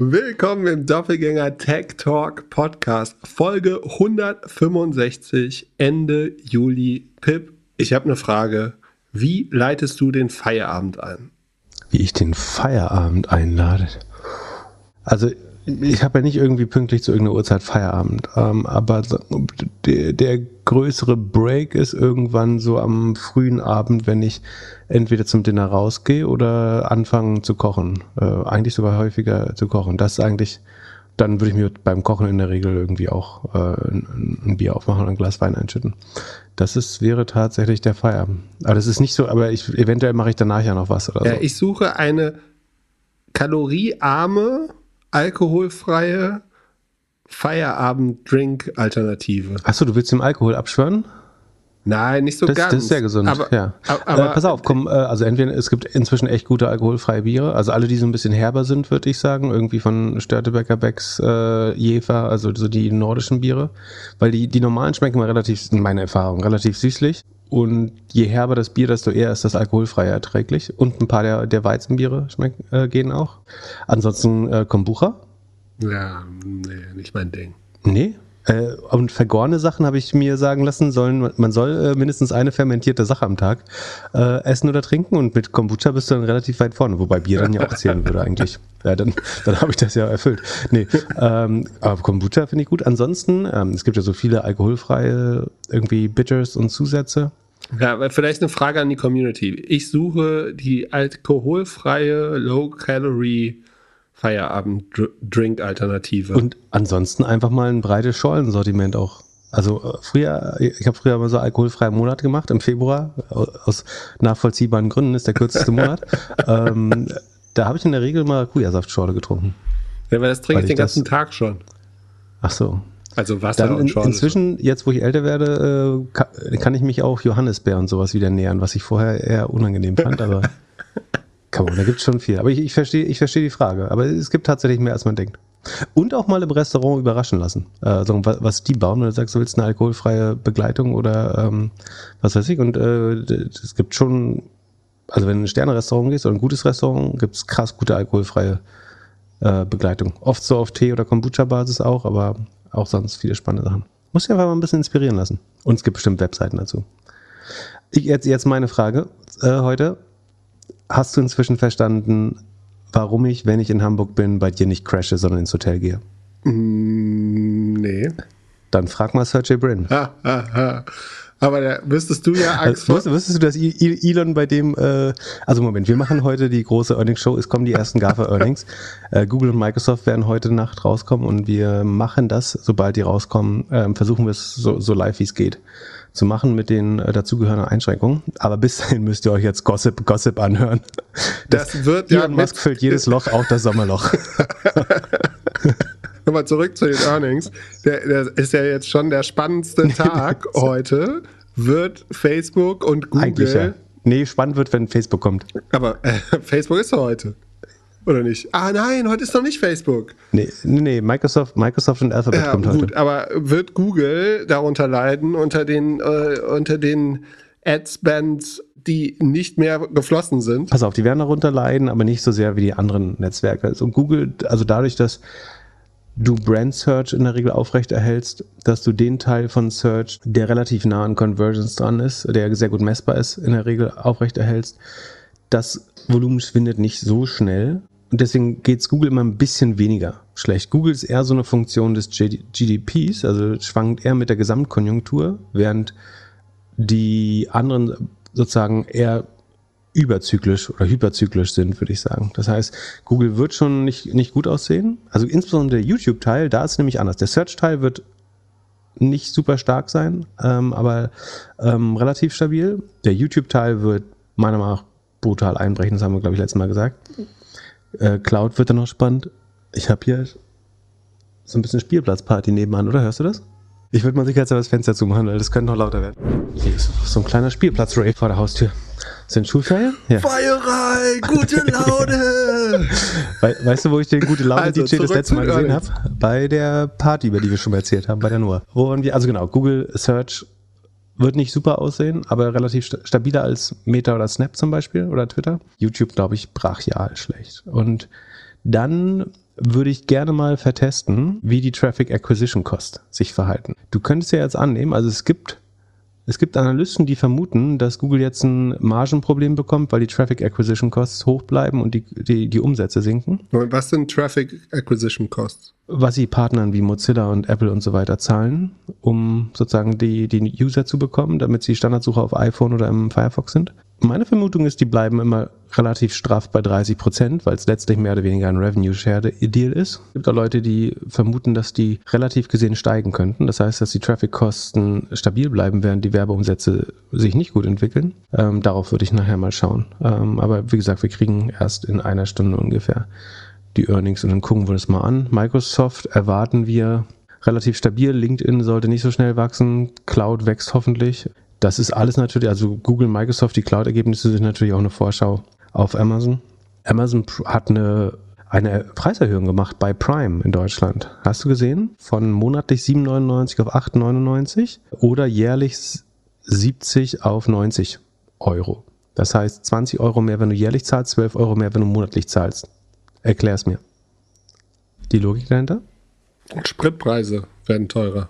Willkommen im Doppelgänger Tech Talk Podcast, Folge 165, Ende Juli. Pip, ich habe eine Frage. Wie leitest du den Feierabend ein? Wie ich den Feierabend einlade? Also ich habe ja nicht irgendwie pünktlich zu irgendeiner Uhrzeit Feierabend, ähm, aber der, der, größere Break ist irgendwann so am frühen Abend, wenn ich entweder zum Dinner rausgehe oder anfangen zu kochen. Äh, eigentlich sogar häufiger zu kochen. Das ist eigentlich, dann würde ich mir beim Kochen in der Regel irgendwie auch äh, ein, ein, Bier aufmachen und ein Glas Wein einschütten. Das ist, wäre tatsächlich der Feierabend. Aber das ist nicht so, aber ich, eventuell mache ich danach ja noch was oder ja, so. Ich suche eine kaloriearme alkoholfreie Feierabend-Drink-Alternative. Achso, du willst dem Alkohol abschwören? Nein, nicht so das, ganz. Das ist sehr gesund, aber, ja. Aber, äh, pass auf, komm, äh, also entweder es gibt inzwischen echt gute alkoholfreie Biere, also alle, die so ein bisschen herber sind, würde ich sagen, irgendwie von Störtebecker, Becks, äh, Jefer, also so die nordischen Biere, weil die, die normalen schmecken mal relativ, in meiner Erfahrung, relativ süßlich und je herber das Bier, desto eher ist das alkoholfreie erträglich. Und ein paar der, der Weizenbiere schmecken, äh, gehen auch. Ansonsten äh, Kombucha. Ja, nee, nicht mein Ding. Nee? Äh, und vergorene Sachen habe ich mir sagen lassen, sollen, man soll äh, mindestens eine fermentierte Sache am Tag äh, essen oder trinken und mit Kombucha bist du dann relativ weit vorne, wobei Bier dann ja auch zählen würde eigentlich. Ja, dann, dann habe ich das ja erfüllt. Nee, ähm, aber Kombucha finde ich gut. Ansonsten, ähm, es gibt ja so viele alkoholfreie irgendwie Bitters und Zusätze. Ja, vielleicht eine Frage an die Community. Ich suche die alkoholfreie Low-Calorie Feierabend-Drink-Alternative. Und ansonsten einfach mal ein breites Schollensortiment auch. Also äh, früher, ich habe früher mal so alkoholfreien Monat gemacht im Februar. Aus nachvollziehbaren Gründen ist der kürzeste Monat. ähm, da habe ich in der Regel mal Maracuja-Saftschorle getrunken. Ja, weil das trinke ich den ganzen das, Tag schon. Ach so. Also Wasser Dann in, und Schorle. Inzwischen, jetzt wo ich älter werde, äh, kann, kann, ich mich auch Johannisbeer und sowas wieder nähern, was ich vorher eher unangenehm fand, aber Come on, da gibt es schon viel. Aber ich, ich verstehe ich versteh die Frage. Aber es gibt tatsächlich mehr, als man denkt. Und auch mal im Restaurant überraschen lassen. Äh, so, was, die bauen, wenn du sagst, du willst eine alkoholfreie Begleitung oder ähm, was weiß ich. Und äh, es gibt schon, also wenn du in ein Sterne-Restaurant gehst oder ein gutes Restaurant, gibt es krass gute alkoholfreie äh, Begleitung. Oft so auf Tee- oder Kombucha-Basis auch, aber auch sonst viele spannende Sachen. Muss dich einfach mal ein bisschen inspirieren lassen. Und es gibt bestimmt Webseiten dazu. Ich, jetzt, jetzt meine Frage äh, heute hast du inzwischen verstanden, warum ich, wenn ich in Hamburg bin, bei dir nicht crashe, sondern ins Hotel gehe? Mm, nee. Dann frag mal Sergey Brin. Ha, ha, ha. Aber da wüsstest du ja Angst vor. Also, wüsstest du, dass Elon bei dem, äh, also Moment, wir machen heute die große Earnings Show, es kommen die ersten GAFA-Earnings. äh, Google und Microsoft werden heute Nacht rauskommen und wir machen das, sobald die rauskommen, äh, versuchen wir es so, so live wie es geht zu machen mit den äh, dazugehörenden Einschränkungen. Aber bis dahin müsst ihr euch jetzt Gossip, Gossip anhören. Das, das wird Elon ja Musk füllt jedes Loch, auch das Sommerloch. Nochmal zurück zu den Earnings. Der, der ist ja jetzt schon der spannendste Tag heute. Wird Facebook und Google. Eigentlich ja. Nee, spannend wird, wenn Facebook kommt. Aber äh, Facebook ist heute. Oder nicht? Ah nein, heute ist noch nicht Facebook. Nee, nee, nee Microsoft, Microsoft und Alphabet ja, kommt gut, heute. Aber wird Google darunter leiden unter den, äh, unter den Adspends, die nicht mehr geflossen sind? Pass auf, die werden darunter leiden, aber nicht so sehr wie die anderen Netzwerke. Also Google, also dadurch, dass du Brand Search in der Regel aufrechterhältst, dass du den Teil von Search, der relativ nah an Conversions dran ist, der sehr gut messbar ist, in der Regel aufrechterhältst. Das Volumen schwindet nicht so schnell, und deswegen geht's Google immer ein bisschen weniger schlecht. Google ist eher so eine Funktion des GDPs, also schwankt eher mit der Gesamtkonjunktur, während die anderen sozusagen eher überzyklisch oder hyperzyklisch sind, würde ich sagen. Das heißt, Google wird schon nicht, nicht gut aussehen. Also insbesondere der YouTube-Teil, da ist es nämlich anders. Der Search-Teil wird nicht super stark sein, ähm, aber ähm, relativ stabil. Der YouTube-Teil wird meiner Meinung nach brutal einbrechen, das haben wir, glaube ich, letztes Mal gesagt. Äh, Cloud wird dann noch spannend. Ich habe hier so ein bisschen Spielplatzparty nebenan, oder? Hörst du das? Ich würde mal sicherheitshalber das Fenster zumachen, weil das könnte noch lauter werden. Hier ist so ein kleiner Spielplatz-Rave vor der Haustür. Sind Schulferien? Ja. Feierei, gute Laune! We weißt du, wo ich den gute Laune-DJ also, das letzte Mal gesehen habe? Bei der Party, über die wir schon mal erzählt haben, bei der Noah. Wo wir, also genau, Google Search wird nicht super aussehen, aber relativ sta stabiler als Meta oder Snap zum Beispiel oder Twitter. YouTube, glaube ich, brachial schlecht. Und dann würde ich gerne mal vertesten, wie die Traffic Acquisition Cost sich verhalten. Du könntest ja jetzt annehmen, also es gibt es gibt Analysten, die vermuten, dass Google jetzt ein Margenproblem bekommt, weil die Traffic Acquisition Costs hoch bleiben und die, die, die Umsätze sinken. Was sind Traffic Acquisition Costs? Was sie Partnern wie Mozilla und Apple und so weiter zahlen, um sozusagen die, die User zu bekommen, damit sie Standardsuche auf iPhone oder im Firefox sind. Meine Vermutung ist, die bleiben immer relativ straff bei 30 Prozent, weil es letztlich mehr oder weniger ein Revenue Share Deal ist. Es gibt auch Leute, die vermuten, dass die relativ gesehen steigen könnten. Das heißt, dass die Traffic-Kosten stabil bleiben, während die Werbeumsätze sich nicht gut entwickeln. Ähm, darauf würde ich nachher mal schauen. Ähm, aber wie gesagt, wir kriegen erst in einer Stunde ungefähr die Earnings und dann gucken wir das mal an. Microsoft erwarten wir relativ stabil. LinkedIn sollte nicht so schnell wachsen. Cloud wächst hoffentlich. Das ist alles natürlich, also Google, Microsoft, die Cloud-Ergebnisse sind natürlich auch eine Vorschau auf Amazon. Amazon hat eine, eine Preiserhöhung gemacht bei Prime in Deutschland. Hast du gesehen? Von monatlich 7,99 auf 8,99 oder jährlich 70 auf 90 Euro. Das heißt 20 Euro mehr, wenn du jährlich zahlst, 12 Euro mehr, wenn du monatlich zahlst. Erklär's mir. Die Logik dahinter? Spritpreise werden teurer.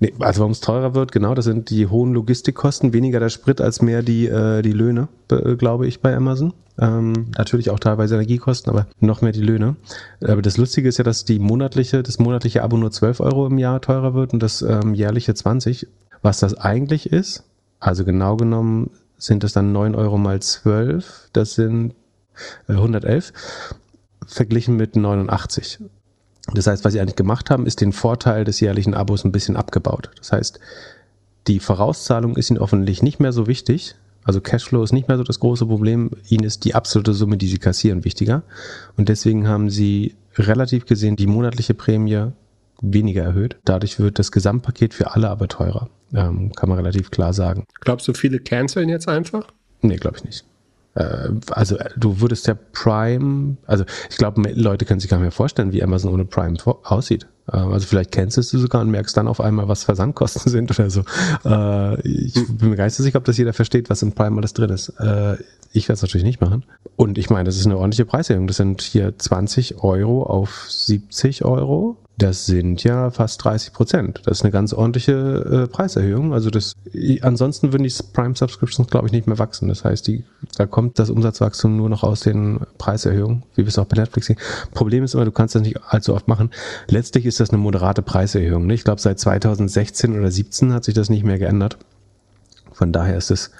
Nee, also warum es teurer wird, genau, das sind die hohen Logistikkosten, weniger der Sprit als mehr die, äh, die Löhne, äh, glaube ich, bei Amazon. Ähm, natürlich auch teilweise Energiekosten, aber noch mehr die Löhne. Aber das Lustige ist ja, dass die monatliche, das monatliche Abo nur 12 Euro im Jahr teurer wird und das ähm, jährliche 20. Was das eigentlich ist, also genau genommen sind das dann 9 Euro mal 12, das sind äh, 111, verglichen mit 89. Das heißt, was sie eigentlich gemacht haben, ist den Vorteil des jährlichen Abos ein bisschen abgebaut. Das heißt, die Vorauszahlung ist ihnen offensichtlich nicht mehr so wichtig. Also Cashflow ist nicht mehr so das große Problem. Ihnen ist die absolute Summe, die sie kassieren, wichtiger. Und deswegen haben sie relativ gesehen die monatliche Prämie weniger erhöht. Dadurch wird das Gesamtpaket für alle aber teurer. Ähm, kann man relativ klar sagen. Glaubst du, viele canceln jetzt einfach? Nee, glaube ich nicht. Äh, also äh, du würdest ja Prime, also ich glaube, Leute können sich gar nicht mehr vorstellen, wie Amazon ohne Prime aussieht. Äh, also vielleicht kennst du es sogar und merkst dann auf einmal, was Versandkosten sind oder so. Ich bin mir gar nicht so sicher, ob das jeder versteht, was in Prime alles drin ist. Ich werde es natürlich nicht machen. Und ich meine, das ist eine ordentliche Preiserhöhung. Das sind hier 20 Euro auf 70 Euro. Das sind ja fast 30 Prozent. Das ist eine ganz ordentliche äh, Preiserhöhung. Also das, ansonsten würden die Prime Subscriptions, glaube ich, nicht mehr wachsen. Das heißt, die, da kommt das Umsatzwachstum nur noch aus den Preiserhöhungen, wie wir es auch bei Netflix sehen. Problem ist immer, du kannst das nicht allzu oft machen. Letztlich ist das eine moderate Preiserhöhung. Ne? Ich glaube, seit 2016 oder 2017 hat sich das nicht mehr geändert. Von daher ist es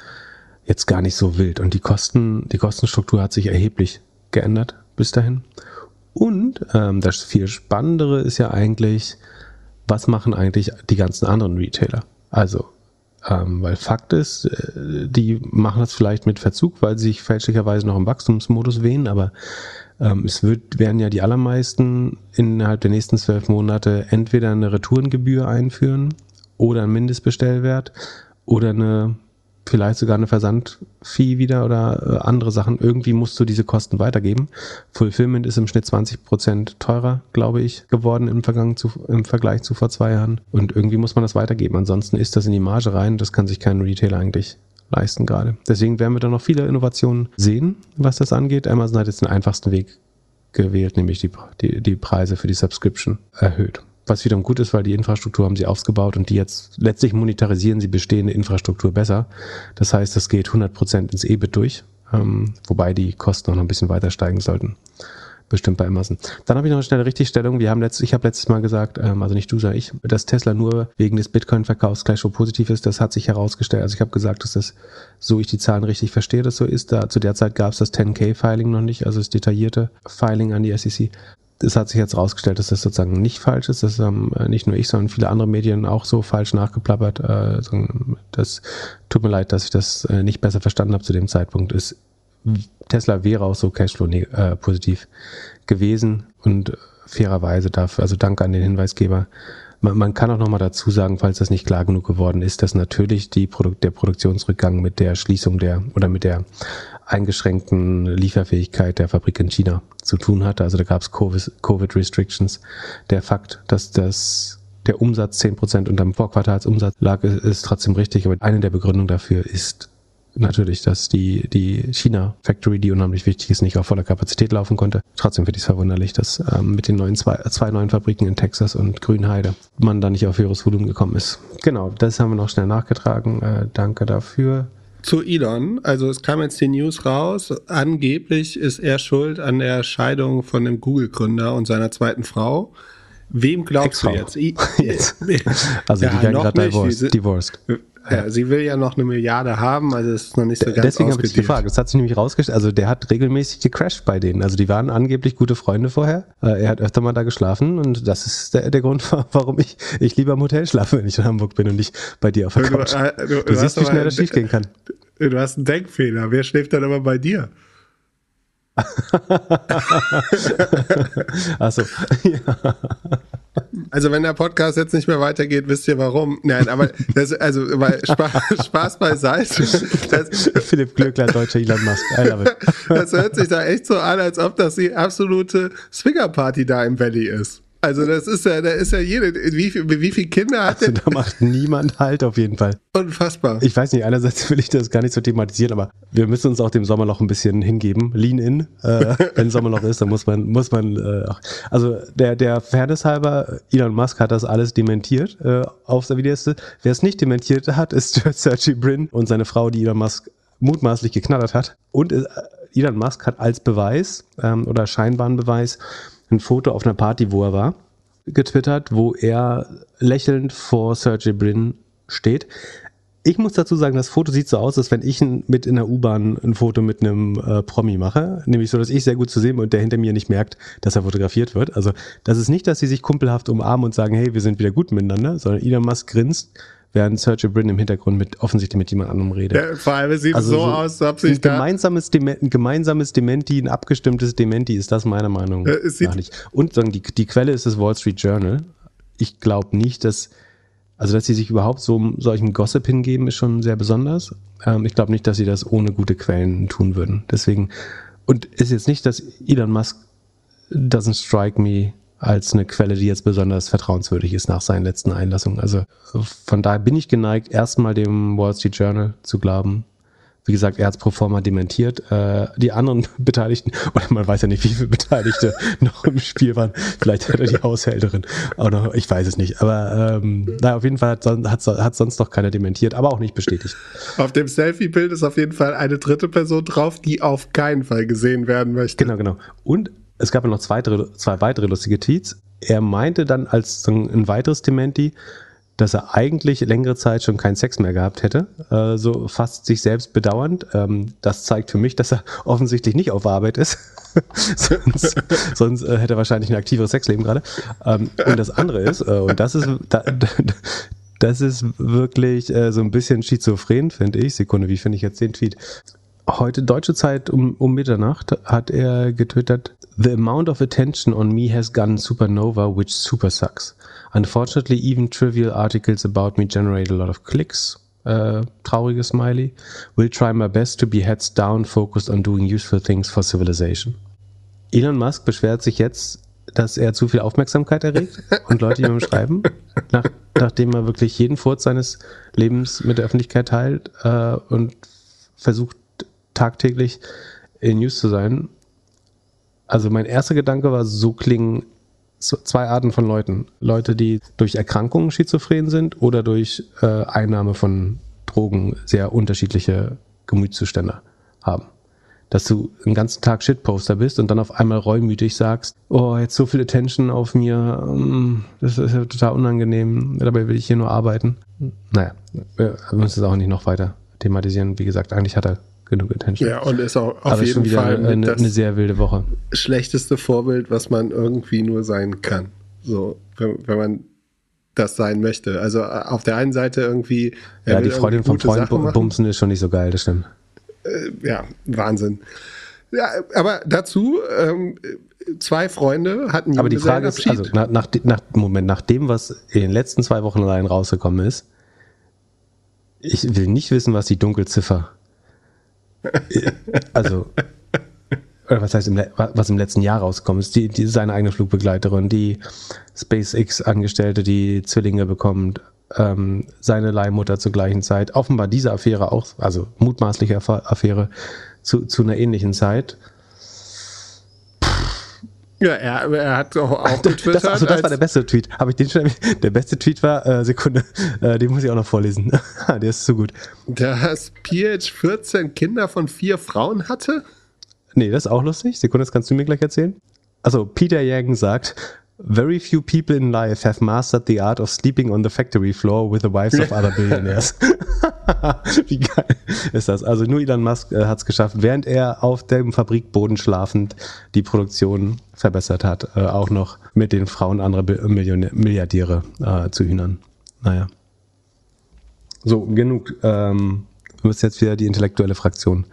jetzt gar nicht so wild. Und die Kosten, die Kostenstruktur hat sich erheblich geändert bis dahin. Und ähm, das viel Spannendere ist ja eigentlich, was machen eigentlich die ganzen anderen Retailer? Also, ähm, weil Fakt ist, äh, die machen das vielleicht mit Verzug, weil sie sich fälschlicherweise noch im Wachstumsmodus wehen, aber ähm, es wird, werden ja die allermeisten innerhalb der nächsten zwölf Monate entweder eine Retourengebühr einführen oder einen Mindestbestellwert oder eine vielleicht sogar eine Versandfee wieder oder äh, andere Sachen. Irgendwie musst du diese Kosten weitergeben. Fulfillment ist im Schnitt 20 Prozent teurer, glaube ich, geworden im, zu, im Vergleich zu vor zwei Jahren. Und irgendwie muss man das weitergeben. Ansonsten ist das in die Marge rein. Das kann sich kein Retailer eigentlich leisten gerade. Deswegen werden wir da noch viele Innovationen sehen, was das angeht. Amazon hat jetzt den einfachsten Weg gewählt, nämlich die, die, die Preise für die Subscription erhöht. Was wiederum gut ist, weil die Infrastruktur haben sie ausgebaut und die jetzt letztlich monetarisieren sie bestehende Infrastruktur besser. Das heißt, das geht 100% ins EBIT durch, ähm, wobei die Kosten noch ein bisschen weiter steigen sollten. Bestimmt bei Amazon. Dann habe ich noch eine schnelle Richtigstellung. Wir haben letzt, ich habe letztes Mal gesagt, ähm, also nicht du, sondern ich, dass Tesla nur wegen des Bitcoin-Verkaufs gleich so positiv ist. Das hat sich herausgestellt. Also ich habe gesagt, dass das, so ich die Zahlen richtig verstehe, das so ist. Da, zu der Zeit gab es das 10K-Filing noch nicht, also das detaillierte Filing an die SEC es hat sich jetzt rausgestellt, dass das sozusagen nicht falsch ist. Das haben äh, nicht nur ich, sondern viele andere Medien auch so falsch nachgeplappert. Äh, das tut mir leid, dass ich das äh, nicht besser verstanden habe zu dem Zeitpunkt. Ist, Tesla wäre auch so Cashflow äh, gewesen und fairerweise dafür, also danke an den Hinweisgeber. Man, man kann auch nochmal dazu sagen, falls das nicht klar genug geworden ist, dass natürlich die Produkt, der Produktionsrückgang mit der Schließung der oder mit der eingeschränkten Lieferfähigkeit der Fabrik in China zu tun hatte. Also da gab es Covid-Restrictions. Der Fakt, dass das der Umsatz zehn Prozent unter dem Vorquartalsumsatz lag, ist trotzdem richtig. Aber eine der Begründungen dafür ist natürlich, dass die, die China-Factory, die unheimlich wichtig ist, nicht auf voller Kapazität laufen konnte. Trotzdem finde ich es verwunderlich, dass ähm, mit den neuen zwei, zwei neuen Fabriken in Texas und Grünheide man da nicht auf höheres Volumen gekommen ist. Genau, das haben wir noch schnell nachgetragen. Äh, danke dafür. Zu Elon, also es kam jetzt die News raus, angeblich ist er schuld an der Scheidung von dem Google-Gründer und seiner zweiten Frau. Wem glaubst du jetzt? jetzt. Also ja, die werden gerade divorced. divorced. Ja, sie will ja noch eine Milliarde haben, also ist noch nicht so ganz Deswegen habe ich gefragt. Das hat sich nämlich rausgestellt. Also der hat regelmäßig gecrashed bei denen. Also die waren angeblich gute Freunde vorher. Äh, er hat öfter mal da geschlafen und das ist der, der Grund, warum ich, ich lieber im Hotel schlafe, wenn ich in Hamburg bin und nicht bei dir auf der Couch. Du, äh, du, du, du siehst, wie schnell das schiefgehen kann. Du hast einen Denkfehler. Wer schläft dann aber bei dir? Achso, ja. Also wenn der Podcast jetzt nicht mehr weitergeht, wisst ihr warum. Nein, aber das, also weil Spaß, Spaß beiseite. Das, Philipp Glöckler, deutscher Elon Musk. I love it. Das hört sich da echt so an, als ob das die absolute Swinger-Party da im Valley ist. Also das ist ja, da ist ja jede, wie, wie viele Kinder hat also, Da macht niemand halt auf jeden Fall. Unfassbar. Ich weiß nicht, einerseits will ich das gar nicht so thematisieren, aber wir müssen uns auch dem Sommerloch ein bisschen hingeben. Lean in. Äh, wenn Sommerloch ist, dann muss man, muss man, äh, also der, der Fairness halber, Elon Musk hat das alles dementiert äh, auf der Videoliste. Wer es nicht dementiert hat, ist Sergey Brin und seine Frau, die Elon Musk mutmaßlich geknattert hat. Und äh, Elon Musk hat als Beweis ähm, oder scheinbaren Beweis ein Foto auf einer Party, wo er war, getwittert, wo er lächelnd vor Sergey Brin steht. Ich muss dazu sagen, das Foto sieht so aus, als wenn ich mit in der U-Bahn ein Foto mit einem äh, Promi mache. Nämlich so, dass ich sehr gut zu sehen bin und der hinter mir nicht merkt, dass er fotografiert wird. Also das ist nicht, dass sie sich kumpelhaft umarmen und sagen, hey, wir sind wieder gut miteinander, sondern Elon Musk grinst während Sergio Brin im Hintergrund mit offensichtlich mit jemand anderem redet. Ja, vor allem es sieht also so, so aus, ob sich ein da gemeinsames, Dement, ein gemeinsames Dementi, ein abgestimmtes Dementi ist das meiner Meinung ja, nach nicht. Und sagen, die, die Quelle ist das Wall Street Journal. Ich glaube nicht, dass also dass sie sich überhaupt so solchen Gossip hingeben, ist schon sehr besonders. Ähm, ich glaube nicht, dass sie das ohne gute Quellen tun würden. Deswegen und ist jetzt nicht, dass Elon Musk doesn't strike me als eine Quelle, die jetzt besonders vertrauenswürdig ist nach seinen letzten Einlassungen. Also von daher bin ich geneigt, erstmal dem Wall Street Journal zu glauben. Wie gesagt, er hat es pro forma dementiert. Äh, die anderen Beteiligten, oder man weiß ja nicht, wie viele Beteiligte noch im Spiel waren. Vielleicht hat er die Haushälterin. Oder ich weiß es nicht. Aber ähm, naja, auf jeden Fall hat, hat, hat sonst noch keiner dementiert, aber auch nicht bestätigt. Auf dem Selfie-Bild ist auf jeden Fall eine dritte Person drauf, die auf keinen Fall gesehen werden möchte. Genau, genau. Und es gab ja noch zwei, zwei weitere lustige Tweets. Er meinte dann als ein weiteres Dementi, dass er eigentlich längere Zeit schon keinen Sex mehr gehabt hätte, äh, so fast sich selbst bedauernd. Ähm, das zeigt für mich, dass er offensichtlich nicht auf Arbeit ist. sonst, sonst äh, hätte er wahrscheinlich ein aktiveres Sexleben gerade. Ähm, und das andere ist, äh, und das ist, da, das ist wirklich äh, so ein bisschen schizophren, finde ich. Sekunde, wie finde ich jetzt den Tweet? Heute deutsche Zeit um, um Mitternacht hat er getwittert, The amount of attention on me has gone supernova, which super sucks. Unfortunately, even trivial articles about me generate a lot of clicks. Äh, traurige Smiley. Will try my best to be heads down, focused on doing useful things for civilization. Elon Musk beschwert sich jetzt, dass er zu viel Aufmerksamkeit erregt und Leute ihm schreiben, nach, nachdem er wirklich jeden Furz seines Lebens mit der Öffentlichkeit teilt äh, und versucht tagtäglich in News zu sein. Also mein erster Gedanke war, so klingen zwei Arten von Leuten. Leute, die durch Erkrankungen schizophren sind oder durch äh, Einnahme von Drogen sehr unterschiedliche Gemütszustände haben. Dass du den ganzen Tag Shitposter bist und dann auf einmal reumütig sagst, oh, jetzt so viel Attention auf mir, mm, das ist ja total unangenehm, dabei will ich hier nur arbeiten. Naja, wir müssen es auch nicht noch weiter thematisieren. Wie gesagt, eigentlich hat er genug Attention. Ja, und ist auch auf Aber jeden Fall eine, eine, sehr wilde Woche. Schlechteste Vorbild, was man irgendwie nur sein kann. So, wenn, wenn man das sein möchte. Also äh, auf der einen Seite irgendwie. Ja, die Freundin vom Freund bumsen ist schon nicht so geil, das stimmt. Äh, ja, Wahnsinn. Ja, aber dazu, ähm, zwei Freunde hatten Aber die Frage ist, also nach, nach, nach, Moment, nach dem, was in den letzten zwei Wochen allein rausgekommen ist, ich will nicht wissen, was die Dunkelziffer also, oder was heißt, im, was im letzten Jahr rausgekommen ist, die, die, seine eigene Flugbegleiterin, die SpaceX-Angestellte, die Zwillinge bekommt, ähm, seine Leihmutter zur gleichen Zeit. Offenbar diese Affäre auch, also mutmaßliche Affäre zu, zu einer ähnlichen Zeit. Ja, er, er hat auch, auch getwittert. Das, also das war der beste Tweet. Habe ich den schon Der beste Tweet war, äh, Sekunde, äh, den muss ich auch noch vorlesen. der ist zu gut. Dass PH 14 Kinder von vier Frauen hatte? Nee, das ist auch lustig. Sekunde, das kannst du mir gleich erzählen. Also Peter Yang sagt, Very few people in life have mastered the art of sleeping on the factory floor with the wives of other billionaires. Wie geil ist das? Also nur Elon Musk äh, hat es geschafft, während er auf dem Fabrikboden schlafend die Produktion verbessert hat, äh, auch noch mit den Frauen anderer Milliardäre äh, zu hühnern. Naja. So, genug. Ähm, du bist jetzt wieder die intellektuelle Fraktion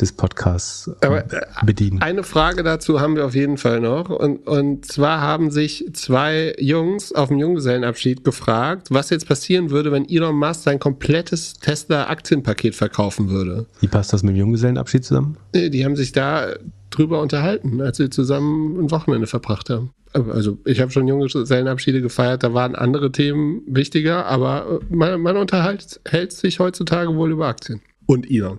des Podcasts äh, Aber, äh, bedienen. Eine Frage dazu haben wir auf jeden Fall noch. Und, und zwar haben sich zwei Jungs auf dem Junggesellenabschied gefragt, was jetzt passieren würde, wenn Elon Musk sein komplettes Tesla-Aktienpaket verkaufen würde. Wie passt das mit dem Junggesellenabschied zusammen? Die haben sich da drüber unterhalten, als sie zusammen ein Wochenende verbracht haben. Also ich habe schon Junggesellenabschiede gefeiert, da waren andere Themen wichtiger, aber man, man unterhält sich heutzutage wohl über Aktien. Und Elon.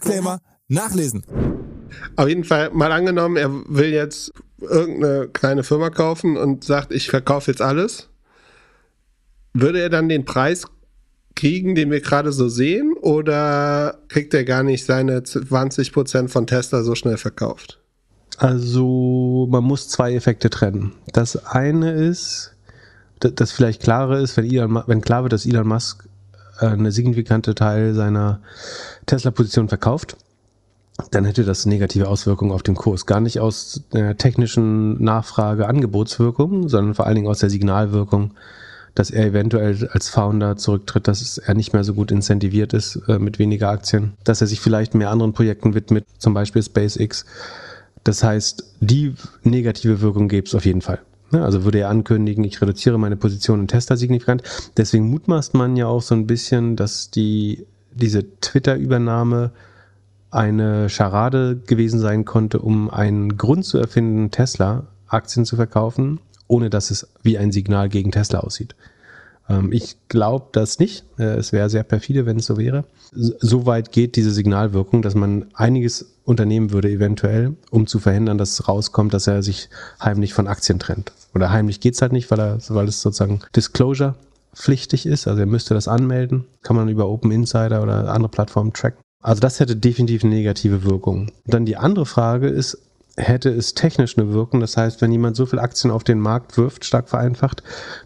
Disclaimer nachlesen. Auf jeden Fall mal angenommen, er will jetzt irgendeine kleine Firma kaufen und sagt, ich verkaufe jetzt alles. Würde er dann den Preis kriegen, den wir gerade so sehen, oder kriegt er gar nicht seine 20% von Tesla so schnell verkauft? Also man muss zwei Effekte trennen. Das eine ist, das vielleicht klarer ist, wenn, Elon, wenn klar wird, dass Elon Musk eine signifikante Teil seiner Tesla-Position verkauft, dann hätte das negative Auswirkungen auf den Kurs. Gar nicht aus der technischen Nachfrage-Angebotswirkung, sondern vor allen Dingen aus der Signalwirkung, dass er eventuell als Founder zurücktritt, dass er nicht mehr so gut incentiviert ist äh, mit weniger Aktien, dass er sich vielleicht mehr anderen Projekten widmet, zum Beispiel SpaceX. Das heißt, die negative Wirkung gäbe es auf jeden Fall. Ne, also würde er ankündigen, ich reduziere meine Position in Tesla signifikant. Deswegen mutmaßt man ja auch so ein bisschen, dass die, diese Twitter-Übernahme eine Scharade gewesen sein konnte, um einen Grund zu erfinden, Tesla Aktien zu verkaufen, ohne dass es wie ein Signal gegen Tesla aussieht. Ähm, ich glaube das nicht. Äh, es wäre sehr perfide, wenn es so wäre. So weit geht diese Signalwirkung, dass man einiges unternehmen würde, eventuell, um zu verhindern, dass es rauskommt, dass er sich heimlich von Aktien trennt. Oder heimlich geht's halt nicht, weil, er, weil es sozusagen Disclosure pflichtig ist. Also er müsste das anmelden. Kann man über Open Insider oder andere Plattformen tracken. Also das hätte definitiv negative Wirkung. Dann die andere Frage ist, hätte es technisch eine Wirkung? Das heißt, wenn jemand so viel Aktien auf den Markt wirft, stark vereinfacht,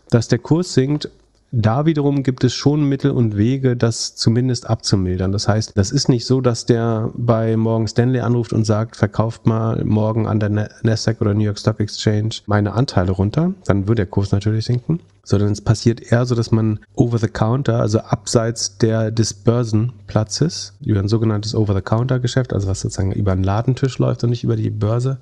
dass der Kurs sinkt, da wiederum gibt es schon Mittel und Wege, das zumindest abzumildern. Das heißt, das ist nicht so, dass der bei Morgan Stanley anruft und sagt, verkauft mal morgen an der Nasdaq oder New York Stock Exchange meine Anteile runter. Dann würde der Kurs natürlich sinken. Sondern es passiert eher so, dass man over the counter, also abseits der, des Börsenplatzes, über ein sogenanntes over the counter Geschäft, also was sozusagen über einen Ladentisch läuft und nicht über die Börse,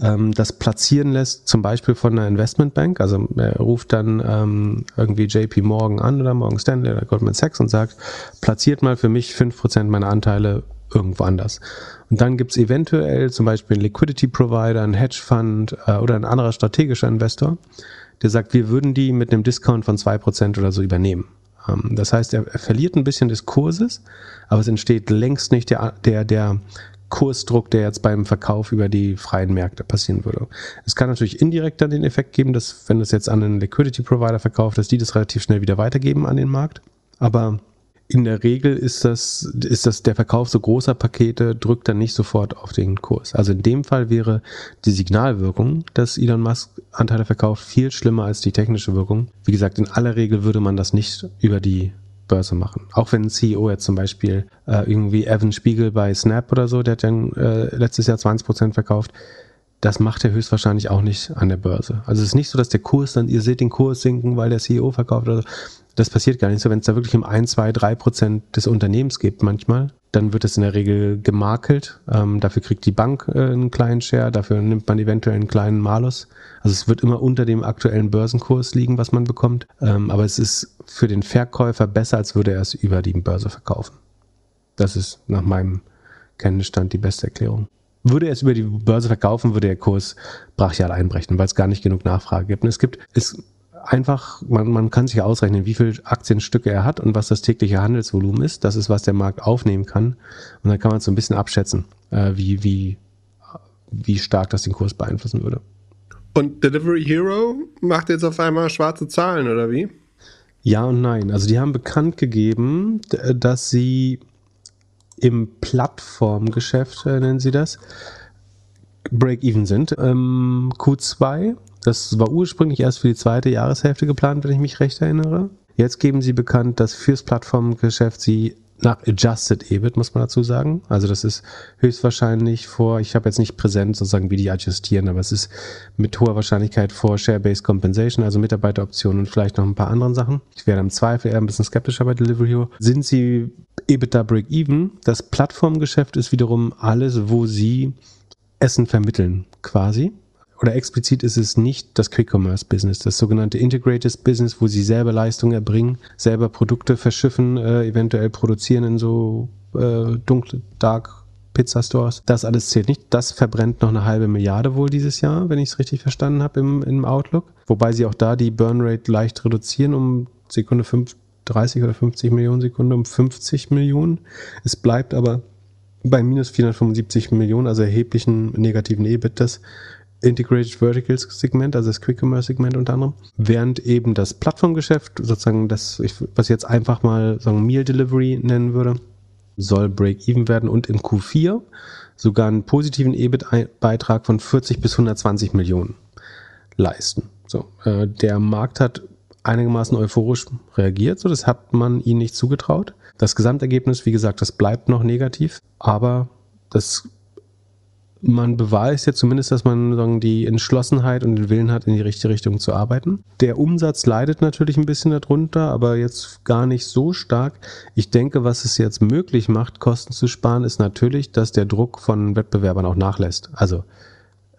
ähm, das platzieren lässt, zum Beispiel von einer Investmentbank. Also er ruft dann ähm, irgendwie JP Morgan an oder Morgan Stanley oder Goldman Sachs und sagt, platziert mal für mich fünf Prozent meiner Anteile irgendwo anders. Und dann gibt's eventuell zum Beispiel einen Liquidity Provider, einen Hedgefund äh, oder ein anderer strategischer Investor, der sagt, wir würden die mit einem Discount von zwei Prozent oder so übernehmen. Ähm, das heißt, er verliert ein bisschen des Kurses, aber es entsteht längst nicht der, der, der Kursdruck, der jetzt beim Verkauf über die freien Märkte passieren würde. Es kann natürlich indirekt dann den Effekt geben, dass wenn das jetzt an einen Liquidity Provider verkauft, dass die das relativ schnell wieder weitergeben an den Markt. Aber in der Regel ist das, ist das der Verkauf so großer Pakete drückt dann nicht sofort auf den Kurs. Also in dem Fall wäre die Signalwirkung, dass Elon Musk Anteile verkauft, viel schlimmer als die technische Wirkung. Wie gesagt, in aller Regel würde man das nicht über die Börse machen. Auch wenn ein CEO jetzt zum Beispiel äh, irgendwie Evan Spiegel bei Snap oder so, der hat ja äh, letztes Jahr 20 Prozent verkauft, das macht er höchstwahrscheinlich auch nicht an der Börse. Also es ist nicht so, dass der Kurs dann, ihr seht den Kurs sinken, weil der CEO verkauft oder so. Das passiert gar nicht so. Wenn es da wirklich um ein, zwei, drei Prozent des Unternehmens geht manchmal, dann wird es in der Regel gemakelt. Ähm, dafür kriegt die Bank äh, einen kleinen Share, dafür nimmt man eventuell einen kleinen Malus. Also es wird immer unter dem aktuellen Börsenkurs liegen, was man bekommt. Ähm, aber es ist für den Verkäufer besser, als würde er es über die Börse verkaufen. Das ist nach meinem Kenntnisstand die beste Erklärung. Würde er es über die Börse verkaufen, würde der Kurs brachial einbrechen, weil es gar nicht genug Nachfrage gibt. Und es gibt, es einfach, man, man kann sich ausrechnen, wie viele Aktienstücke er hat und was das tägliche Handelsvolumen ist. Das ist, was der Markt aufnehmen kann. Und dann kann man so ein bisschen abschätzen, äh, wie, wie, wie stark das den Kurs beeinflussen würde. Und Delivery Hero macht jetzt auf einmal schwarze Zahlen, oder wie? Ja und nein. Also die haben bekannt gegeben, dass sie im Plattformgeschäft, äh, nennen sie das, Break-Even sind. Ähm, Q2 das war ursprünglich erst für die zweite Jahreshälfte geplant, wenn ich mich recht erinnere. Jetzt geben sie bekannt, dass fürs Plattformgeschäft sie nach Adjusted EBIT, muss man dazu sagen. Also das ist höchstwahrscheinlich vor, ich habe jetzt nicht präsent sozusagen, wie die adjustieren, aber es ist mit hoher Wahrscheinlichkeit vor Share-Based Compensation, also Mitarbeiteroptionen und vielleicht noch ein paar anderen Sachen. Ich wäre im Zweifel eher ein bisschen skeptischer bei Delivery Hero. Sind sie EBITDA Break-Even? Das Plattformgeschäft ist wiederum alles, wo sie Essen vermitteln, quasi oder explizit ist es nicht das Quick-Commerce-Business, das sogenannte Integrated Business, wo sie selber Leistungen erbringen, selber Produkte verschiffen, äh, eventuell produzieren in so äh, dunkle, dark Pizza-Stores. Das alles zählt nicht. Das verbrennt noch eine halbe Milliarde wohl dieses Jahr, wenn ich es richtig verstanden habe im, im Outlook. Wobei sie auch da die Burnrate leicht reduzieren um Sekunde 5, 30 oder 50 Millionen Sekunden um 50 Millionen. Es bleibt aber bei minus 475 Millionen, also erheblichen negativen EBIT, das Integrated Verticals Segment, also das Quick Commerce Segment unter anderem, während eben das Plattformgeschäft, sozusagen das, was ich jetzt einfach mal sagen Meal Delivery nennen würde, soll Break-Even werden und in Q4 sogar einen positiven EBIT-Beitrag von 40 bis 120 Millionen leisten. So, äh, der Markt hat einigermaßen euphorisch reagiert, so das hat man ihnen nicht zugetraut. Das Gesamtergebnis, wie gesagt, das bleibt noch negativ, aber das man beweist ja zumindest, dass man sagen, die Entschlossenheit und den Willen hat, in die richtige Richtung zu arbeiten. Der Umsatz leidet natürlich ein bisschen darunter, aber jetzt gar nicht so stark. Ich denke, was es jetzt möglich macht, Kosten zu sparen, ist natürlich, dass der Druck von Wettbewerbern auch nachlässt. Also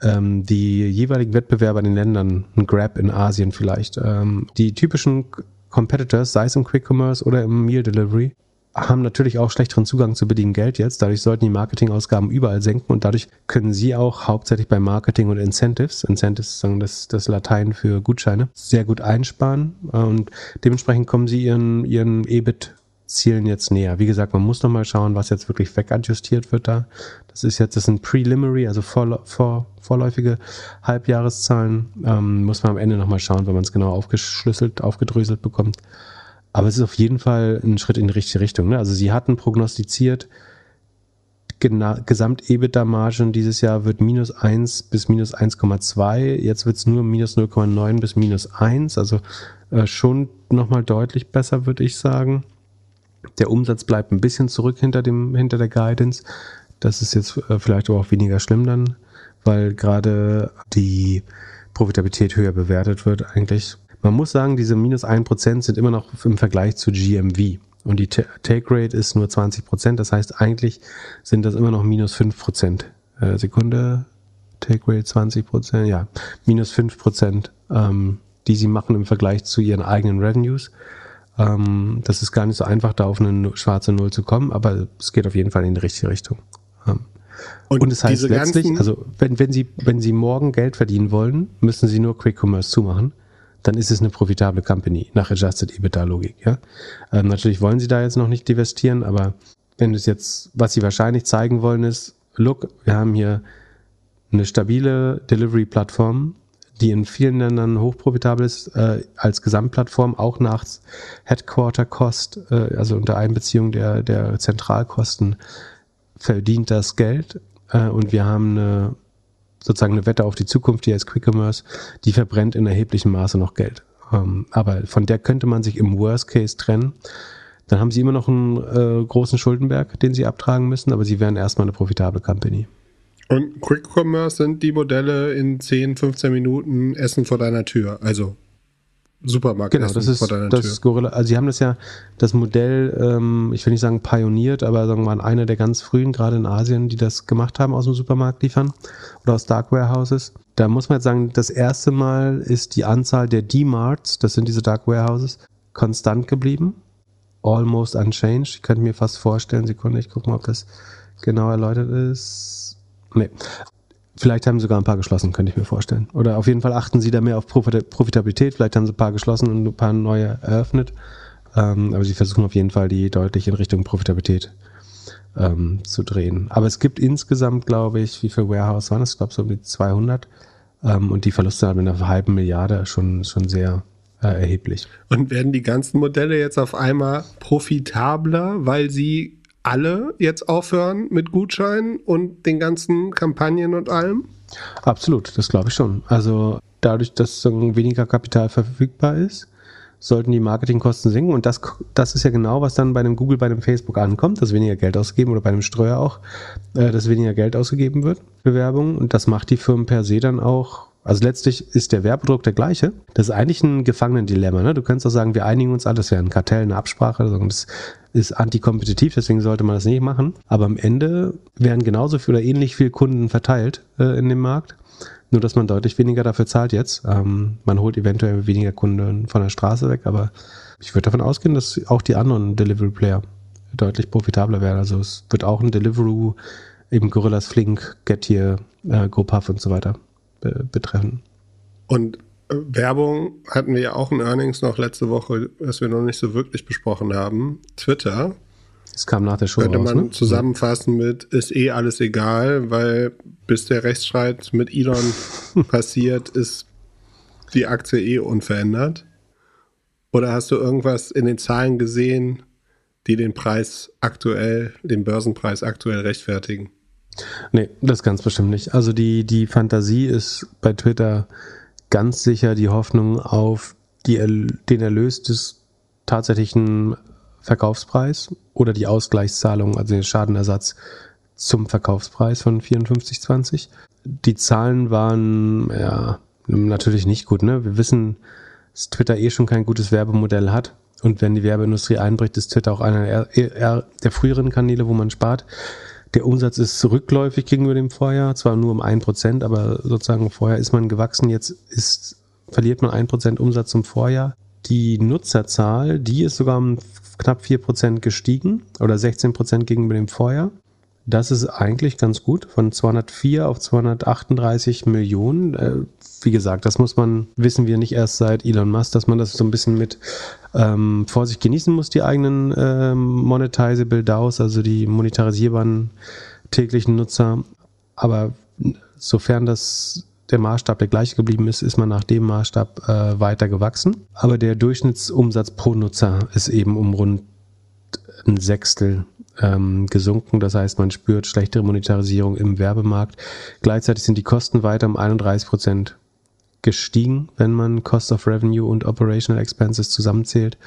ähm, die jeweiligen Wettbewerber in den Ländern, ein Grab in Asien vielleicht, ähm, die typischen Competitors, sei es im Quick Commerce oder im Meal Delivery, haben natürlich auch schlechteren Zugang zu billigem Geld jetzt. Dadurch sollten die Marketingausgaben überall senken und dadurch können sie auch hauptsächlich bei Marketing und Incentives, Incentives sagen das, das Latein für Gutscheine, sehr gut einsparen und dementsprechend kommen sie ihren, ihren EBIT Zielen jetzt näher. Wie gesagt, man muss noch mal schauen, was jetzt wirklich wegadjustiert wird da. Das ist jetzt, das sind Preliminary, also vor, vor, vorläufige Halbjahreszahlen. Ähm, muss man am Ende noch mal schauen, wenn man es genau aufgeschlüsselt, aufgedröselt bekommt. Aber es ist auf jeden Fall ein Schritt in die richtige Richtung. Ne? Also sie hatten prognostiziert, Gesamt-EBITDA-Margen dieses Jahr wird minus 1 bis minus 1,2. Jetzt wird es nur minus 0,9 bis minus 1. Also äh, schon nochmal deutlich besser, würde ich sagen. Der Umsatz bleibt ein bisschen zurück hinter, dem, hinter der Guidance. Das ist jetzt äh, vielleicht aber auch weniger schlimm dann, weil gerade die Profitabilität höher bewertet wird eigentlich. Man muss sagen, diese minus 1% sind immer noch im Vergleich zu GMV. Und die Take Rate ist nur 20%. Das heißt, eigentlich sind das immer noch minus 5%. Äh, Sekunde, Take Rate 20%, ja, minus 5%, ähm, die sie machen im Vergleich zu ihren eigenen Revenues. Ähm, das ist gar nicht so einfach, da auf eine schwarze Null zu kommen, aber es geht auf jeden Fall in die richtige Richtung. Ähm, und, und es heißt letztlich, also wenn, wenn, sie, wenn Sie morgen Geld verdienen wollen, müssen Sie nur Quick Commerce zumachen dann ist es eine profitable Company nach Adjusted EBITDA-Logik. Ja? Ähm, natürlich wollen sie da jetzt noch nicht divestieren, aber wenn es jetzt, was sie wahrscheinlich zeigen wollen, ist, look, wir haben hier eine stabile Delivery-Plattform, die in vielen Ländern hochprofitabel ist, äh, als Gesamtplattform, auch nach Headquarter-Cost, äh, also unter Einbeziehung der, der Zentralkosten, verdient das Geld. Äh, und wir haben eine sozusagen eine Wette auf die Zukunft, die heißt Quick Commerce, die verbrennt in erheblichem Maße noch Geld. Ähm, aber von der könnte man sich im Worst Case trennen. Dann haben sie immer noch einen äh, großen Schuldenberg, den sie abtragen müssen, aber sie wären erstmal eine profitable Company. Und Quick Commerce sind die Modelle in 10, 15 Minuten Essen vor deiner Tür. Also Supermarkt Genau, das ist vor deiner das Tür. Gorilla. Also sie haben das ja, das Modell, ähm, ich will nicht sagen pioniert, aber sagen wir mal einer der ganz frühen, gerade in Asien, die das gemacht haben, aus dem Supermarkt liefern oder aus Dark Warehouses. Da muss man jetzt sagen, das erste Mal ist die Anzahl der D-Marts, das sind diese Dark Warehouses, konstant geblieben. Almost unchanged. Ich könnte mir fast vorstellen, Sekunde, ich gucke mal, ob das genau erläutert ist. Nee. Vielleicht haben sie sogar ein paar geschlossen, könnte ich mir vorstellen. Oder auf jeden Fall achten sie da mehr auf Profita- Profitabilität. Vielleicht haben sie ein paar geschlossen und ein paar neue eröffnet. Ähm, aber sie versuchen auf jeden Fall, die deutlich in Richtung Profitabilität ähm, zu drehen. Aber es gibt insgesamt, glaube ich, wie viel Warehouse waren das? Ich glaube, so um die 200. Ähm, und die Verluste haben in einer halben Milliarde schon, schon sehr äh, erheblich. Und werden die ganzen Modelle jetzt auf einmal profitabler, weil sie alle jetzt aufhören mit Gutscheinen und den ganzen Kampagnen und allem? Absolut, das glaube ich schon. Also dadurch, dass weniger Kapital verfügbar ist, sollten die Marketingkosten sinken. Und das, das ist ja genau, was dann bei einem Google, bei einem Facebook ankommt, dass weniger Geld ausgegeben oder bei einem Streuer auch, äh, dass weniger Geld ausgegeben wird für Werbung. Und das macht die Firmen per se dann auch. Also letztlich ist der Werbedruck der gleiche. Das ist eigentlich ein Gefangenendilemma. Ne? Du könntest auch sagen, wir einigen uns alle, das wäre ein Kartell, eine Absprache. Also Das ist antikompetitiv, deswegen sollte man das nicht machen. Aber am Ende werden genauso viel oder ähnlich viel Kunden verteilt äh, in dem Markt. Nur, dass man deutlich weniger dafür zahlt jetzt. Ähm, man holt eventuell weniger Kunden von der Straße weg, aber ich würde davon ausgehen, dass auch die anderen Delivery Player deutlich profitabler werden. Also es wird auch ein Deliveroo, eben Gorillas Flink, Getir, äh, GoPuff und so weiter be betreffen. Und Werbung hatten wir ja auch in Earnings noch letzte Woche, was wir noch nicht so wirklich besprochen haben. Twitter Es kam nach der Show könnte raus, man ne? zusammenfassen mit ist eh alles egal, weil bis der Rechtsstreit mit Elon passiert, ist die Aktie eh unverändert. Oder hast du irgendwas in den Zahlen gesehen, die den Preis aktuell, den Börsenpreis aktuell rechtfertigen? Nee, das ganz bestimmt nicht. Also die, die Fantasie ist bei Twitter ganz sicher die Hoffnung auf die, den Erlös des tatsächlichen Verkaufspreis oder die Ausgleichszahlung, also den Schadenersatz zum Verkaufspreis von 54,20. Die Zahlen waren ja natürlich nicht gut. Ne? Wir wissen, dass Twitter eh schon kein gutes Werbemodell hat. Und wenn die Werbeindustrie einbricht, ist Twitter auch einer der, der früheren Kanäle, wo man spart. Der Umsatz ist rückläufig gegenüber dem Vorjahr, zwar nur um ein Prozent, aber sozusagen vorher ist man gewachsen, jetzt ist, verliert man ein Prozent Umsatz zum Vorjahr. Die Nutzerzahl, die ist sogar um knapp vier Prozent gestiegen oder 16 Prozent gegenüber dem Vorjahr. Das ist eigentlich ganz gut, von 204 auf 238 Millionen. Äh, wie gesagt, das muss man, wissen wir nicht erst seit Elon Musk, dass man das so ein bisschen mit ähm, Vorsicht genießen muss, die eigenen ähm, monetizable DAOs, also die monetarisierbaren täglichen Nutzer. Aber sofern das der Maßstab der gleiche geblieben ist, ist man nach dem Maßstab äh, weiter gewachsen. Aber der Durchschnittsumsatz pro Nutzer ist eben um rund ein Sechstel ähm, gesunken. Das heißt, man spürt schlechtere Monetarisierung im Werbemarkt. Gleichzeitig sind die Kosten weiter um 31 Prozent gestiegen, wenn man Cost of Revenue und Operational Expenses zusammenzählt.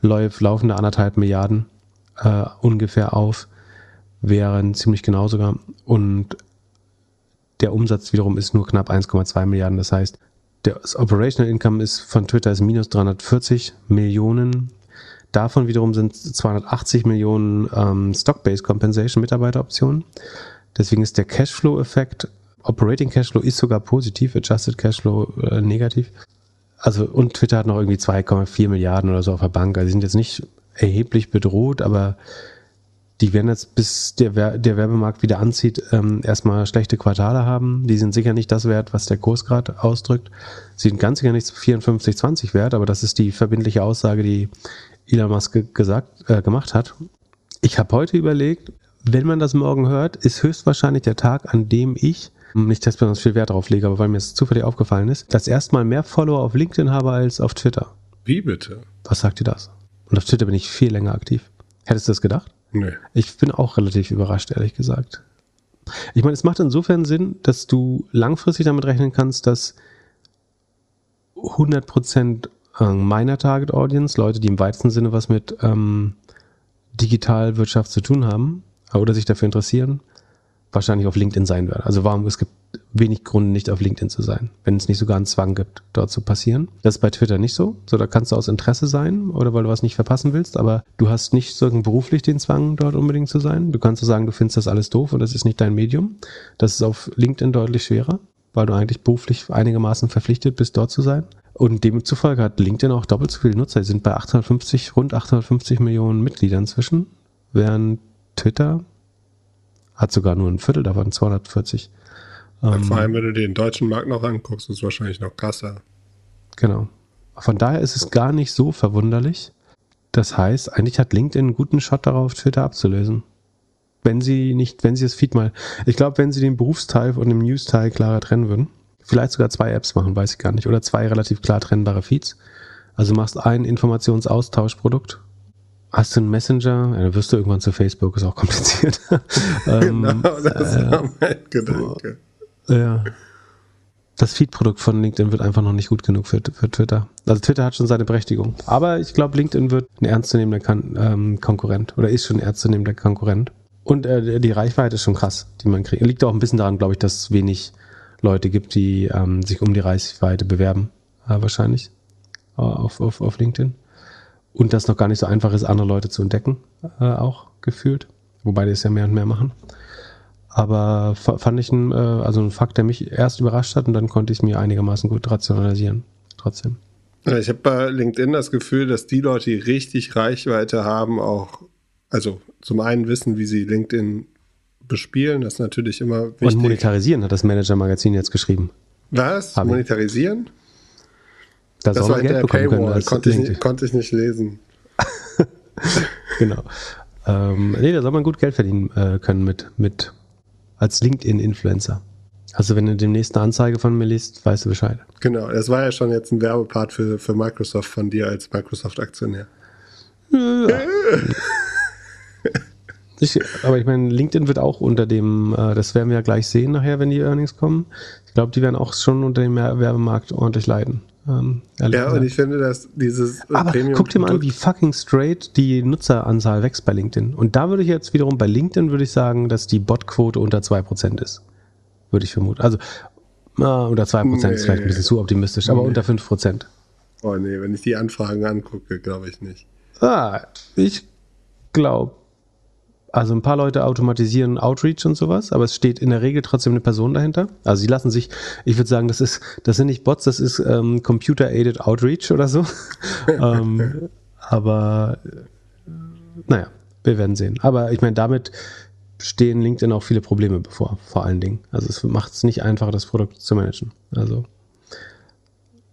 Läuft laufende anderthalb Milliarden äh, ungefähr auf, wären ziemlich genau sogar. Und der Umsatz wiederum ist nur knapp 1,2 Milliarden. Das heißt, das Operational Income ist von Twitter ist minus 340 Millionen. Davon wiederum sind 280 Millionen ähm, Stock-Based Compensation Mitarbeiteroptionen. Deswegen ist der Cashflow-Effekt, Operating Cashflow ist sogar positiv, Adjusted Cashflow äh, negativ. Also, und Twitter hat noch irgendwie 2,4 Milliarden oder so auf der Bank. Also, die sind jetzt nicht erheblich bedroht, aber die werden jetzt, bis der, Wer der Werbemarkt wieder anzieht, ähm, erstmal schlechte Quartale haben. Die sind sicher nicht das wert, was der Kurs gerade ausdrückt. Sie sind ganz sicher nicht 54,20 wert, aber das ist die verbindliche Aussage, die Elon Musk ge- gesagt, äh, gemacht hat. Ich habe heute überlegt, wenn man das morgen hört, ist höchstwahrscheinlich der Tag, an dem ich, nicht, dass ich besonders viel Wert drauf lege, aber weil mir es zufällig aufgefallen ist, das erstmal mehr Follower auf LinkedIn habe als auf Twitter. Wie bitte? Was sagt ihr das? Und auf Twitter bin ich viel länger aktiv. Hättest du das gedacht? Nö. Ich bin auch relativ überrascht, ehrlich gesagt. Ich meine, es macht insofern Sinn, dass du langfristig damit rechnen kannst, dass 100% äh, meiner Target Audience, Leute, die im weitesten Sinne was mit ähm, Digitalwirtschaft zu tun haben äh, oder sich dafür interessieren, wahrscheinlich auf LinkedIn sein werden. Also warum, es gibt wenig Grund, nicht auf LinkedIn zu sein, wenn es nicht sogar einen Zwang gibt, dort zu passieren. Das ist bei Twitter nicht so. So, da kannst du aus Interesse sein oder weil du was nicht verpassen willst, aber du hast nicht so beruflich den Zwang, dort unbedingt zu sein. Du kannst so sagen, du findest das alles doof und das ist nicht dein Medium. Das ist auf LinkedIn deutlich schwerer, weil du eigentlich beruflich einigermaßen verpflichtet bist, dort zu sein. Und demzufolge hat LinkedIn auch doppelt so viele Nutzer. Sie sind bei 850, rund 850 Millionen Mitgliedern inzwischen, während Twitter hat sogar nur ein Viertel davon, 240. Ähm, Vor allem, wenn du den deutschen Markt noch anguckst, ist es wahrscheinlich noch krasser. Genau. Von daher ist es gar nicht so verwunderlich. Das heißt, eigentlich hat LinkedIn einen guten Shot darauf, Twitter abzulösen. Wenn sie nicht, wenn sie das Feed mal, ich glaube, wenn sie den Berufsteil und den News-Teil klarer trennen würden, vielleicht sogar zwei Apps machen, weiß ich gar nicht, oder zwei relativ klar trennbare Feeds. Also machst ein Informationsaustauschprodukt Hast du einen Messenger? Ja, dann wirst du irgendwann zu Facebook, ist auch kompliziert. genau, ähm, das äh, war mein Gedanke. Ja. Das Feed-Produkt von LinkedIn wird einfach noch nicht gut genug für, für Twitter. Also Twitter hat schon seine Berechtigung. Aber ich glaube, LinkedIn wird ein ernstzunehmender Kon ähm, Konkurrent oder ist schon ein ernstzunehmender Konkurrent. Und äh, die Reichweite ist schon krass, die man kriegt. Liegt auch ein bisschen daran, glaube ich, dass es wenig Leute gibt, die ähm, sich um die Reichweite bewerben. Äh, wahrscheinlich. Äh, auf, auf, auf LinkedIn. Und das noch gar nicht so einfach ist, andere Leute zu entdecken, äh, auch gefühlt. Wobei die es ja mehr und mehr machen. Aber fand ich ein, äh, also ein Fakt, der mich erst überrascht hat und dann konnte ich es mir einigermaßen gut rationalisieren. Trotzdem. Ich habe bei LinkedIn das Gefühl, dass die Leute, die richtig Reichweite haben, auch, also zum einen wissen, wie sie LinkedIn bespielen, das ist natürlich immer wichtig. Und monetarisieren hat das Manager-Magazin jetzt geschrieben. Was? Hab monetarisieren? Da das war Geld bekommen Paywall. Konnte ich, nicht, konnte ich nicht lesen. genau. Ähm, nee, da soll man gut Geld verdienen äh, können mit, mit als LinkedIn-Influencer. Also wenn du demnächst eine Anzeige von mir liest, weißt du Bescheid. Genau, das war ja schon jetzt ein Werbepart für, für Microsoft von dir als Microsoft-Aktionär. Ja. ich, aber ich meine, LinkedIn wird auch unter dem, äh, das werden wir ja gleich sehen nachher, wenn die Earnings kommen. Ich glaube, die werden auch schon unter dem Werbemarkt ordentlich leiden. Ähm, ja, und ich finde, dass dieses Aber Premium guck dir mal an, wie fucking straight die Nutzeranzahl wächst bei LinkedIn. Und da würde ich jetzt wiederum, bei LinkedIn würde ich sagen, dass die Botquote unter 2% ist. Würde ich vermuten. Also, äh, unter 2% nee. ist vielleicht ein bisschen zu optimistisch, aber nee. unter 5%. Oh nee, wenn ich die Anfragen angucke, glaube ich nicht. Ah, ich glaube also ein paar Leute automatisieren Outreach und sowas, aber es steht in der Regel trotzdem eine Person dahinter. Also sie lassen sich, ich würde sagen, das ist, das sind nicht Bots, das ist ähm, Computer-Aided Outreach oder so. ähm, aber naja, wir werden sehen. Aber ich meine, damit stehen LinkedIn auch viele Probleme bevor, vor allen Dingen. Also es macht es nicht einfacher, das Produkt zu managen. Also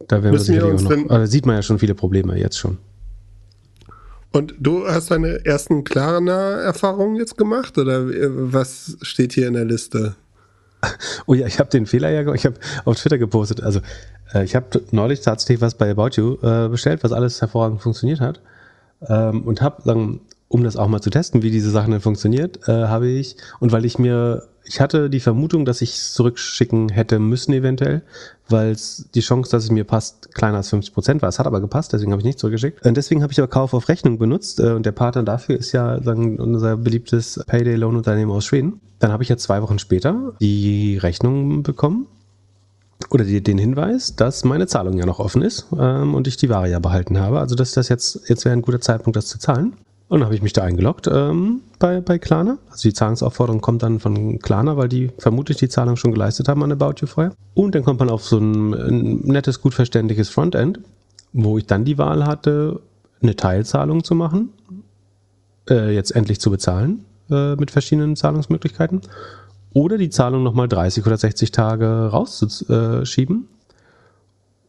da werden wir sicherlich auch noch, da sieht man ja schon viele Probleme jetzt schon. Und du hast deine ersten Klarna-Erfahrungen jetzt gemacht oder äh, was steht hier in der Liste? Oh ja, ich habe den Fehler ja, ich habe auf Twitter gepostet. Also äh, ich habe neulich tatsächlich was bei About You äh, bestellt, was alles hervorragend funktioniert hat. Ähm, und habe um das auch mal zu testen, wie diese Sachen denn funktioniert, äh, habe ich, und weil ich mir ich hatte die Vermutung, dass ich es zurückschicken hätte müssen eventuell, weil die Chance, dass es mir passt, kleiner als 50 Prozent war. Es hat aber gepasst, deswegen habe ich nicht zurückgeschickt. Und deswegen habe ich aber Kauf auf Rechnung benutzt äh, und der Partner dafür ist ja sagen, unser beliebtes Payday-Loan-Unternehmen aus Schweden. Dann habe ich ja zwei Wochen später die Rechnung bekommen oder die, den Hinweis, dass meine Zahlung ja noch offen ist ähm, und ich die Ware ja behalten habe. Also dass das jetzt, jetzt wäre ein guter Zeitpunkt, das zu zahlen. Und dann habe ich mich da eingeloggt ähm, bei, bei Klarna. Also die Zahlungsaufforderung kommt dann von Klarna, weil die vermutlich die Zahlung schon geleistet haben an About You vorher. Und dann kommt man auf so ein, ein nettes, gut verständliches Frontend, wo ich dann die Wahl hatte, eine Teilzahlung zu machen, äh, jetzt endlich zu bezahlen äh, mit verschiedenen Zahlungsmöglichkeiten oder die Zahlung nochmal 30 oder 60 Tage rauszuschieben.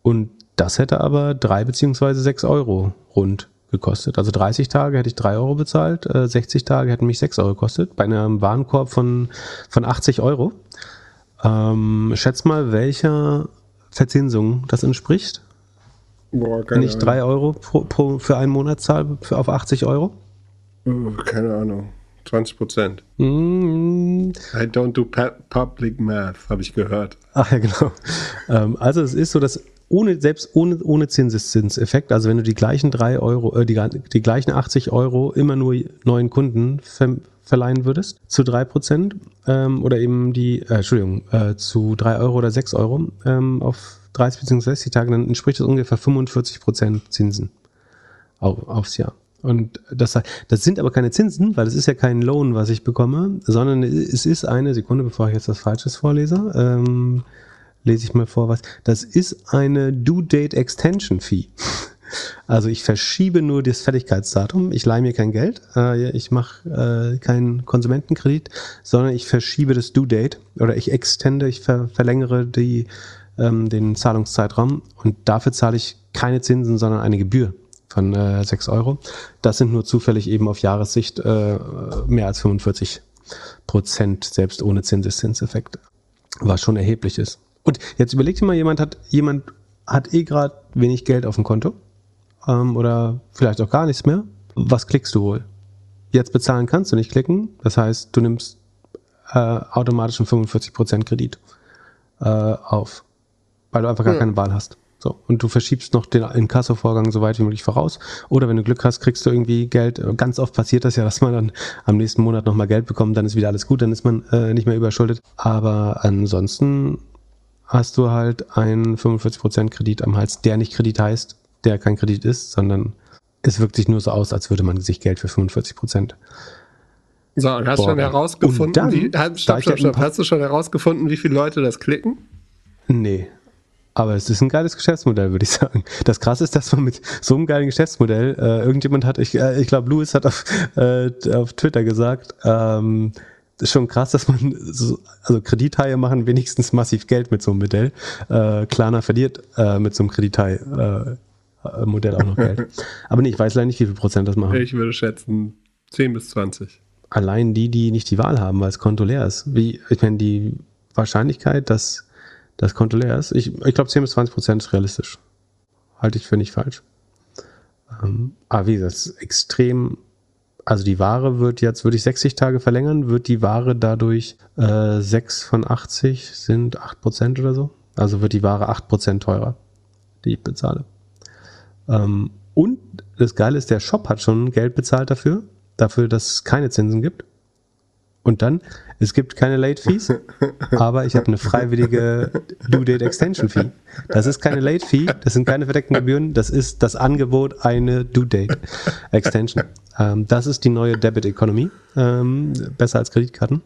Und das hätte aber drei beziehungsweise sechs Euro rund gekostet. Also 30 Tage hätte ich 3 Euro bezahlt, äh, 60 Tage hätten mich 6 Euro gekostet, bei einem Warenkorb von, von 80 Euro. Ähm, schätz mal, welcher Verzinsung das entspricht. Boah, Wenn ich 3 Euro pro, pro, für einen Monat zahle, für, auf 80 Euro? Uh, keine Ahnung. 20 Prozent. Mm. I don't do public math, habe ich gehört. Ach ja, genau. Ähm, also es ist so, dass ohne, selbst ohne, ohne Zinseszinseffekt, also wenn du die gleichen drei Euro, äh, die, die gleichen 80 Euro immer nur neuen Kunden ver, verleihen würdest, zu drei Prozent, ähm, oder eben die, äh, Entschuldigung, äh, zu drei Euro oder sechs Euro ähm, auf 30 bzw. 60 Tage, dann entspricht das ungefähr 45 Prozent Zinsen auf, aufs Jahr. Und das, das sind aber keine Zinsen, weil es ist ja kein Loan, was ich bekomme, sondern es ist eine Sekunde, bevor ich jetzt was Falsches vorlese, ähm, lese ich mal vor was. Das ist eine Due Date Extension Fee. Also ich verschiebe nur das Fälligkeitsdatum. Ich leihe mir kein Geld, äh, ich mache äh, keinen Konsumentenkredit, sondern ich verschiebe das Due Date oder ich extende, ich ver verlängere die, ähm, den Zahlungszeitraum und dafür zahle ich keine Zinsen, sondern eine Gebühr von äh, 6 Euro. Das sind nur zufällig eben auf Jahressicht äh, mehr als 45 Prozent, selbst ohne Zinseszinseffekt, was schon erheblich ist. Und jetzt überleg dir mal, jemand hat, jemand hat eh gerade wenig Geld auf dem Konto ähm, oder vielleicht auch gar nichts mehr. Was klickst du wohl? Jetzt bezahlen kannst du nicht klicken. Das heißt, du nimmst äh, automatisch einen 45% Kredit äh, auf, weil du einfach gar hm. keine Wahl hast. So, und du verschiebst noch den Inkassovorgang so weit wie möglich voraus. Oder wenn du Glück hast, kriegst du irgendwie Geld. Ganz oft passiert das ja, dass man dann am nächsten Monat nochmal Geld bekommt, dann ist wieder alles gut, dann ist man äh, nicht mehr überschuldet. Aber ansonsten hast du halt einen 45% Kredit am Hals, der nicht Kredit heißt, der kein Kredit ist, sondern es wirkt sich nur so aus, als würde man sich Geld für 45% so, und hast du schon herausgefunden, dann, wie, stopp, stopp, stopp, hast du schon herausgefunden, wie viele Leute das klicken? Nee. Aber es ist ein geiles Geschäftsmodell, würde ich sagen. Das krasse ist, dass man mit so einem geilen Geschäftsmodell, äh, irgendjemand hat, ich, äh, ich glaube, Louis hat auf, äh, auf Twitter gesagt, ähm, ist schon krass, dass man so, also Kredithaie machen wenigstens massiv Geld mit so einem Modell. Äh, Klarna verliert äh, mit so einem Kredithai äh, Modell auch noch Geld. Aber nee, ich weiß leider nicht, wie viel Prozent das machen. Ich würde schätzen 10 bis 20. Allein die, die nicht die Wahl haben, weil das Konto leer ist. Wie, ich meine, die Wahrscheinlichkeit, dass das Konto leer ist, ich, ich glaube 10 bis 20 Prozent ist realistisch. Halte ich für nicht falsch. Ähm, aber wie gesagt, extrem also die Ware wird jetzt, würde ich 60 Tage verlängern, wird die Ware dadurch äh, 6 von 80 sind 8 Prozent oder so. Also wird die Ware 8 Prozent teurer, die ich bezahle. Ähm, und das Geile ist, der Shop hat schon Geld bezahlt dafür, dafür, dass es keine Zinsen gibt. Und dann, es gibt keine Late Fees, aber ich habe eine freiwillige Due Date Extension Fee. Das ist keine Late Fee, das sind keine verdeckten Gebühren, das ist das Angebot eine Due Date Extension. Ähm, das ist die neue Debit Economy, ähm, besser als Kreditkarten.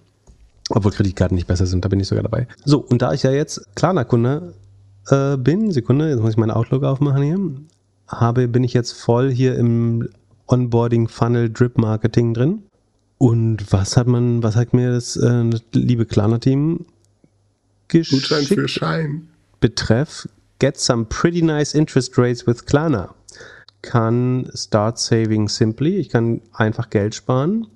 Obwohl Kreditkarten nicht besser sind, da bin ich sogar dabei. So, und da ich ja jetzt Klarna-Kunde äh, bin, Sekunde, jetzt muss ich meine Outlook aufmachen hier, habe, bin ich jetzt voll hier im Onboarding Funnel Drip Marketing drin und was hat man, was hat mir das äh, liebe Klarna-Team geschickt? Gutschein für Schein. Betreff Get some pretty nice interest rates with Klarna. Kann Start Saving Simply. Ich kann einfach Geld sparen.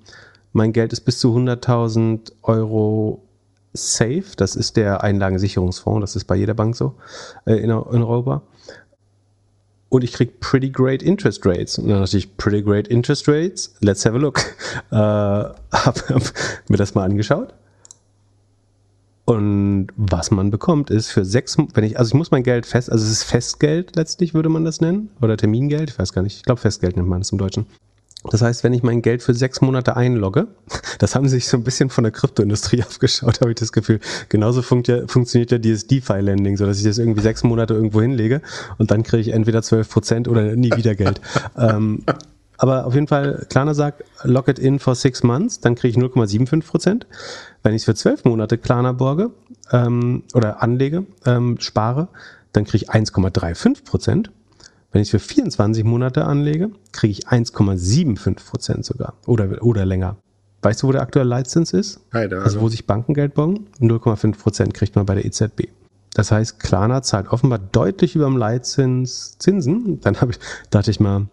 Mein Geld ist bis zu 100.000 Euro safe. Das ist der Einlagensicherungsfonds. Das ist bei jeder Bank so äh, in, in Europa und ich krieg pretty great interest rates. Und dann dachte ich, pretty great interest rates, let's have a look. Äh, hab, hab mir das mal angeschaut. Und was man bekommt, ist für sechs, wenn ich, also ich muss mein Geld fest, also es ist Festgeld letztlich, würde man das nennen, oder Termingeld, ich weiß gar nicht, ich glaube Festgeld nennt man es im Deutschen. Das heißt, wenn ich mein Geld für sechs Monate einlogge, das haben sie sich so ein bisschen von der Kryptoindustrie aufgeschaut, habe ich das Gefühl. Genauso funkt ja, funktioniert ja dieses DeFi-Lending, so dass ich das irgendwie sechs Monate irgendwo hinlege und dann kriege ich entweder zwölf Prozent oder nie wieder Geld. ähm, aber auf jeden Fall, Klarna sagt, lock it in for six months, dann kriege ich 0,75 Prozent. Wenn ich es für zwölf Monate Klarna borge ähm, oder anlege, ähm, spare, dann kriege ich 1,35 Prozent. Wenn ich für 24 Monate anlege, kriege ich 1,75 Prozent sogar oder, oder länger. Weißt du, wo der aktuelle Leitzins ist? Keine also wo sich Banken Geld bauen? 0,5 Prozent kriegt man bei der EZB. Das heißt, Klarna zahlt offenbar deutlich über dem Leitzins Zinsen. Dann ich, dachte ich mal,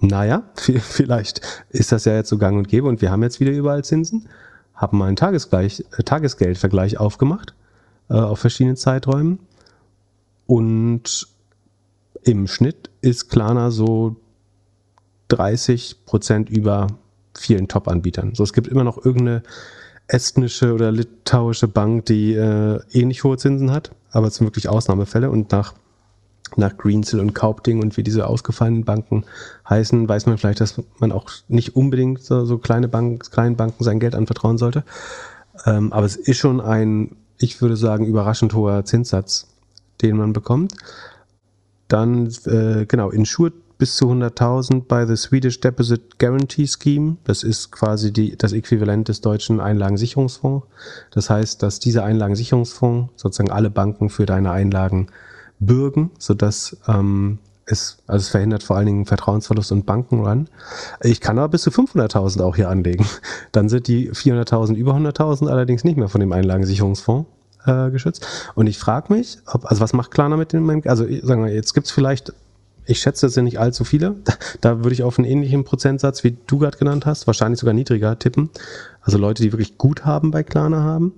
naja, vielleicht ist das ja jetzt so gang und gäbe und wir haben jetzt wieder überall Zinsen. Haben mal einen Tagesgleich, äh, Tagesgeldvergleich aufgemacht äh, auf verschiedenen Zeiträumen und im Schnitt ist Klarna so 30 Prozent über vielen Top-Anbietern. So, es gibt immer noch irgendeine estnische oder litauische Bank, die äh, ähnlich hohe Zinsen hat, aber es sind wirklich Ausnahmefälle und nach nach Greensill und Kaupding und wie diese ausgefallenen Banken heißen, weiß man vielleicht, dass man auch nicht unbedingt so, so kleine Banken, kleinen Banken sein Geld anvertrauen sollte. Ähm, aber es ist schon ein, ich würde sagen, überraschend hoher Zinssatz, den man bekommt. Dann, äh, genau, insured bis zu 100.000 bei the Swedish Deposit Guarantee Scheme. Das ist quasi die, das Äquivalent des deutschen Einlagensicherungsfonds. Das heißt, dass dieser Einlagensicherungsfonds sozusagen alle Banken für deine Einlagen bürgen, sodass ähm, es, also es verhindert vor allen Dingen Vertrauensverlust und Bankenrun. Ich kann aber bis zu 500.000 auch hier anlegen. Dann sind die 400.000 über 100.000 allerdings nicht mehr von dem Einlagensicherungsfonds äh, geschützt. Und ich frage mich, ob, also was macht Klarna mit dem, also sagen wir, jetzt gibt's vielleicht, ich schätze, das sind nicht allzu viele. Da würde ich auf einen ähnlichen Prozentsatz, wie du gerade genannt hast, wahrscheinlich sogar niedriger tippen. Also Leute, die wirklich Guthaben bei Klarna haben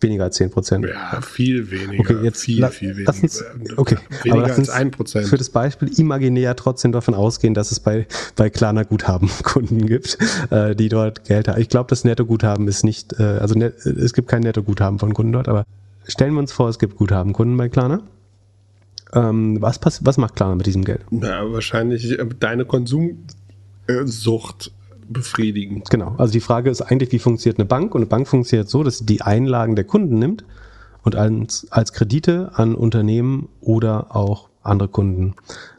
weniger als 10 Prozent. Ja, viel weniger. Okay, jetzt viel, viel weniger. Uns, okay, weniger aber als 1 Prozent. Für das Beispiel imaginär trotzdem davon ausgehen, dass es bei, bei Klarna Guthaben-Kunden gibt, äh, die dort Geld haben. Ich glaube, das Netto-Guthaben ist nicht, äh, also net, es gibt kein Netto-Guthaben von Kunden dort, aber stellen wir uns vor, es gibt Guthaben-Kunden bei Klarna. Ähm, was, pass was macht Klarna mit diesem Geld? Ja, wahrscheinlich äh, deine Konsumsucht befriedigen. Genau. Also die Frage ist eigentlich, wie funktioniert eine Bank? Und eine Bank funktioniert so, dass sie die Einlagen der Kunden nimmt und als, als Kredite an Unternehmen oder auch andere Kunden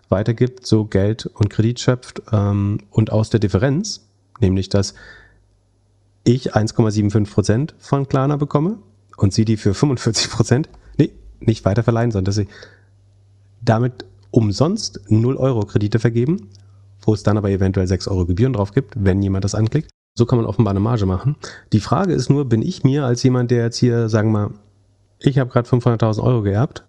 weitergibt, so Geld und Kredit schöpft ähm, und aus der Differenz, nämlich dass ich 1,75 Prozent von Klarna bekomme und sie die für 45 Prozent, nee, nicht weiter verleihen, sondern dass sie damit umsonst 0 Euro Kredite vergeben wo es dann aber eventuell 6 Euro Gebühren drauf gibt, wenn jemand das anklickt. So kann man offenbar eine Marge machen. Die Frage ist nur, bin ich mir als jemand, der jetzt hier, sagen wir mal, ich habe gerade 500.000 Euro geerbt,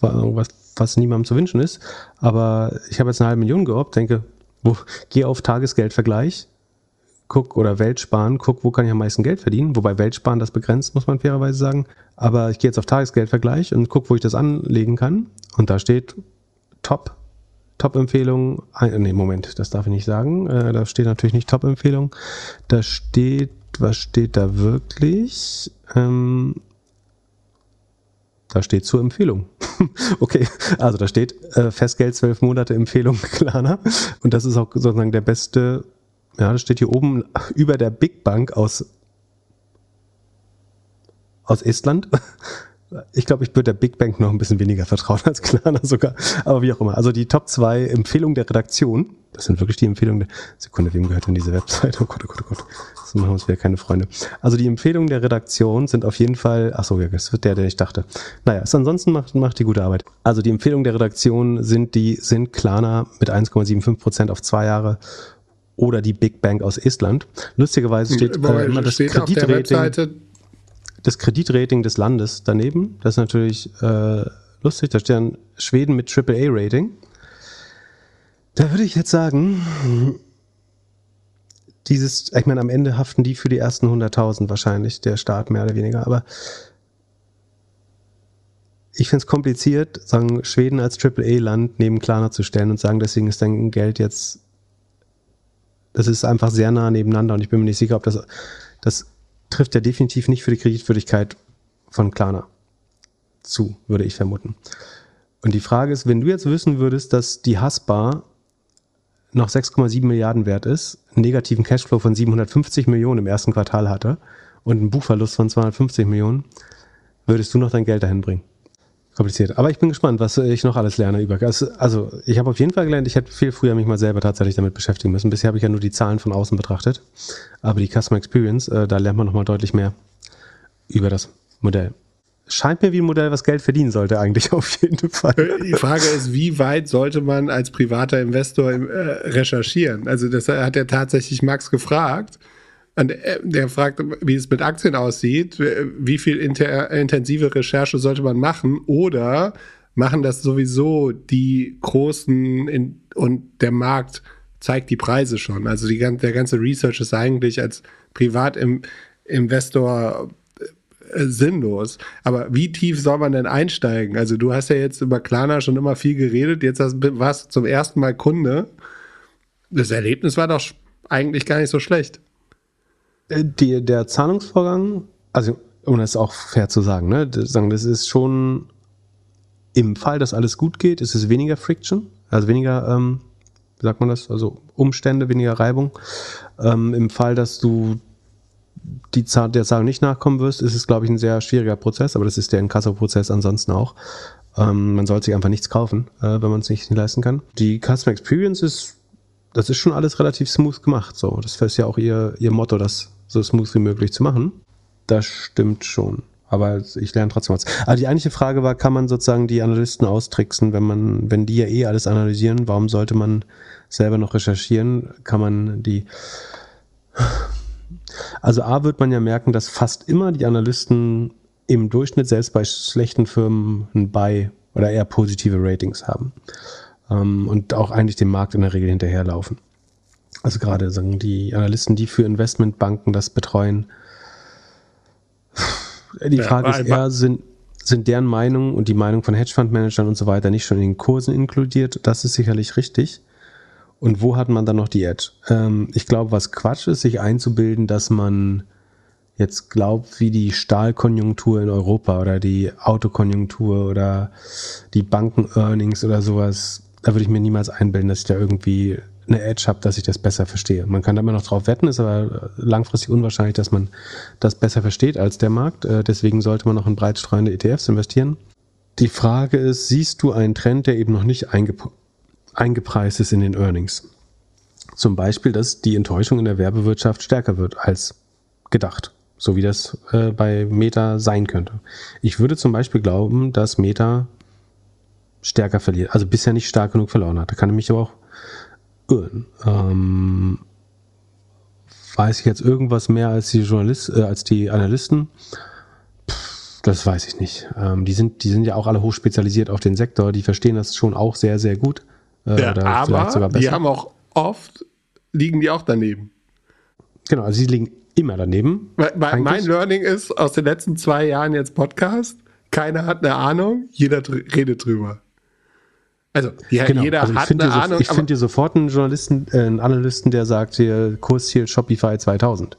was, was niemandem zu wünschen ist, aber ich habe jetzt eine halbe Million geerbt, denke, wo, geh auf Tagesgeldvergleich, guck oder Weltsparen, guck, wo kann ich am meisten Geld verdienen, wobei Weltsparen das begrenzt, muss man fairerweise sagen. Aber ich gehe jetzt auf Tagesgeldvergleich und guck, wo ich das anlegen kann. Und da steht Top Top-Empfehlung, nee, Moment, das darf ich nicht sagen. Äh, da steht natürlich nicht Top-Empfehlung. Da steht, was steht da wirklich? Ähm, da steht zur Empfehlung. okay, also da steht äh, Festgeld zwölf Monate Empfehlung Klarna. Und das ist auch sozusagen der beste, ja, das steht hier oben über der Big Bank aus, aus Estland ich glaube, ich würde der Big Bang noch ein bisschen weniger vertrauen als Klarna sogar. Aber wie auch immer. Also die Top 2 Empfehlungen der Redaktion. Das sind wirklich die Empfehlungen der. Sekunde, wem gehört denn diese Webseite? Oh Gott, oh Gott, oh Gott. Das machen wir uns wieder keine Freunde. Also die Empfehlungen der Redaktion sind auf jeden Fall. Ach so, ja, das wird der, der ich dachte. Naja, ist ansonsten macht, macht die gute Arbeit. Also die Empfehlungen der Redaktion sind die, sind Klarna mit 1,75 Prozent auf zwei Jahre oder die Big Bank aus Estland. Lustigerweise steht äh, immer das steht Kreditrating. Auf der Webseite das Kreditrating des Landes daneben. Das ist natürlich äh, lustig. Da steht dann Schweden mit AAA-Rating. Da würde ich jetzt sagen, dieses, ich meine, am Ende haften die für die ersten 100.000 wahrscheinlich, der Staat mehr oder weniger, aber ich finde es kompliziert, sagen, Schweden als AAA-Land neben Klarna zu stellen und sagen, deswegen ist dein Geld jetzt, das ist einfach sehr nah nebeneinander und ich bin mir nicht sicher, ob das, das trifft ja definitiv nicht für die Kreditwürdigkeit von Klarna zu, würde ich vermuten. Und die Frage ist, wenn du jetzt wissen würdest, dass die Hasbar noch 6,7 Milliarden wert ist, einen negativen Cashflow von 750 Millionen im ersten Quartal hatte und einen Buchverlust von 250 Millionen, würdest du noch dein Geld dahin bringen? Kompliziert. Aber ich bin gespannt, was ich noch alles lerne über. Also ich habe auf jeden Fall gelernt, ich hätte viel früher mich mal selber tatsächlich damit beschäftigen müssen. Bisher habe ich ja nur die Zahlen von außen betrachtet. Aber die Customer Experience, äh, da lernt man nochmal deutlich mehr über das Modell. Scheint mir wie ein Modell, was Geld verdienen sollte, eigentlich auf jeden Fall. Die Frage ist, wie weit sollte man als privater Investor äh, recherchieren? Also, das hat ja tatsächlich Max gefragt. Und äh, der fragt, wie es mit Aktien aussieht, wie viel intensive Recherche sollte man machen oder machen das sowieso die Großen in, und der Markt zeigt die Preise schon. Also die, der ganze Research ist eigentlich als Privatinvestor äh, sinnlos. Aber wie tief soll man denn einsteigen? Also du hast ja jetzt über Klarna schon immer viel geredet, jetzt warst du zum ersten Mal Kunde. Das Erlebnis war doch eigentlich gar nicht so schlecht. Die, der Zahlungsvorgang, also um das auch fair zu sagen, ne, das ist schon Im Fall, dass alles gut geht, ist es weniger Friction, also weniger, ähm, wie sagt man das, also Umstände, weniger Reibung. Ähm, Im Fall, dass du die Zahl, der Zahl nicht nachkommen wirst, ist es, glaube ich, ein sehr schwieriger Prozess, aber das ist der Inkasso-Prozess ansonsten auch. Ähm, man sollte sich einfach nichts kaufen, äh, wenn man es nicht leisten kann. Die Customer Experience ist, das ist schon alles relativ smooth gemacht. So, das ist ja auch ihr, ihr Motto, das so smooth wie möglich zu machen. Das stimmt schon. Aber ich lerne trotzdem was. Aber die eigentliche Frage war, kann man sozusagen die Analysten austricksen, wenn man, wenn die ja eh alles analysieren, warum sollte man selber noch recherchieren? Kann man die also A wird man ja merken, dass fast immer die Analysten im Durchschnitt selbst bei schlechten Firmen ein Buy oder eher positive Ratings haben ähm, und auch eigentlich dem Markt in der Regel hinterherlaufen. Also gerade sagen die Analysten, die für Investmentbanken das betreuen. Die Frage ja, ist eher, sind, sind deren Meinung und die Meinung von Hedgefund-Managern und so weiter nicht schon in den Kursen inkludiert? Das ist sicherlich richtig. Und wo hat man dann noch die Edge? Ähm, ich glaube, was Quatsch ist, sich einzubilden, dass man jetzt glaubt, wie die Stahlkonjunktur in Europa oder die Autokonjunktur oder die Banken-Earnings oder sowas, da würde ich mir niemals einbilden, dass ich da irgendwie eine Edge habe, dass ich das besser verstehe. Man kann da immer noch drauf wetten, ist aber langfristig unwahrscheinlich, dass man das besser versteht als der Markt. Äh, deswegen sollte man noch in breitstreuende ETFs investieren. Die Frage ist, siehst du einen Trend, der eben noch nicht eingebaut eingepreist ist in den Earnings. Zum Beispiel, dass die Enttäuschung in der Werbewirtschaft stärker wird als gedacht, so wie das äh, bei Meta sein könnte. Ich würde zum Beispiel glauben, dass Meta stärker verliert, also bisher nicht stark genug verloren hat. Da kann ich mich aber auch irren. Ähm, weiß ich jetzt irgendwas mehr als die Journalisten, äh, als die Analysten? Pff, das weiß ich nicht. Ähm, die sind, die sind ja auch alle hochspezialisiert auf den Sektor. Die verstehen das schon auch sehr, sehr gut. Äh, ja, aber die haben auch oft, liegen die auch daneben. Genau, also sie liegen immer daneben. Weil, mein Learning ist aus den letzten zwei Jahren jetzt Podcast, keiner hat eine Ahnung, jeder redet drüber. Also, ja, genau. jeder also hat eine so, Ahnung. Ich finde dir sofort einen Journalisten, äh, einen Analysten, der sagt hier Kursziel Shopify 2000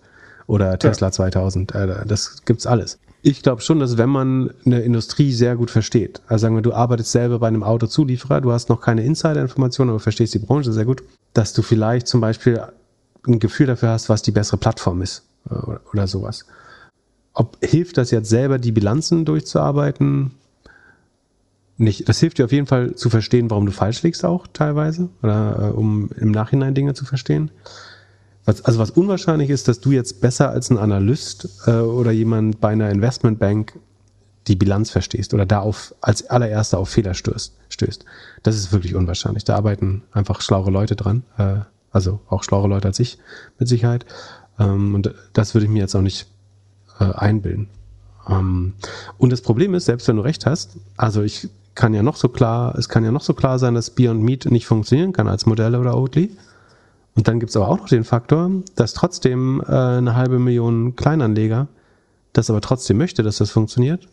oder Tesla ja. 2000. Äh, das gibt's alles ich glaube schon, dass wenn man eine Industrie sehr gut versteht, also sagen wir, du arbeitest selber bei einem Autozulieferer, du hast noch keine Insider-Informationen, aber verstehst die Branche sehr gut, dass du vielleicht zum Beispiel ein Gefühl dafür hast, was die bessere Plattform ist äh, oder, oder sowas. Ob hilft das jetzt selber, die Bilanzen durchzuarbeiten? Nicht. Das hilft dir auf jeden Fall zu verstehen, warum du falsch liegst auch teilweise oder äh, um im Nachhinein Dinge zu verstehen. Was, also was unwahrscheinlich ist, dass du jetzt besser als ein Analyst äh, oder jemand bei einer Investmentbank die Bilanz verstehst oder da auf, als allererster auf Fehler stößt, stößt. Das ist wirklich unwahrscheinlich. Da arbeiten einfach schlaue Leute dran, äh, also auch schlauere Leute als ich mit Sicherheit. Ähm, und das würde ich mir jetzt auch nicht äh, einbilden. Ähm, und das Problem ist, selbst wenn du recht hast, also ich kann ja noch so klar, es kann ja noch so klar sein, dass Beyond Meat nicht funktionieren kann als Modell oder Oatly. Und dann gibt es aber auch noch den Faktor, dass trotzdem äh, eine halbe Million Kleinanleger das aber trotzdem möchte, dass das funktioniert.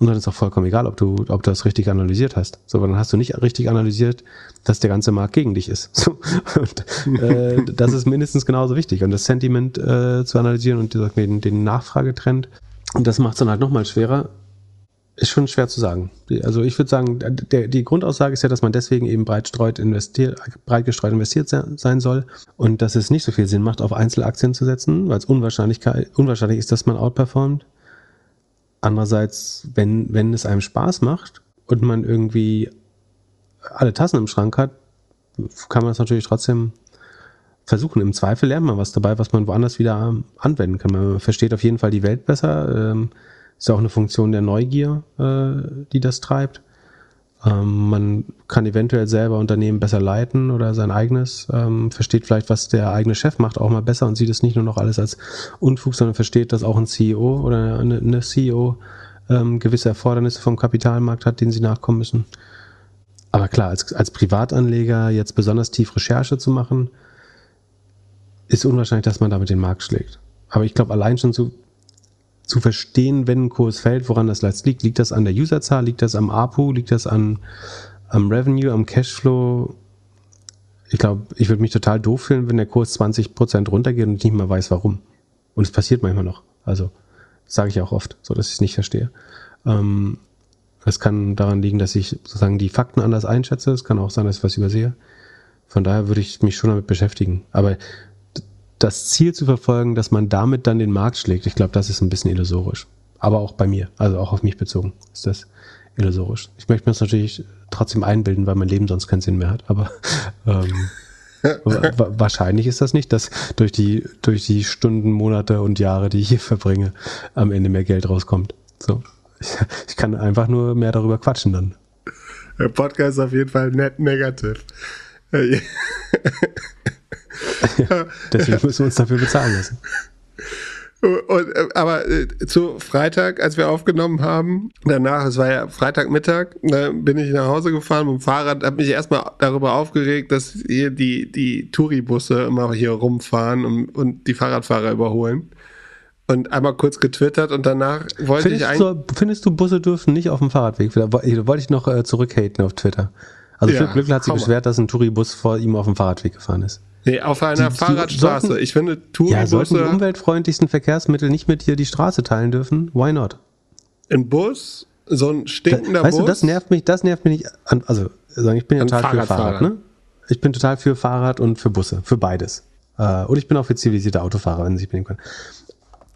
Und dann ist auch vollkommen egal, ob du, ob du das richtig analysiert hast. So, dann hast du nicht richtig analysiert, dass der ganze Markt gegen dich ist. So, und, äh, das ist mindestens genauso wichtig. Und das Sentiment äh, zu analysieren und den, den Nachfragetrend. Und das macht es dann halt nochmal schwerer, ist schon schwer zu sagen. Also ich würde sagen, der, die Grundaussage ist ja, dass man deswegen eben breit, streut investiert, breit gestreut investiert sein soll und dass es nicht so viel Sinn macht, auf Einzelaktien zu setzen, weil es unwahrscheinlich, unwahrscheinlich ist, dass man outperformt. Andererseits, wenn, wenn es einem Spaß macht und man irgendwie alle Tassen im Schrank hat, kann man es natürlich trotzdem versuchen. Im Zweifel lernt man was dabei, was man woanders wieder anwenden kann. Man versteht auf jeden Fall die Welt besser. Ähm, ist ja auch eine Funktion der Neugier, äh, die das treibt. Ähm, man kann eventuell selber Unternehmen besser leiten oder sein eigenes, ähm, versteht vielleicht, was der eigene Chef macht, auch mal besser und sieht es nicht nur noch alles als Unfug, sondern versteht, dass auch ein CEO oder eine, eine CEO ähm, gewisse Erfordernisse vom Kapitalmarkt hat, denen sie nachkommen müssen. Aber klar, als, als Privatanleger jetzt besonders tief Recherche zu machen, ist unwahrscheinlich, dass man damit den Markt schlägt. Aber ich glaube, allein schon zu zu verstehen, wenn ein Kurs fällt, woran das liegt. Liegt das an der Userzahl? Liegt das am APU? Liegt das an, am Revenue, am Cashflow? Ich glaube, ich würde mich total doof fühlen, wenn der Kurs 20% runtergeht und ich nicht mehr weiß, warum. Und es passiert manchmal noch. Also, sage ich auch oft, so dass ich es nicht verstehe. Ähm, Es kann daran liegen, dass ich sozusagen die Fakten anders einschätze. Es kann auch sein, dass ich was übersehe. Von daher würde ich mich schon damit beschäftigen. Aber das Ziel zu verfolgen, dass man damit dann den Markt schlägt, ich glaube, das ist ein bisschen illusorisch. Aber auch bei mir, also auch auf mich bezogen, ist das illusorisch. Ich möchte mir das natürlich trotzdem einbilden, weil mein Leben sonst keinen Sinn mehr hat. Aber ähm, wahrscheinlich ist das nicht, dass durch die, durch die Stunden, Monate und Jahre, die ich hier verbringe, am Ende mehr Geld rauskommt. So. Ich, ich kann einfach nur mehr darüber quatschen dann. Der Podcast ist auf jeden Fall net negativ. ja, deswegen müssen wir uns dafür bezahlen lassen. Und, äh, aber äh, zu Freitag, als wir aufgenommen haben, danach, es war ja Freitagmittag, da bin ich nach Hause gefahren mit dem Fahrrad, habe mich erstmal darüber aufgeregt, dass hier die, die Touribusse immer hier rumfahren und, und die Fahrradfahrer überholen. Und einmal kurz getwittert und danach wollte findest ich eigentlich. Du, findest du, Busse dürfen nicht auf dem Fahrradweg? Da wollte ich noch äh, zurückhaten auf Twitter. Also ja, Philipp Glückler hat sich beschwert, dass ein Touribus vor ihm auf dem Fahrradweg gefahren ist. Nee, auf einer die, Fahrradstraße. Sollten, ich finde, Touribusse... Ja, sollten die umweltfreundlichsten Verkehrsmittel nicht mit dir die Straße teilen dürfen? Why not? Ein Bus, so ein stinkender da, weißt Bus... Weißt du, das nervt mich, das nervt mich nicht... An, also, ich bin ja total für Fahrrad, ne? Ich bin total für Fahrrad und für Busse, für beides. Äh, und ich bin auch für zivilisierte Autofahrer, wenn sie sich benehmen können.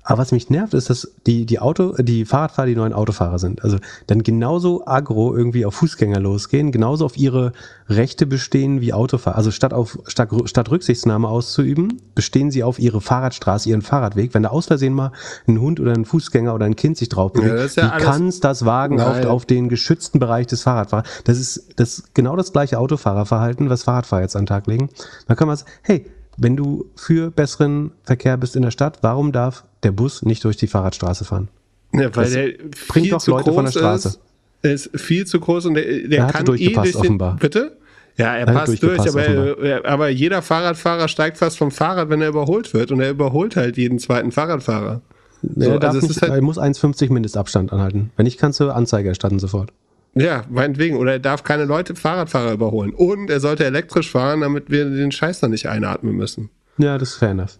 Aber was mich nervt, ist, dass die, die Auto, die Fahrradfahrer die neuen Autofahrer sind. Also dann genauso aggro irgendwie auf Fußgänger losgehen, genauso auf ihre Rechte bestehen wie Autofahrer. Also statt auf, statt, statt Rücksichtsnahme auszuüben, bestehen sie auf ihre Fahrradstraße, ihren Fahrradweg. Wenn da aus Versehen mal ein Hund oder ein Fußgänger oder ein Kind sich drauf bewegt, ja, ja wie kann es das wagen auf, auf den geschützten Bereich des Fahrradfahrers? Das ist, das ist genau das gleiche Autofahrerverhalten, was Fahrradfahrer jetzt an den Tag legen. Dann kann man sagen, hey, wenn du für besseren Verkehr bist in der Stadt, warum darf der Bus nicht durch die Fahrradstraße fahren? Ja, weil das der bringt doch Leute von der Straße. Ist, ist viel zu groß und der, der er kann durchgepasst, eh durch den, offenbar. Bitte? Ja, er, er passt durch, aber, er, aber jeder Fahrradfahrer steigt fast vom Fahrrad, wenn er überholt wird. Und er überholt halt jeden zweiten Fahrradfahrer. So, er, also nicht, halt, er muss 1,50 Mindestabstand anhalten. Wenn nicht, kannst du Anzeige erstatten sofort. Ja, meinetwegen. Oder er darf keine Leute Fahrradfahrer überholen. Und er sollte elektrisch fahren, damit wir den Scheiß dann nicht einatmen müssen. Ja, das ist fair enough.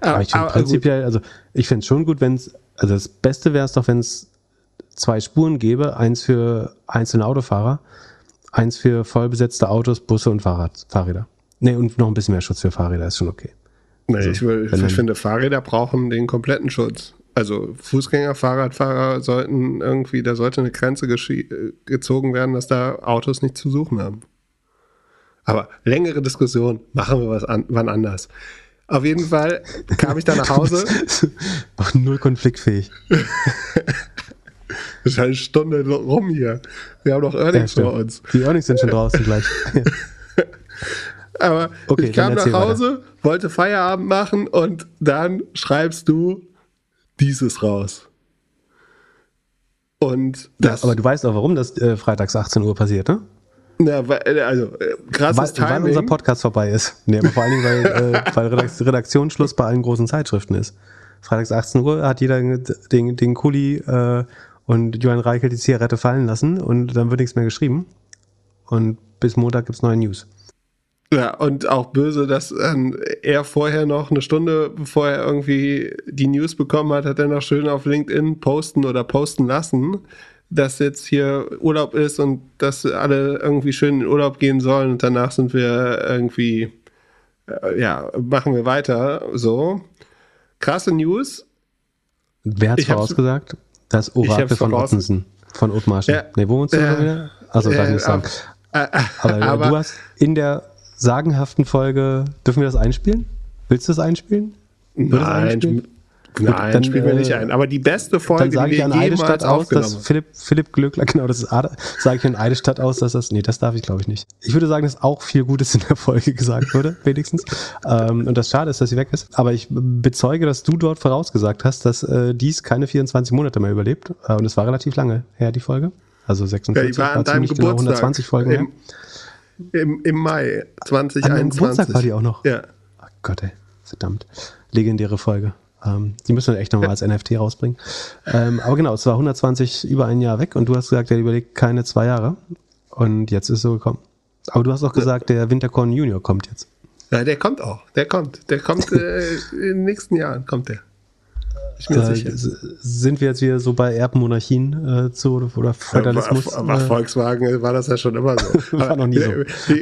Aber, aber ich finde prinzipiell, also ich finde es schon gut, wenn es, also das Beste wäre es doch, wenn es zwei Spuren gäbe, eins für einzelne Autofahrer, eins für vollbesetzte Autos, Busse und Fahrrad, Fahrräder. Nee, und noch ein bisschen mehr Schutz für Fahrräder ist schon okay. Nee, also, ich, will, ich finde, Fahrräder brauchen den kompletten Schutz. Also Fußgänger, Fahrradfahrer sollten irgendwie, da sollte eine Grenze gezogen werden, dass da Autos nicht zu suchen haben. Aber längere Diskussion machen wir was an, wann anders. Auf jeden Fall kam ich da nach Hause. Auch null konfliktfähig. das ist eine Stunde rum hier. Wir haben noch Earnings ja, vor uns. Die Earnings sind schon draußen gleich. Aber okay, ich kam nach Hause, weiter. wollte Feierabend machen und dann schreibst du dieses raus. Und das. Ja, aber du weißt auch, warum das äh, freitags 18 Uhr passiert, ne? Ja, äh, also äh, krasses weil, Timing. Weil unser Podcast vorbei ist. Nee, aber vor allen Dingen, weil, äh, weil Redaktionsschluss bei allen großen Zeitschriften ist. Freitags 18 Uhr hat jeder den, den Kuli äh, und Johann Reichel die Zigarette fallen lassen und dann wird nichts mehr geschrieben. Und bis Montag gibt's neue News. Ja, und auch böse, dass ähm, er vorher noch eine Stunde, bevor er irgendwie die News bekommen hat, hat er noch schön auf LinkedIn posten oder posten lassen, dass jetzt hier Urlaub ist und dass alle irgendwie schön in Urlaub gehen sollen und danach sind wir irgendwie, äh, ja, machen wir weiter. So. Krasse News. Wer hat es vorausgesagt? Das Orakel von Ottensen. Von Othmarschen. Ja, nee, wo wohnst du äh, wieder? Also, darf ich nicht sagen. Äh, aber, aber du hast in der sagenhaften Folge, dürfen wir das einspielen? Willst du das einspielen? Nein, das einspielen? Nein, dann spielen wir nicht äh, ein. Aber die beste Folge, dann sage ich an Eidestadt aus, dass Philipp, Philipp Glöckler, genau, das ist, sage ich an Eidestadt aus, dass das, nee, das darf ich glaube ich nicht. Ich würde sagen, dass auch viel Gutes in der Folge gesagt wurde, wenigstens. ähm, und das Schade ist, dass sie weg ist. Aber ich bezeuge, dass du dort vorausgesagt hast, dass äh, dies keine 24 Monate mehr überlebt. Äh, und es war relativ lange her, die Folge. Also 46, ja, ich war an deinem Geburtstag. Genau 120 Folgen im, im, Im Mai 2021. An Geburtstag war die auch noch? Ja. Oh Gott, ey. Verdammt. Legendäre Folge. Ähm, die müssen wir echt nochmal als NFT rausbringen. Ähm, aber genau, es war 120 über ein Jahr weg und du hast gesagt, er überlegt keine zwei Jahre. Und jetzt ist es so gekommen. Aber du hast auch gesagt, der Winterkorn Junior kommt jetzt. Ja, der kommt auch. Der kommt. Der kommt äh, in den nächsten Jahren kommt der. S- sind wir jetzt wieder so bei Erbmonarchien äh, zu oder Feudalismus? War, war äh, Volkswagen war das ja schon immer so. War noch nie so.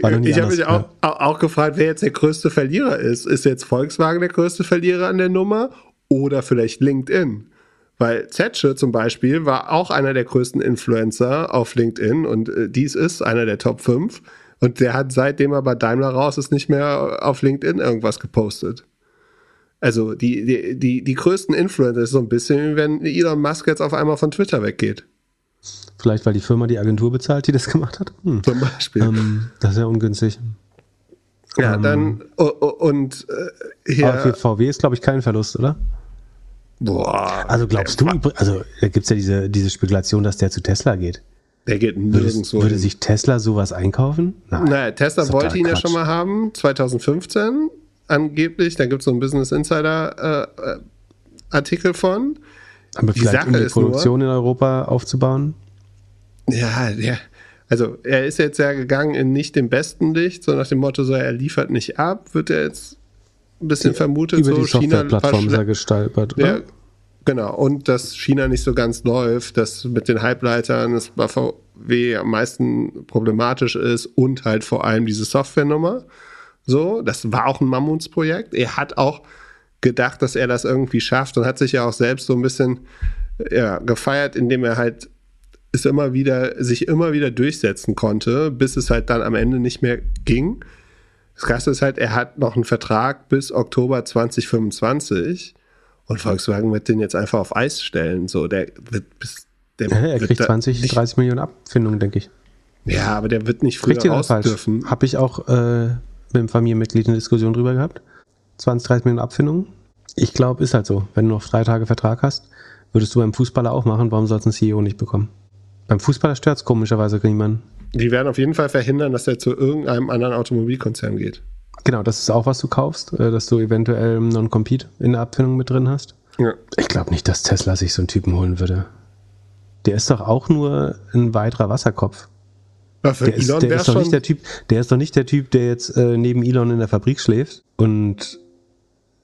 Noch nie ich habe mich auch, auch, auch gefragt, wer jetzt der größte Verlierer ist. Ist jetzt Volkswagen der größte Verlierer an der Nummer oder vielleicht LinkedIn? Weil Zetsche zum Beispiel war auch einer der größten Influencer auf LinkedIn und äh, dies ist einer der Top 5. Und der hat seitdem er bei Daimler raus ist nicht mehr auf LinkedIn irgendwas gepostet. Also die, die, die, die größten Influencer ist so ein bisschen, wie wenn Elon Musk jetzt auf einmal von Twitter weggeht. Vielleicht, weil die Firma die Agentur bezahlt, die das gemacht hat? Hm. Zum Beispiel. Ähm, das ist ja ungünstig. Ja, dann oh, oh, und äh, hier. Aber für VW ist, glaube ich, kein Verlust, oder? boah, Also glaubst du, also da gibt es ja diese, diese Spekulation, dass der zu Tesla geht. der geht nirgendwo. würde hin. sich Tesla sowas einkaufen? Nein. naja, Tesla wollte ihn ja Quatsch. schon mal haben, 2015 angeblich. Da gibt es so einen Business Insider äh, äh, Artikel von. Aber die vielleicht, Sache um die ist nur- Produktion in Europa aufzubauen? Ja, der. Also er ist jetzt ja gegangen in nicht dem besten Licht, so nach dem Motto, so er liefert nicht ab, wird er jetzt ein bisschen vermutet, Über so die Softwareplattform ist er gestolpert, oder? Ja, genau. Und dass China nicht so ganz läuft, dass mit den Halbleitern es bei VW am meisten problematisch ist und halt vor allem diese Softwarenummer. So, das war auch ein Mammutsprojekt. Er hat auch gedacht, dass er das irgendwie schafft und hat sich ja auch selbst so ein bisschen ja, gefeiert, indem er halt es immer wieder, sich immer wieder durchsetzen konnte, bis es halt dann am Ende nicht mehr ging. Das Krasse ist halt, er hat noch einen Vertrag bis Oktober 2025 und Volkswagen wird den jetzt einfach auf Eis stellen. So, der wird bis. Der Ja, er kriegt da 20, nicht, 30 Millionen Abfindungen, denke ich. Ja, aber der wird nicht früher raus dürfen. Habe ich auch äh, mit einem Familienmitglied eine Diskussion drüber gehabt. 20, 30 Millionen Abfindungen. Ich glaube, ist halt so. Wenn du noch drei Tage Vertrag hast, würdest du beim Fußballer auch machen. Warum sollst du einen CEO nicht bekommen? Beim Fußballer stört es komischerweise niemanden. Die werden auf jeden Fall verhindern, dass er zu irgendeinem anderen Automobilkonzern geht. Genau, das ist auch, was du kaufst, äh, dass du eventuell einen Non-Compete in der Abfindung mit drin hast. Ja. Ich glaube nicht, dass Tesla sich so einen Typen holen würde. Der ist doch auch nur ein weiterer Wasserkopf. Ja, für Der ist, Elon der wäre ist doch nicht der Typ, der ist doch nicht der Typ, der jetzt äh, neben Elon in der Fabrik schläft und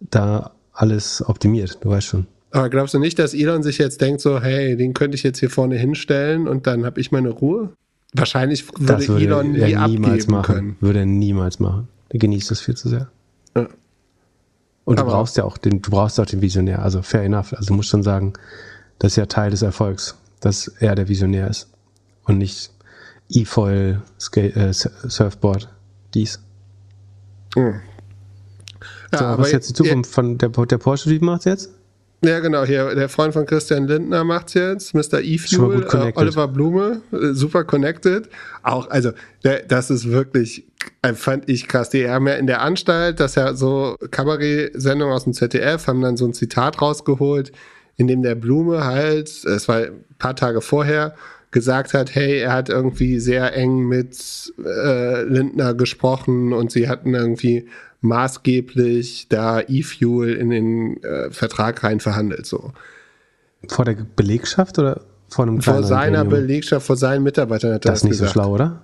da alles optimiert. Du weißt schon. aber glaubst du nicht, dass Elon sich jetzt denkt, so, hey, den könnte ich jetzt hier vorne hinstellen und dann habe ich meine Ruhe? Wahrscheinlich würde, würde Elon nie er niemals machen. können. Würde er niemals machen. Der genießt das viel zu sehr. Ja. Und du Aber- brauchst ja auch den, du brauchst auch den Visionär. Also fair enough. Also du musst schon sagen, das ist ja Teil des Erfolgs, dass er der Visionär ist und nicht E-Foil äh, Surfboard dies. Hm. Ja, So, was ist jetzt die Zukunft von der, der Porsche, die macht's jetzt? Ja, genau, hier, der Freund von Christian Lindner macht's jetzt, Mr. E-Fuel, äh. Oliver Blume, äh, super connected. Auch, also, der, das ist wirklich, äh, fand ich krass. Die haben ja in der Anstalt, das ja so Kabarett-Sendung aus dem ZDF, haben dann so ein Zitat rausgeholt, in dem der Blume halt, es war ein paar Tage vorher, gesagt hat, hey, er hat irgendwie sehr eng mit äh, Lindner gesprochen und sie hatten irgendwie maßgeblich da E-Fuel in den äh, Vertrag rein verhandelt. So. Vor der Belegschaft oder vor einem Vor seiner Gremium? Belegschaft, vor seinen Mitarbeitern hat er Das das, ist nicht gesagt. so schlau, oder?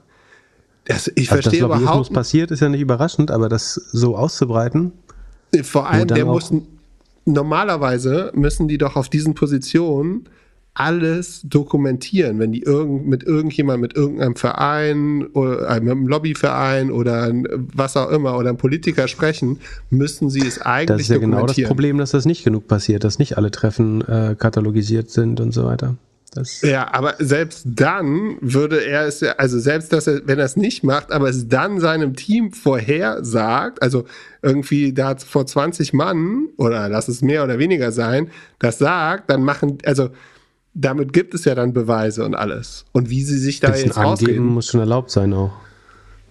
Das, ich Also, verstehe Lobbyismus überhaupt nicht. passiert, ist ja nicht überraschend, aber das so auszubreiten, Vor allem, der muss, normalerweise müssen die doch auf diesen Positionen alles dokumentieren, wenn die irgend, mit irgendjemand, mit irgendeinem Verein oder äh, einem Lobbyverein oder was auch immer oder einem Politiker sprechen, müssen sie es eigentlich das ist ja genau das dokumentieren. Problem, dass das nicht genug passiert, dass nicht alle Treffen äh, katalogisiert sind und so weiter. Das, Ja, aber selbst dann würde er es ja, also selbst dass er, wenn er es nicht macht, aber es dann seinem Team vorher sagt, also irgendwie da vor 20 Mann oder lass es mehr oder weniger sein, das sagt, dann machen, also damit gibt es ja dann Beweise und alles. Und wie sie sich da bisschen jetzt angeben rausreden. muss schon erlaubt sein auch.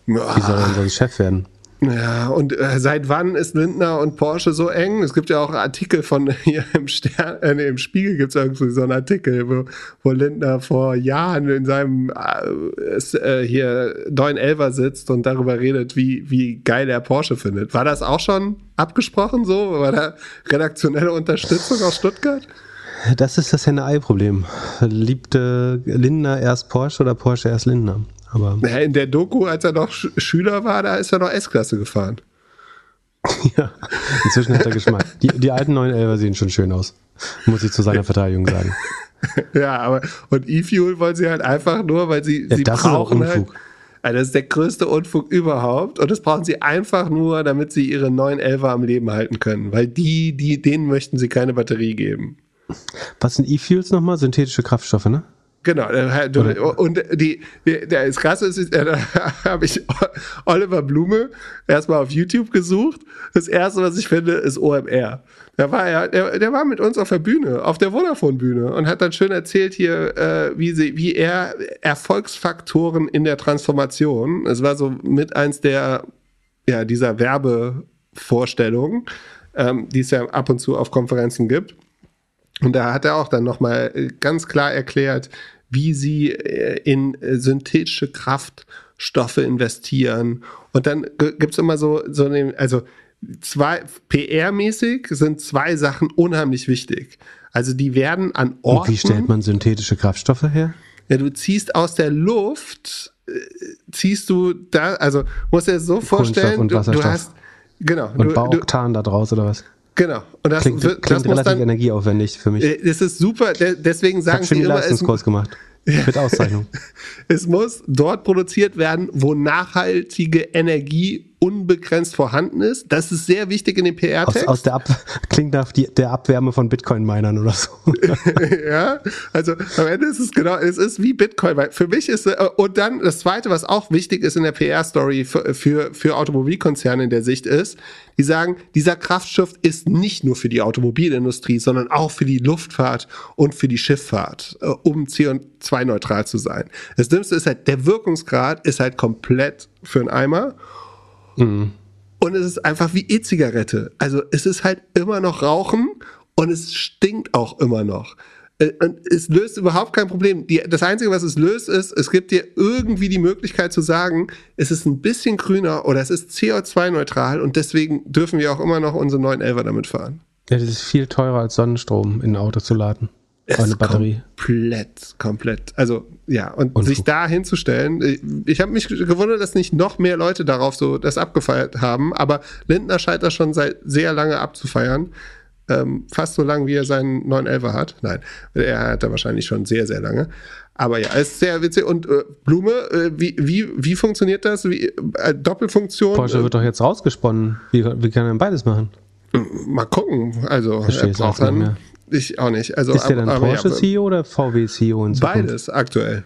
Wie soll er denn sonst Chef werden? Ja, und äh, seit wann ist Lindner und Porsche so eng? Es gibt ja auch Artikel von hier im Stern, äh, nee, im Spiegel gibt es irgendwie so einen Artikel, wo, wo Lindner vor Jahren in seinem äh, äh, hier 911 sitzt und darüber redet, wie, wie geil er Porsche findet. War das auch schon abgesprochen so? War da redaktionelle Unterstützung aus Stuttgart? Das ist das Henne-Ei-Problem. Liebte Lindner erst Porsche oder Porsche erst Lindner? Aber Ja, in der Doku, als er noch Sch Schüler war, da ist er noch S-Klasse gefahren. ja, inzwischen hat er Geschmack. Die, die alten 911er sehen schon schön aus. Muss ich zu seiner Verteidigung sagen. Ja, aber und E-Fuel wollen sie halt einfach nur, weil sie, Ja, sie das ist auch brauchen halt. Unfug. Also das ist der größte Unfug überhaupt und das brauchen sie einfach nur, damit sie ihre 911er am Leben halten können, weil die, die, denen möchten sie keine Batterie geben. Was sind E-Fuels nochmal? Synthetische Kraftstoffe, ne? Genau, du, und die, die, der das Krasse ist, äh, da habe ich Oliver Blume erstmal auf YouTube gesucht. Das erste, was ich finde, ist OMR. Da war er, der, der war mit uns auf der Bühne, auf der Vodafone-Bühne und hat dann schön erzählt hier, äh, wie, sie, wie er Erfolgsfaktoren in der Transformation, es war so mit eins der, ja, dieser Werbevorstellungen, ähm, die es ja ab und zu auf Konferenzen gibt. Und da hat er auch dann nochmal ganz klar erklärt, wie sie äh, in äh, synthetische Kraftstoffe investieren. Und dann gibt es immer so, so eine, also zwei, PR-mäßig sind zwei Sachen unheimlich wichtig. Also die werden an Und Orten. wie stellt man synthetische Kraftstoffe her? Ja, du ziehst aus der Luft, äh, ziehst du da, also musst dir das so vorstellen, und du, du hast, genau, Und du, bau du, Oktan da draus oder was? Genau. Und das, Klingt, wird- klingt relativ dann, energieaufwendig für mich. äh, das ist super, de- deswegen ich sagen schon sie den immer, es, Leistungskurs gemacht. Mit Auszeichnung. es muss dort produziert werden, wo nachhaltige Energie unbegrenzt vorhanden ist. Das ist sehr wichtig in dem Aus, PR-Text. aus der Ab klingt nach die, der Abwärme von Bitcoin-Minern oder so. ja, also am Ende ist es genau, es ist wie Bitcoin, weil für mich ist, äh, und dann das zweite, was auch wichtig ist in der PR-Story für, für, für Automobilkonzerne in der Sicht ist, die sagen, dieser Kraftstoff ist nicht nur für die Automobilindustrie, sondern auch für die Luftfahrt und für die Schifffahrt, äh, um CO2-neutral zu sein. Das Dümmste ist halt, der Wirkungsgrad ist halt komplett für einen Eimer. Und es ist einfach wie E-Zigarette. Also es ist halt immer noch Rauchen und es stinkt auch immer noch. Äh, Und es löst überhaupt kein Problem. Die, das Einzige, was es löst, ist, es gibt dir irgendwie die Möglichkeit zu sagen, es ist ein bisschen grüner oder es ist CO2-neutral und deswegen dürfen wir auch immer noch unsere 911er damit fahren. Ja, das ist viel teurer als Sonnenstrom in ein Auto zu laden. Ist Batterie. Komplett, komplett. Also, ja, und Unfug. sich da hinzustellen, ich, ich habe mich gewundert, dass nicht noch mehr Leute darauf so das abgefeiert haben, aber Lindner scheint das schon seit sehr lange abzufeiern. Ähm, fast so lange, wie er seinen 911er hat. Nein, er hat er wahrscheinlich schon sehr, sehr lange. Aber ja, es ist sehr witzig. Und äh, Blume, äh, wie, wie, wie funktioniert das? Wie, äh, Doppelfunktion? Porsche wird doch jetzt rausgesponnen. Wie, wie kann er denn beides machen? Mal gucken. Also, Verstehe er braucht dann. Ich auch nicht. Also, Ist der dann aber ja, Porsche-CEO oder VW-CEO in Zukunft? Beides aktuell.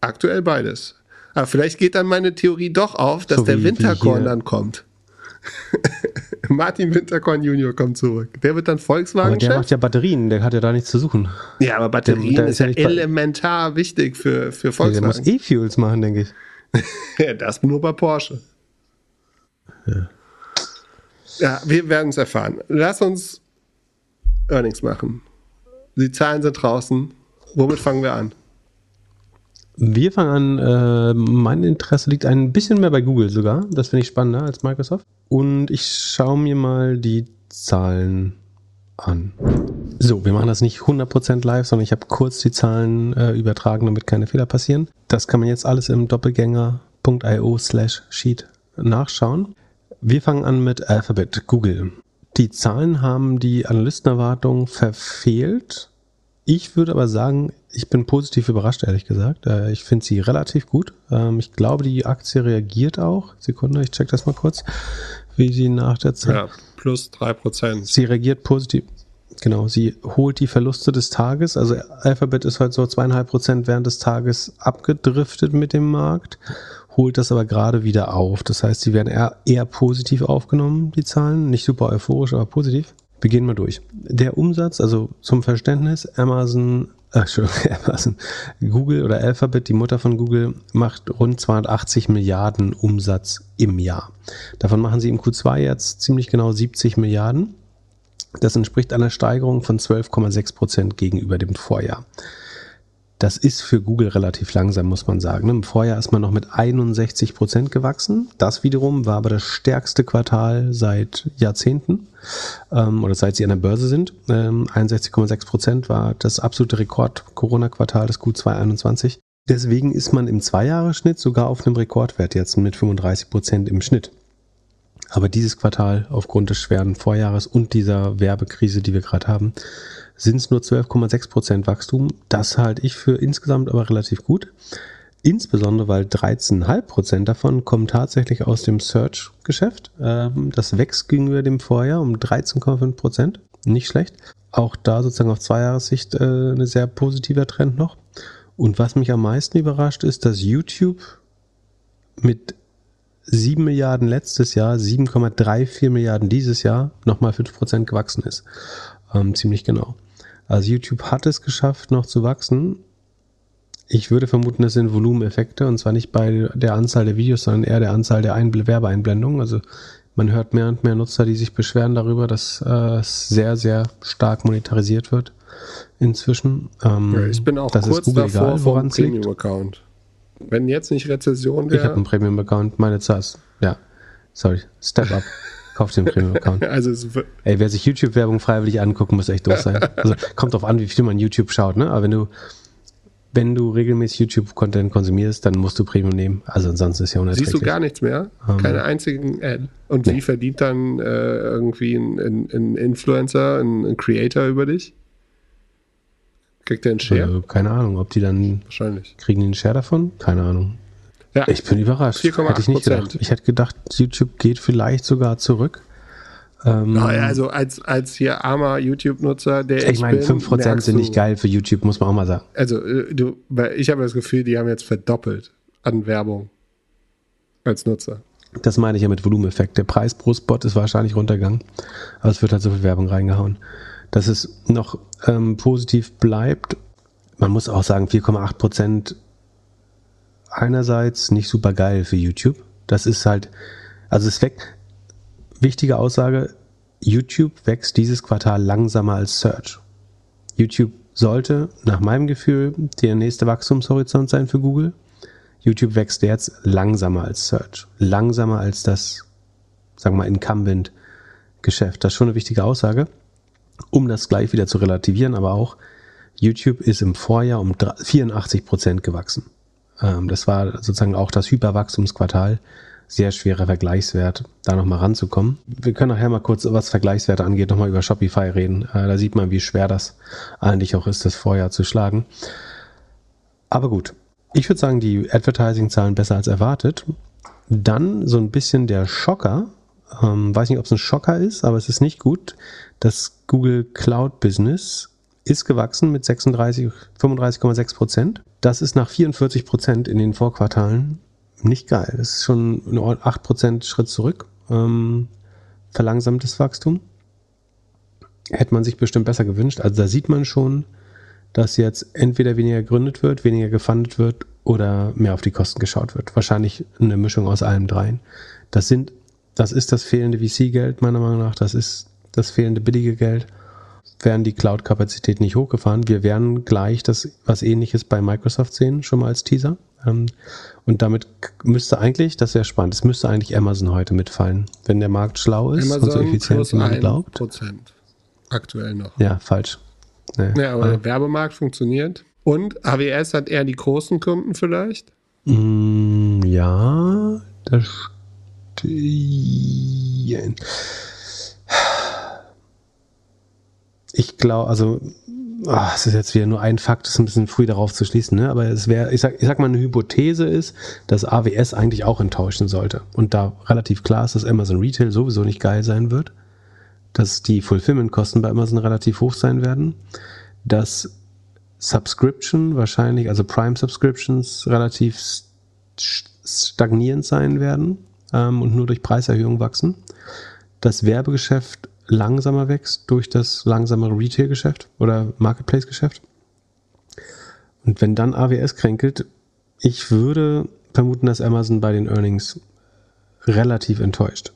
Aktuell beides. Aber vielleicht geht dann meine Theorie doch auf, dass So der Winterkorn dann kommt. Martin Winterkorn Junior kommt zurück. Der wird dann Aber der macht ja Batterien, der hat ja da nichts zu suchen. Ja, aber Batterien der- der ist ja ja elementar wichtig für, für Ja, der muss Volkswagen. E-Fuels machen, denke ich. Ja, das nur bei Porsche. Ja, wir werden es erfahren. Lass uns Earnings machen. Die Zahlen sind draußen. Womit fangen wir an? Wir fangen an, äh, mein Interesse liegt ein bisschen mehr bei Google sogar. Das finde ich spannender als Microsoft. Und ich schaue mir mal die Zahlen an. So, wir machen das nicht 100% live, sondern ich habe kurz die Zahlen äh, übertragen, damit keine Fehler passieren. Das kann man jetzt alles im doppelgänger.io slash sheet nachschauen. Wir fangen an mit Alphabet, Google. Die Zahlen haben die Analystenerwartung verfehlt. Ich würde aber sagen, ich bin positiv überrascht, ehrlich gesagt. Äh, Ich finde sie relativ gut. Ähm, Ich glaube, die Aktie reagiert auch. Sekunde, ich check das mal kurz, wie sie nach der Zeit. Ja, plus 3%. Sie reagiert positiv. Genau, sie holt die Verluste des Tages. Also Alphabet ist heute so zweieinhalb Prozent während des Tages abgedriftet mit dem Markt, holt das aber gerade wieder auf. Das heißt, sie werden eher, eher positiv aufgenommen, die Zahlen. Nicht super euphorisch, aber positiv. Wir gehen mal durch. Der Umsatz, also zum Verständnis, Amazon, äh, Entschuldigung, Amazon, Google oder Alphabet, die Mutter von Google, macht rund 280 Milliarden Umsatz im Jahr. Davon machen sie im Q2 jetzt ziemlich genau 70 Milliarden. Das entspricht einer Steigerung von 12,6 Prozent gegenüber dem Vorjahr. Das ist für Google relativ langsam, muss man sagen. Im Vorjahr ist man noch mit 61 Prozent gewachsen. Das wiederum war aber das stärkste Quartal seit Jahrzehnten ähm, oder seit sie an der Börse sind. Ähm, 61,6 Prozent war das absolute Rekord-Corona-Quartal des Q221. Deswegen ist man im Zweijahresschnitt sogar auf einem Rekordwert jetzt mit 35 Prozent im Schnitt. Aber dieses Quartal, aufgrund des schweren Vorjahres und dieser Werbekrise, die wir gerade haben, sind es nur 12,6 Prozent Wachstum. Das halte ich für insgesamt aber relativ gut. Insbesondere, weil 13,5 Prozent davon kommen tatsächlich aus dem Search-Geschäft. Ähm, das wächst gegenüber dem Vorjahr um 13,5 Prozent. Nicht schlecht. Auch da sozusagen auf Zweijahressicht äh, eine sehr positiver Trend noch. Und was mich am meisten überrascht, ist, dass YouTube mit 7 Milliarden letztes Jahr, 7,34 Milliarden dieses Jahr, nochmal 5 Prozent gewachsen ist. Ähm, ziemlich genau. Also YouTube hat es geschafft, noch zu wachsen. Ich würde vermuten, das sind Volumeneffekte und zwar nicht bei der Anzahl der Videos, sondern eher der Anzahl der Einbl Werbeeinblendungen. Also man hört mehr und mehr Nutzer, die sich beschweren darüber, dass äh, es sehr, sehr stark monetarisiert wird inzwischen. Ähm, Ja, ich bin auch das kurz ist Google davor egal, woran. Premium-Account. Wenn jetzt nicht Rezession Ich habe wäre, einen Premium-Account, meine Zahls. Ja, sorry, Step Up. Kauf den Premium-Account. also Ey, wer sich YouTube-Werbung freiwillig angucken, muss echt doof sein. Also kommt drauf an, wie viel man YouTube schaut, ne? Aber wenn du, wenn du regelmäßig YouTube-Content konsumierst, dann musst du Premium nehmen. Also ansonsten ist ja unerträglich. siehst du gar nichts mehr. Ähm, Keine einzigen Ad. Und nee. wie verdient dann äh, irgendwie ein, ein, ein Influencer, ein, ein Creator über dich? Kriegt der einen Share? Äh, keine Ahnung, ob die dann Wahrscheinlich. kriegen die einen Share davon? Keine Ahnung. Ja, Ich bin überrascht. 4,8%. Hätte ich nicht gedacht. Ich hätte gedacht, YouTube geht vielleicht sogar zurück. Ähm, Naja, also als, als hier armer YouTube-Nutzer, der ich, ich meine, bin, 5% merkst sind nicht geil für YouTube, muss man auch mal sagen. Also äh, du, ich habe das Gefühl, die haben jetzt verdoppelt an Werbung als Nutzer. Das meine ich ja mit Volumeneffekt. Der Preis pro Spot ist wahrscheinlich runtergegangen, aber es wird halt so viel Werbung reingehauen. Dass es noch ähm, positiv bleibt, man muss auch sagen, 4,8 Prozent einerseits nicht super geil für YouTube. Das ist halt, also es wächst, wichtige Aussage, YouTube wächst dieses Quartal langsamer als Search. YouTube sollte nach meinem Gefühl der nächste Wachstumshorizont sein für Google. YouTube wächst jetzt langsamer als Search, langsamer als das, sagen wir mal, Incumbent-Geschäft. Das ist schon eine wichtige Aussage, um das gleich wieder zu relativieren, aber auch YouTube ist im Vorjahr um 84 Prozent gewachsen. Ähm, das war sozusagen auch das Hyperwachstumsquartal. Sehr schwerer Vergleichswert, da nochmal ranzukommen. Wir können nachher mal kurz, was Vergleichswerte angeht, nochmal über Shopify reden. Äh, da sieht man, wie schwer das eigentlich auch ist, das Vorjahr zu schlagen. Aber gut, ich würde sagen, die Advertising-Zahlen besser als erwartet. Dann so ein bisschen der Schocker. Ähm, weiß nicht, ob es ein Schocker ist, aber es ist nicht gut. Das Google Cloud Business ist gewachsen mit 36, 35,6 Prozent. Das ist nach 44 Prozent in den Vorquartalen nicht geil. Das ist schon ein 8 Prozent Schritt zurück. Ähm, verlangsamtes Wachstum. Hätte man sich bestimmt besser gewünscht. Also da sieht man schon, dass jetzt entweder weniger gegründet wird, weniger gefundet wird oder mehr auf die Kosten geschaut wird. Wahrscheinlich eine Mischung aus allem dreien. Das sind, das ist das fehlende VC-Geld meiner Meinung nach. Das ist das fehlende billige Geld. Werden die Cloud-Kapazität nicht hochgefahren. Wir werden gleich das was ähnliches bei Microsoft sehen, schon mal als Teaser. Ähm, Und damit müsste eigentlich, das wäre spannend, es müsste eigentlich Amazon heute mitfallen. Wenn der Markt schlau ist und so effizient wie man glaubt. Prozent. Aktuell noch. Ja, falsch. Nee. Ja, aber der Werbemarkt funktioniert. Und AWS hat eher die großen Kunden vielleicht. Mm, ja, das stehen. Ich glaube, also, ah, es ist jetzt wieder nur ein Fakt, es ist ein bisschen früh darauf zu schließen, ne? aber es wäre, ich sag, ich sag mal, eine Hypothese ist, dass AWS eigentlich auch enttäuschen sollte. Und da relativ klar ist, dass Amazon Retail sowieso nicht geil sein wird, dass die Fulfillment-Kosten bei Amazon relativ hoch sein werden, dass Subscription wahrscheinlich, also Prime Subscriptions relativ st- stagnierend sein werden ähm, und nur durch Preiserhöhungen wachsen. Das Werbegeschäft langsamer wächst durch das langsamere Retail-Geschäft oder Marketplace-Geschäft. Und wenn dann AWS kränkelt, ich würde vermuten, dass Amazon bei den Earnings relativ enttäuscht.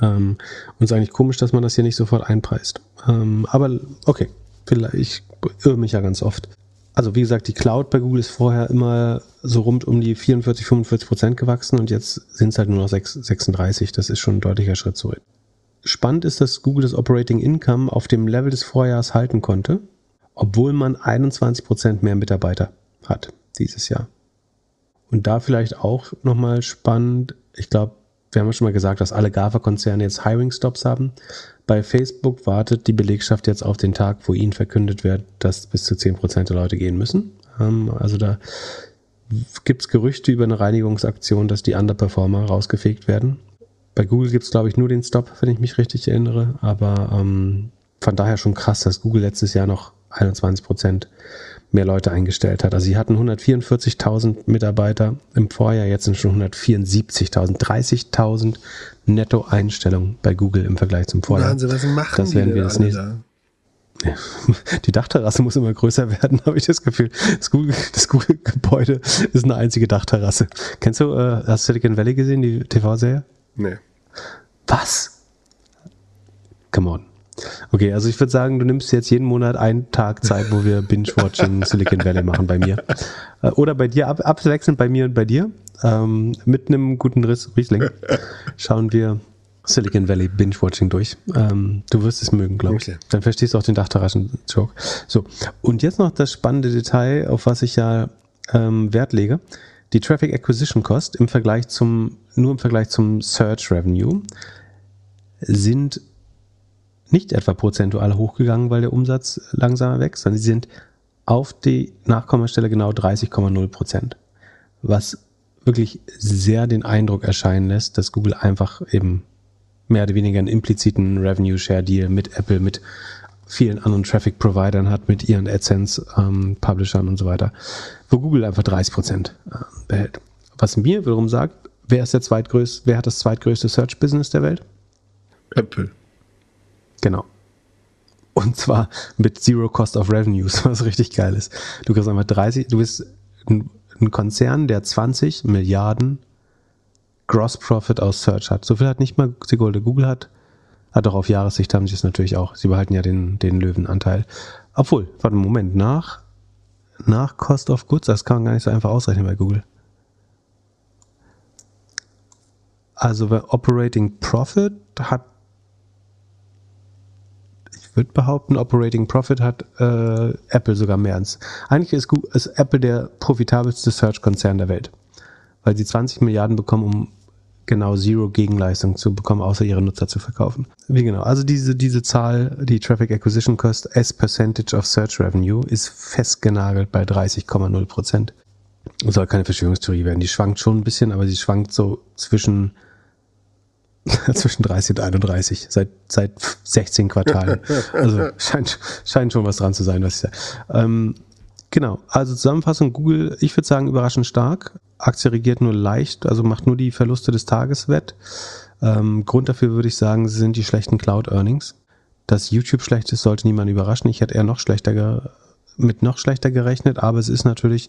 Ähm, und es ist eigentlich komisch, dass man das hier nicht sofort einpreist. Ähm, aber okay, vielleicht, ich irre mich ja ganz oft. Also wie gesagt, die Cloud bei Google ist vorher immer so rund um die 44, 45 Prozent gewachsen und jetzt sind es halt nur noch 6, 36. Das ist schon ein deutlicher Schritt zurück. Spannend ist, dass Google das Operating Income auf dem Level des Vorjahres halten konnte, obwohl man 21 Prozent mehr Mitarbeiter hat dieses Jahr. Und da vielleicht auch nochmal spannend, ich glaube, wir haben ja schon mal gesagt, dass alle GAFA-Konzerne jetzt Hiring-Stops haben. Bei Facebook wartet die Belegschaft jetzt auf den Tag, wo ihnen verkündet wird, dass bis zu 10% der Leute gehen müssen. Ähm, also da gibt es Gerüchte über eine Reinigungsaktion, dass die Underperformer rausgefegt werden. Bei Google gibt es, glaube ich, nur den Stop, wenn ich mich richtig erinnere. Aber ähm, von daher schon krass, dass Google letztes Jahr noch 21 Prozent mehr Leute eingestellt hat. Also sie hatten 144.000 Mitarbeiter im Vorjahr, jetzt sind schon 174.000, 30.000 Netto-Einstellungen bei Google im Vergleich zum Vorjahr. Wahnsinn, was machen das die werden wir das nächste, da? die Dachterrasse muss immer größer werden, habe ich das Gefühl. Das Google- Google-Gebäude ist eine einzige Dachterrasse. Kennst du, äh, hast du Silicon Valley gesehen, die TV-Serie? Nee. Was? Come on. Okay, also ich würde sagen, du nimmst jetzt jeden Monat einen Tag Zeit, wo wir Binge-Watching Silicon Valley machen bei mir. Äh, Oder bei dir, ab, abwechselnd bei mir und bei dir. Ähm, mit einem guten Riss Riesling schauen wir Silicon Valley Binge-Watching durch. Ähm, du wirst es mögen, glaube ich. Okay. Dann verstehst du auch den Dachterraschen-Joke. So, und jetzt noch das spannende Detail, auf was ich ja ähm, Wert lege. Die Traffic Acquisition Cost im Vergleich zum, nur im Vergleich zum Search Revenue sind nicht etwa prozentual hochgegangen, weil der Umsatz langsamer wächst, sondern sie sind auf die Nachkommastelle genau 30,0 Prozent. Was wirklich sehr den Eindruck erscheinen lässt, dass Google einfach eben mehr oder weniger einen impliziten Revenue Share Deal mit Apple, mit vielen anderen Traffic Providern hat, mit ihren AdSense ähm, Publishern und so weiter, wo Google einfach 30 Prozent äh, behält. Was mir wiederum sagt, wer ist der zweitgrößte, wer hat das zweitgrößte Search Business der Welt? Apple. Genau. Und zwar mit Zero Cost of Revenues, was richtig geil ist. Du kriegst einfach 30, du bist ein, ein Konzern, der 20 Milliarden Gross Profit aus Search hat. So viel hat nicht mal Sekunde. Google hat, hat auch auf Jahressicht haben sie es natürlich auch. Sie behalten ja den, den Löwenanteil. Obwohl, warte, Moment, nach, nach Cost of Goods, das kann man gar nicht so einfach ausrechnen bei Google. Also, wer Operating Profit hat ich würde behaupten, Operating Profit hat äh, Apple sogar mehr als. Eigentlich ist, Google, ist Apple der profitabelste Search-Konzern der Welt, weil sie 20 Milliarden bekommen, um genau Zero Gegenleistung zu bekommen, außer ihre Nutzer zu verkaufen. Wie genau? Also diese, diese Zahl, die Traffic Acquisition Cost as Percentage of Search Revenue, ist festgenagelt bei 30,0 Prozent. Soll keine Verschwörungstheorie werden. Die schwankt schon ein bisschen, aber sie schwankt so zwischen zwischen 30 und 31, seit, seit 16 Quartalen. Also scheint, scheint schon was dran zu sein, was ich sage. Ähm, genau, also Zusammenfassung, Google, ich würde sagen, überraschend stark. Aktie regiert nur leicht, also macht nur die Verluste des Tages wett. Ähm, Grund dafür würde ich sagen, sind die schlechten Cloud-Earnings. Dass YouTube schlecht ist, sollte niemand überraschen. Ich hätte eher noch schlechter mit noch schlechter gerechnet, aber es ist natürlich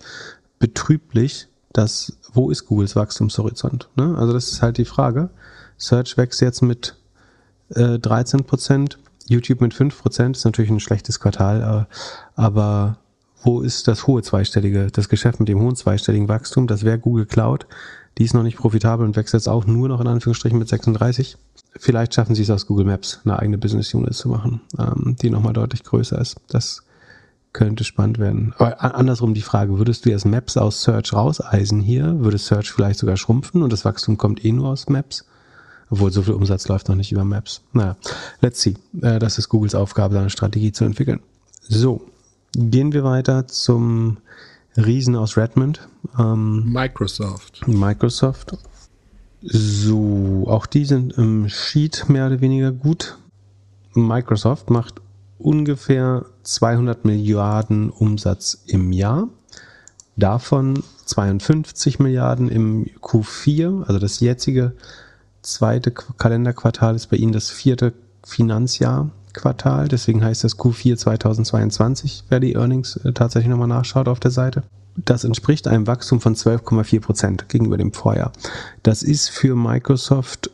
betrüblich, dass, wo ist Googles Wachstumshorizont? Ne? Also das ist halt die Frage. Search wächst jetzt mit äh, 13 Prozent, YouTube mit 5 Prozent, ist natürlich ein schlechtes Quartal, äh, aber wo ist das hohe zweistellige, das Geschäft mit dem hohen zweistelligen Wachstum? Das wäre Google Cloud. Die ist noch nicht profitabel und wächst jetzt auch nur noch in Anführungsstrichen mit 36. Vielleicht schaffen sie es aus Google Maps, eine eigene Business Unit zu machen, ähm, die nochmal deutlich größer ist. Das könnte spannend werden. Aber andersrum die Frage, würdest du jetzt Maps aus Search rauseisen hier? Würde Search vielleicht sogar schrumpfen und das Wachstum kommt eh nur aus Maps? Obwohl so viel Umsatz läuft noch nicht über Maps. Naja, let's see. Äh, Das ist Googles Aufgabe, seine Strategie zu entwickeln. So, gehen wir weiter zum Riesen aus Redmond. Ähm, Microsoft. Microsoft. So, auch die sind im Sheet mehr oder weniger gut. Microsoft macht ungefähr 200 Milliarden Umsatz im Jahr. Davon 52 Milliarden im Q4, also das jetzige zweite Qu- Kalenderquartal ist bei Ihnen das vierte Finanzjahr-Quartal. Deswegen heißt das Q4 2022, wer die Earnings äh, tatsächlich nochmal nachschaut auf der Seite. Das entspricht einem Wachstum von 12,4 Prozent gegenüber dem Vorjahr. Das ist für Microsoft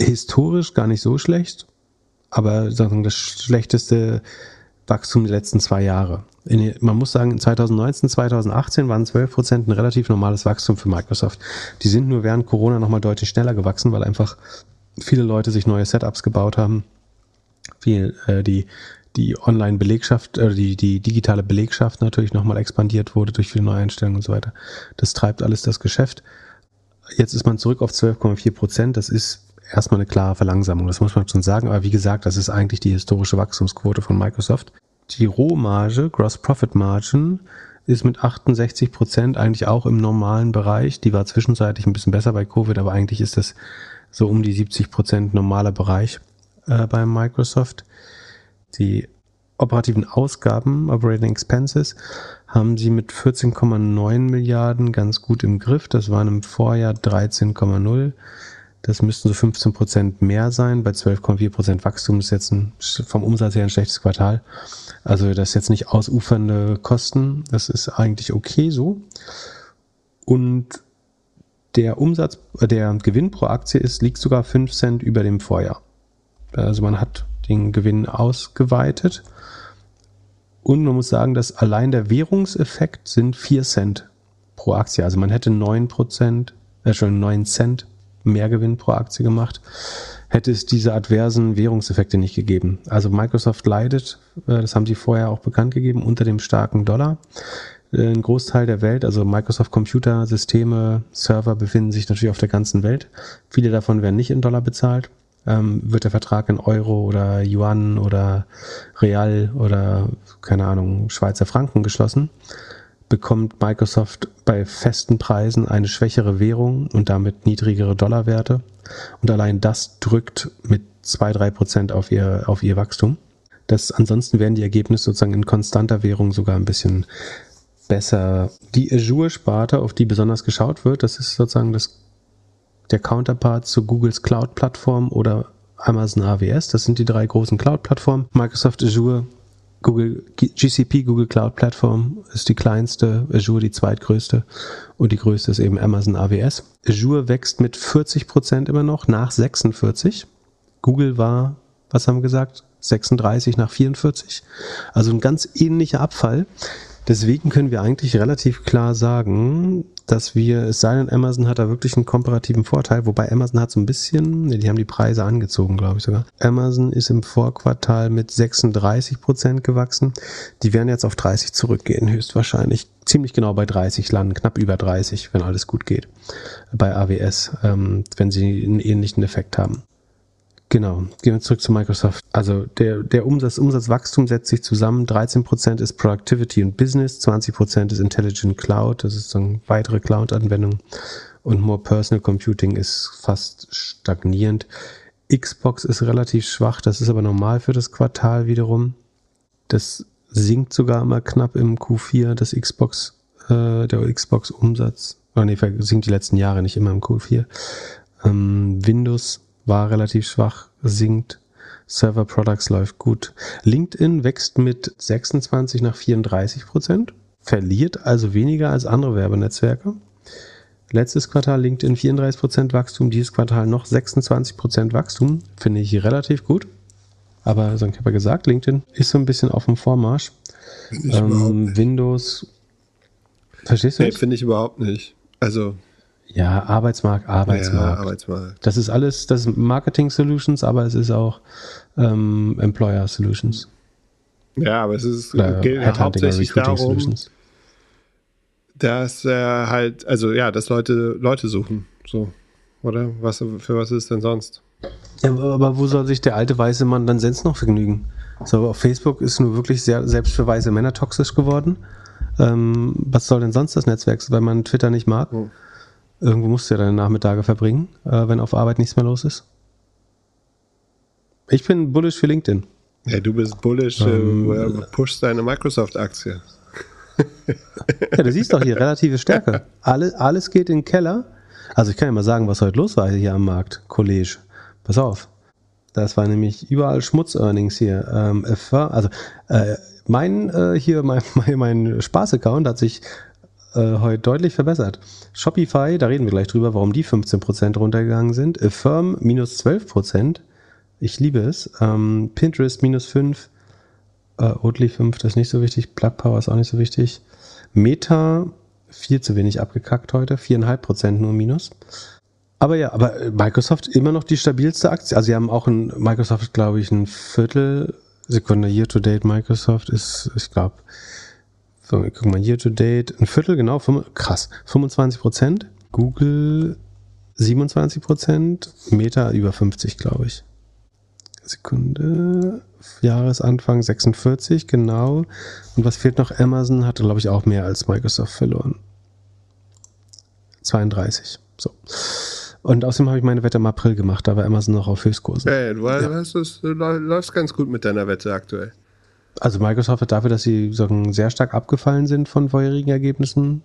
historisch gar nicht so schlecht, aber das schlechteste Wachstum der letzten zwei Jahre. In, man muss sagen, in 2019, 2018 waren 12 Prozent ein relativ normales Wachstum für Microsoft. Die sind nur während Corona nochmal deutlich schneller gewachsen, weil einfach viele Leute sich neue Setups gebaut haben. Viel, äh, die, die Online-Belegschaft, äh, die, die digitale Belegschaft natürlich nochmal expandiert wurde durch viele Neueinstellungen und so weiter. Das treibt alles das Geschäft. Jetzt ist man zurück auf 12,4 Prozent. Das ist erstmal eine klare Verlangsamung, das muss man schon sagen. Aber wie gesagt, das ist eigentlich die historische Wachstumsquote von Microsoft. Die Rohmarge, Gross Profit Margin, ist mit 68 Prozent eigentlich auch im normalen Bereich. Die war zwischenzeitlich ein bisschen besser bei Covid, aber eigentlich ist das so um die 70 Prozent normaler Bereich äh, bei Microsoft. Die operativen Ausgaben, Operating Expenses, haben sie mit 14,9 Milliarden ganz gut im Griff. Das waren im Vorjahr 13,0. Das müssten so 15 Prozent mehr sein. Bei 12,4 Prozent Wachstum ist jetzt ein, vom Umsatz her ein schlechtes Quartal. Also das ist jetzt nicht ausufernde Kosten. Das ist eigentlich okay so. Und der Umsatz, äh, der Gewinn pro Aktie ist, liegt sogar 5 Cent über dem Vorjahr. Also man hat den Gewinn ausgeweitet. Und man muss sagen, dass allein der Währungseffekt sind 4 Cent pro Aktie. Also man hätte 9 Prozent, äh, schon 9 Cent mehr Gewinn pro Aktie gemacht, hätte es diese adversen Währungseffekte nicht gegeben. Also Microsoft leidet, äh, das haben sie vorher auch bekannt gegeben, unter dem starken Dollar. Äh, ein Großteil der Welt, also Microsoft Computer, Systeme, Server befinden sich natürlich auf der ganzen Welt. Viele davon werden nicht in Dollar bezahlt. Ähm, wird der Vertrag in Euro oder Yuan oder Real oder keine Ahnung Schweizer Franken geschlossen bekommt Microsoft bei festen Preisen eine schwächere Währung und damit niedrigere Dollarwerte. Und allein das drückt mit zwei drei Prozent auf ihr, auf ihr Wachstum. Das, ansonsten werden die Ergebnisse sozusagen in konstanter Währung sogar ein bisschen besser. Die Azure-Sparte, auf die besonders geschaut wird, das ist sozusagen das, der Counterpart zu Googles Cloud-Plattform oder Amazon AWS. Das sind die drei großen Cloud-Plattformen. Microsoft Azure Google GCP, Google Cloud Plattform ist die kleinste, Azure die zweitgrößte und die größte ist eben Amazon AWS. Azure wächst mit 40 Prozent immer noch nach 46. Google war, was haben wir gesagt? 36 nach 44. Also ein ganz ähnlicher Abfall. Deswegen können wir eigentlich relativ klar sagen, dass wir, es sei denn, Amazon hat da wirklich einen komparativen Vorteil, wobei Amazon hat so ein bisschen, ne, die haben die Preise angezogen, glaube ich sogar. Amazon ist im Vorquartal mit 36 Prozent gewachsen. Die werden jetzt auf 30 zurückgehen, höchstwahrscheinlich. Ziemlich genau bei 30 landen, knapp über 30, wenn alles gut geht. Bei AWS, ähm, wenn sie einen ähnlichen Effekt haben. Genau, gehen wir zurück zu Microsoft. Also der, der Umsatz, Umsatzwachstum setzt sich zusammen. 13% ist Productivity und Business, 20% ist Intelligent Cloud, das ist dann weitere Cloud-Anwendung und More Personal Computing ist fast stagnierend. Xbox ist relativ schwach, das ist aber normal für das Quartal wiederum. Das sinkt sogar immer knapp im Q4, das Xbox, äh, der Xbox-Umsatz. Oh nee, sinkt die letzten Jahre nicht immer im Q4. Ähm, Windows war relativ schwach, sinkt. Server Products läuft gut. LinkedIn wächst mit 26 nach 34 Prozent, verliert also weniger als andere Werbenetzwerke. Letztes Quartal LinkedIn 34 Prozent Wachstum, dieses Quartal noch 26 Prozent Wachstum, finde ich relativ gut. Aber ich habe ja gesagt, LinkedIn ist so ein bisschen auf dem Vormarsch. Ähm, Windows. Verstehst du? Nee, finde ich überhaupt nicht. Also ja, Arbeitsmarkt, Arbeitsmarkt. Ja, Arbeitsmarkt. Das ist alles, das ist Marketing Solutions, aber es ist auch ähm, Employer Solutions. Ja, aber es ist Oder geht hauptsächlich darum, Solutions. dass äh, halt, also ja, dass Leute Leute suchen, so, oder? Was für was ist es denn sonst? Ja, aber wo soll sich der alte weiße Mann dann sonst noch vergnügen? So, auf Facebook ist nur wirklich sehr selbst für weiße Männer toxisch geworden. Ähm, was soll denn sonst das Netzwerk, weil man Twitter nicht mag? Hm. Irgendwo musst du ja deine Nachmittage verbringen, äh, wenn auf Arbeit nichts mehr los ist. Ich bin bullish für LinkedIn. Ja, du bist bullish, äh, ähm, äh, pushst deine Microsoft-Aktie. ja, du siehst doch hier relative Stärke. Alle, alles geht in den Keller. Also ich kann ja mal sagen, was heute los war hier am Markt, College. Pass auf. Das war nämlich überall Schmutz-Earnings hier. Ähm, also äh, mein äh, hier mein, mein, mein Spaß-Account hat sich äh, heute deutlich verbessert. Shopify, da reden wir gleich drüber, warum die 15% runtergegangen sind. Affirm minus 12%. Ich liebe es. Ähm, Pinterest minus 5. Äh, Oatly 5, das ist nicht so wichtig. Plug Power ist auch nicht so wichtig. Meta viel zu wenig abgekackt heute. 4,5% nur minus. Aber ja, aber Microsoft immer noch die stabilste Aktie. Also sie haben auch ein Microsoft, glaube ich, ein Viertel Sekunde Year to Date Microsoft ist, ich glaube, so, guck mal, year to date, ein Viertel, genau, krass, 25 Prozent. Google 27 Prozent, Meta über 50, glaube ich. Sekunde. Jahresanfang 46, genau. Und was fehlt noch? Amazon hatte, glaube ich, auch mehr als Microsoft verloren. 32. So. Und außerdem habe ich meine Wette im April gemacht, da war Amazon noch auf Höchstkursen. Hey, du, ja. hast du läufst ganz gut mit deiner Wette aktuell. Also Microsoft hat dafür, dass sie sagen, sehr stark abgefallen sind von vorherigen Ergebnissen,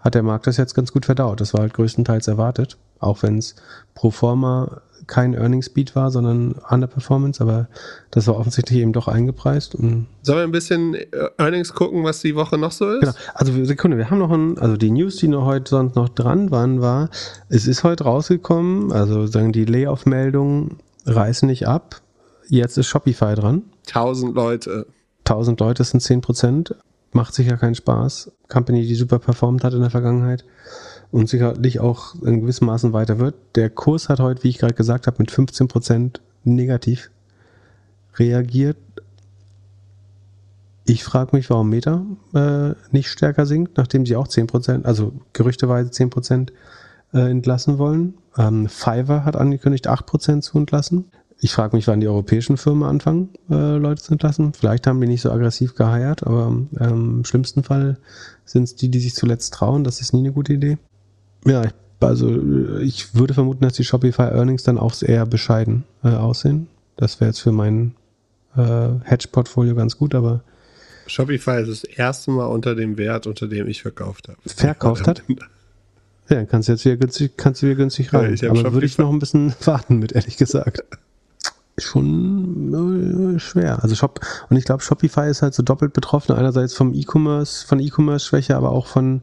hat der Markt das jetzt ganz gut verdaut. Das war halt größtenteils erwartet, auch wenn es pro forma kein Earnings Beat war, sondern Underperformance, aber das war offensichtlich eben doch eingepreist. Und Sollen wir ein bisschen äh, Earnings gucken, was die Woche noch so ist? Genau. Also Sekunde, wir haben noch ein, also die News, die noch heute sonst noch dran waren, war, es ist heute rausgekommen, also sagen die Layoff-Meldungen reißen nicht ab. Jetzt ist Shopify dran. 1000 Leute. 1000 Leute sind 10 Prozent. Macht sicher keinen Spaß. Company, die super performt hat in der Vergangenheit und sicherlich auch in gewissem Maßen weiter wird. Der Kurs hat heute, wie ich gerade gesagt habe, mit 15 Prozent negativ reagiert. Ich frage mich, warum Meta äh, nicht stärker sinkt, nachdem sie auch 10 Prozent, also gerüchteweise 10 Prozent äh, entlassen wollen. Ähm, Fiverr hat angekündigt, 8 Prozent zu entlassen. Ich frage mich, wann die europäischen Firmen anfangen, äh, Leute zu entlassen. Vielleicht haben die nicht so aggressiv geheiert, aber ähm, im schlimmsten Fall sind es die, die sich zuletzt trauen. Das ist nie eine gute Idee. Ja, also ich würde vermuten, dass die Shopify Earnings dann auch eher bescheiden äh, aussehen. Das wäre jetzt für mein äh, Hedge-Portfolio ganz gut, aber Shopify ist das erste Mal unter dem Wert, unter dem ich verkauft habe. Verkauft hat? Ja, dann kannst du jetzt wieder günstig, kannst du wieder günstig rein. Ja, aber würde ich noch ein bisschen warten mit, ehrlich gesagt schon äh, schwer. Also Shop und ich glaube Shopify ist halt so doppelt betroffen. Einerseits vom E-Commerce, von E-Commerce Schwäche, aber auch von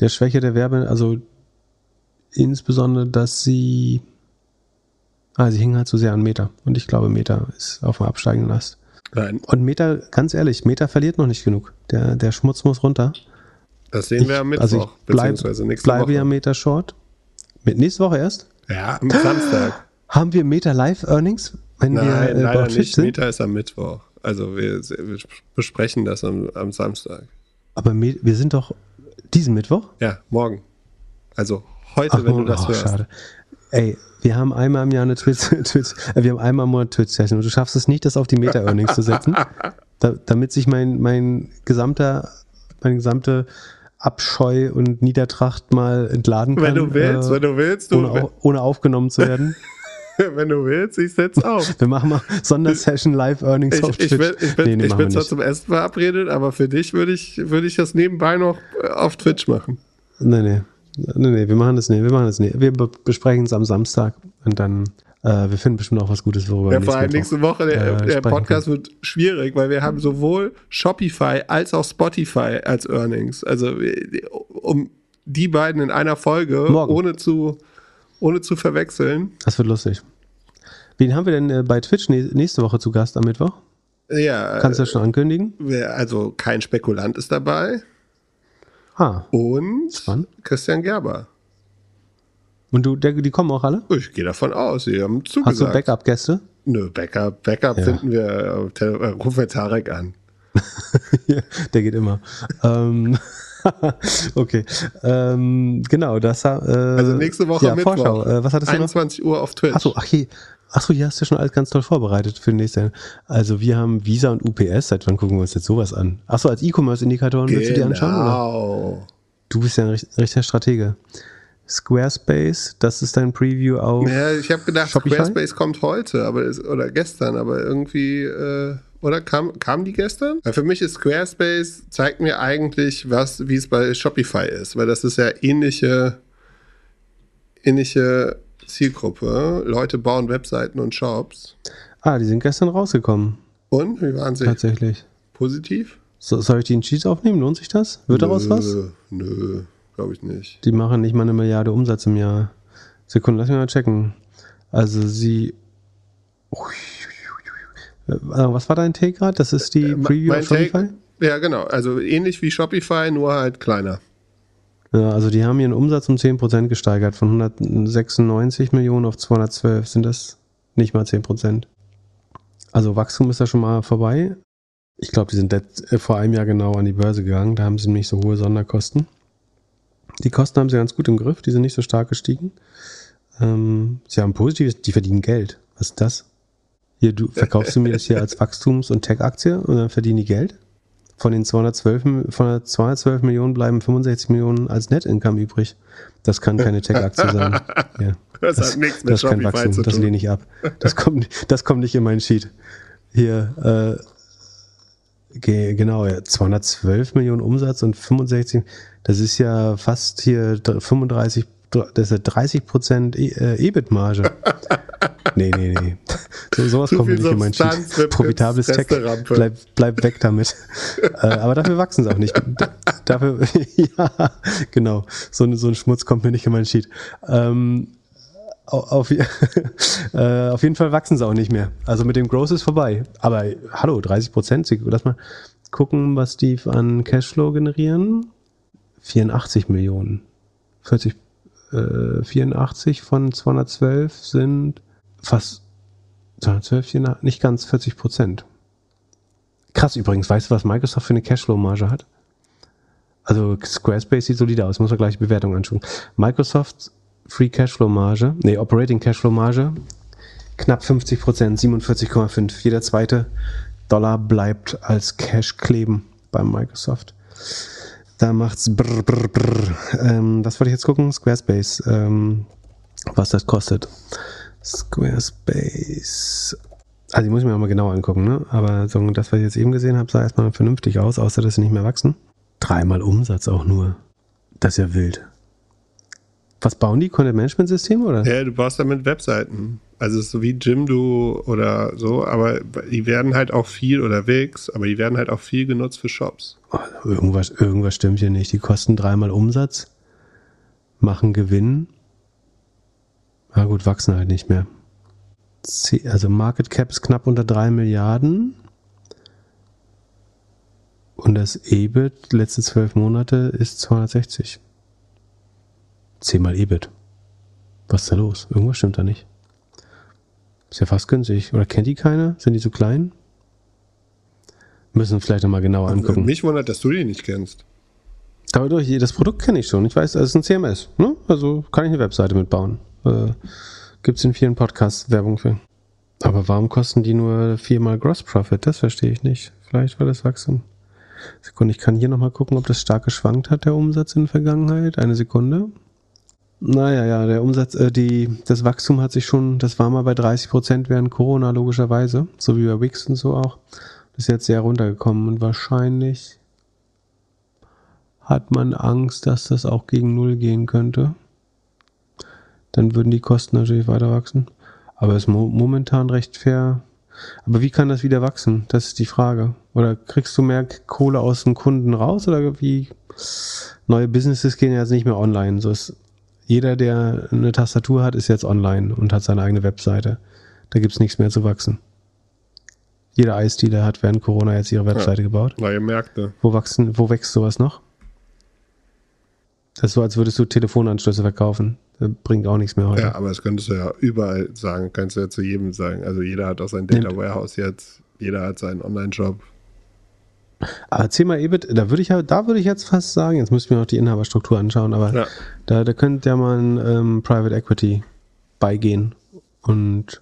der Schwäche der Werbe. Also insbesondere, dass sie, ah, sie hingen halt so sehr an Meta. Und ich glaube, Meta ist auf dem absteigenden Ast. Nein. Und Meta, ganz ehrlich, Meta verliert noch nicht genug. Der, der Schmutz muss runter. Das sehen ich, wir am Mittwoch, also ich bleib, beziehungsweise nächste bleibe Woche. ja Meta Short. Mit nächste Woche erst? Ja, am Samstag. Haben wir Meta Live Earnings? Wenn Nein, wir, äh, leider nicht. Sind? Meta ist am Mittwoch. Also wir, wir besprechen das am, am, Samstag. Aber wir sind doch diesen Mittwoch? Ja, morgen. Also heute, Ach, wenn du das oh, hörst. Schade. Ey, wir haben einmal im Jahr eine Twitch, Twitch äh, wir haben einmal im Monat Twitch-Session und du schaffst es nicht, das auf die Meta-Earnings zu setzen, da, damit sich mein, mein gesamter, meine gesamte Abscheu und Niedertracht mal entladen kann. Wenn du willst, äh, wenn du willst. Du, ohne, ohne aufgenommen zu werden. wenn du willst, ich setze auf. Wir machen mal Sondersession Live Earnings ich, auf Twitch. Ich bin, ich bin, nee, nee, ich bin zwar zum Essen verabredet, aber für dich würde ich, würde ich das nebenbei noch äh, auf Twitch machen. Nee, nee. Nee, nee, wir machen das nicht. Wir machen das nicht. Wir besprechen es am Samstag und dann äh, wir finden bestimmt auch was Gutes, worüber ja, vor allem nächste Woche, der, äh, der Podcast können. wird schwierig, weil wir haben sowohl Shopify als auch Spotify als Earnings. Also um die beiden in einer Folge, Morgen. ohne zu ohne zu verwechseln. Das wird lustig. Wen haben wir denn äh, bei Twitch nächste Woche zu Gast am Mittwoch? Ja. Kannst du das schon ankündigen? Also kein Spekulant ist dabei. Ah. Und Spannend. Christian Gerber. Und du, der, die kommen auch alle? Ich gehe davon aus, sie haben zugesagt. Hast du Backup-Gäste? Nö, Backup, Backup ja. finden wir, äh, rufen wir Tarek an. der geht immer. ähm, okay. Ähm, genau, das äh, Also nächste Woche ja, Mittwoch. Vorschau. Äh, was hattest 21 Uhr auf Twitch. Achso, ach hier. Achso, hier hast du schon alles ganz toll vorbereitet für den nächsten. Also wir haben Visa und UPS. Seit wann gucken wir uns jetzt sowas an? Achso, als E-Commerce-Indikatoren genau. willst du die anschauen? Oder? Du bist ja ein richtiger Stratege. Squarespace, das ist dein Preview auf. Ja, ich habe gedacht, Shopify? Squarespace kommt heute, aber ist, oder gestern, aber irgendwie äh, oder kam, kamen die gestern? Weil für mich ist Squarespace, zeigt mir eigentlich, was, wie es bei Shopify ist, weil das ist ja ähnliche, ähnliche Zielgruppe. Leute bauen Webseiten und Shops. Ah, die sind gestern rausgekommen. Und? Wie waren sie? Tatsächlich. Positiv? So, soll ich die in Cheats aufnehmen? Lohnt sich das? Wird nö, daraus was? Nö, glaube ich nicht. Die machen nicht mal eine Milliarde Umsatz im Jahr. Sekunde, lass mich mal checken. Also sie. Ui, äh, was war dein Take gerade? Das ist die äh, Preview auf Shopify? Take, ja, genau. Also ähnlich wie Shopify, nur halt kleiner. Ja, also die haben ihren Umsatz um 10% gesteigert, von 196 Millionen auf 212. Sind das nicht mal 10%? Also Wachstum ist da schon mal vorbei. Ich glaube, die sind äh, vor einem Jahr genau an die Börse gegangen. Da haben sie nicht so hohe Sonderkosten. Die Kosten haben sie ganz gut im Griff. Die sind nicht so stark gestiegen. Ähm, sie haben positives, die verdienen Geld. Was ist das? Hier, du verkaufst du mir das hier als Wachstums- und Tech-Aktie und dann verdienen die Geld? Von den 212, von den 212 Millionen bleiben 65 Millionen als Net-Income übrig. Das kann keine Tech-Aktie sein. Ja. Das, das, hat nichts mit das ist kein Wachstum, das lehne ich ab. Das kommt, das kommt nicht in meinen Sheet. Hier, äh, genau, ja, 212 Millionen Umsatz und 65, das ist ja fast hier dr- 35, dr- das ist ja 30 Prozent äh, EBIT-Marge. nee, nee, nee. So, sowas kommt nicht in meinen Sheet. Substanz Profitables Tech, bleib, bleib weg damit. äh, aber dafür wachsen sie auch nicht. Dafür, ja, genau. So, ein- so ein Schmutz kommt mir nicht in meinen Sheet. Ähm, auf, äh, auf jeden Fall wachsen sie auch nicht mehr. Also mit dem Growth ist vorbei. Aber hallo, 30 Prozent. Lass mal gucken, was die an Cashflow generieren. 84 Millionen. 40, äh, 84 von 212 sind fast 212, 400, nicht ganz 40 Prozent. Krass übrigens. Weißt du, was Microsoft für eine Cashflow-Marge hat? Also Squarespace sieht solide aus. Muss man gleich die Bewertung anschauen. Microsoft Free Cashflow Marge, nee, Operating Cashflow Marge, knapp 50 Prozent, 47,5. Jeder zweite Dollar bleibt als Cash kleben bei Microsoft. Da macht's brr, brr, brr. Ähm, was wollte ich jetzt gucken? Squarespace, ähm, was das kostet. Squarespace. Also die muss ich mir mal genauer angucken, ne? Aber so, das, was ich jetzt eben gesehen habe, sah erstmal vernünftig aus, außer dass sie nicht mehr wachsen. Dreimal Umsatz auch nur. Das ist ja wild. Was bauen die? Content-Management-Systeme oder? Ja, du baust damit Webseiten. Also so wie Jimdo oder so, aber die werden halt auch viel oder Wix, aber die werden halt auch viel genutzt für Shops. Oh, irgendwas, irgendwas stimmt hier nicht. Die kosten dreimal Umsatz, machen Gewinn. Na gut, wachsen halt nicht mehr. Also Market Cap ist knapp unter 3 Milliarden. Und das EBIT letzte zwölf Monate ist 260. Zehnmal EBIT. Was ist da los? Irgendwas stimmt da nicht. Ist ja fast günstig. Oder kennt die keiner? Sind die so klein? Müssen wir vielleicht nochmal genauer angucken. Mich wundert, dass du die nicht kennst. Aber doch, das Produkt kenne ich schon. Ich weiß, es ist ein CMS. Ne? Also kann ich eine Webseite mitbauen. Äh, Gibt es in vielen Podcasts Werbung für. Aber warum kosten die nur viermal Gross Profit? Das verstehe ich nicht. Vielleicht weil das Wachstum. Sekunde, ich kann hier nochmal gucken, ob das stark geschwankt hat, der Umsatz in der Vergangenheit. Eine Sekunde. Naja, ja, der Umsatz, äh, die, das Wachstum hat sich schon, das war mal bei 30 Prozent während Corona, logischerweise. So wie bei Wix und so auch. Das ist jetzt sehr runtergekommen und wahrscheinlich hat man Angst, dass das auch gegen Null gehen könnte. Dann würden die Kosten natürlich weiter wachsen. Aber ist mo momentan recht fair. Aber wie kann das wieder wachsen? Das ist die Frage. Oder kriegst du mehr Kohle aus dem Kunden raus? Oder wie? Neue Businesses gehen ja jetzt nicht mehr online. So ist jeder, der eine Tastatur hat, ist jetzt online und hat seine eigene Webseite. Da gibt's nichts mehr zu wachsen. Jeder Eisdealer hat während Corona jetzt ihre Webseite gebaut. Neue Märkte. Wo, wachsen, wo wächst sowas noch? Das ist so, als würdest du Telefonanschlüsse verkaufen. Das bringt auch nichts mehr heute. Ja, aber das könntest du ja überall sagen. Kannst du ja zu jedem sagen. Also jeder hat auch sein Data Warehouse jetzt. Jeder hat seinen Online-Shop. Aber Thema EBIT, da würde ich ja, da würde ich jetzt fast sagen, jetzt müssten wir noch die Inhaberstruktur anschauen, aber Ja. da, da könnte ja mal ein ähm, Private Equity beigehen und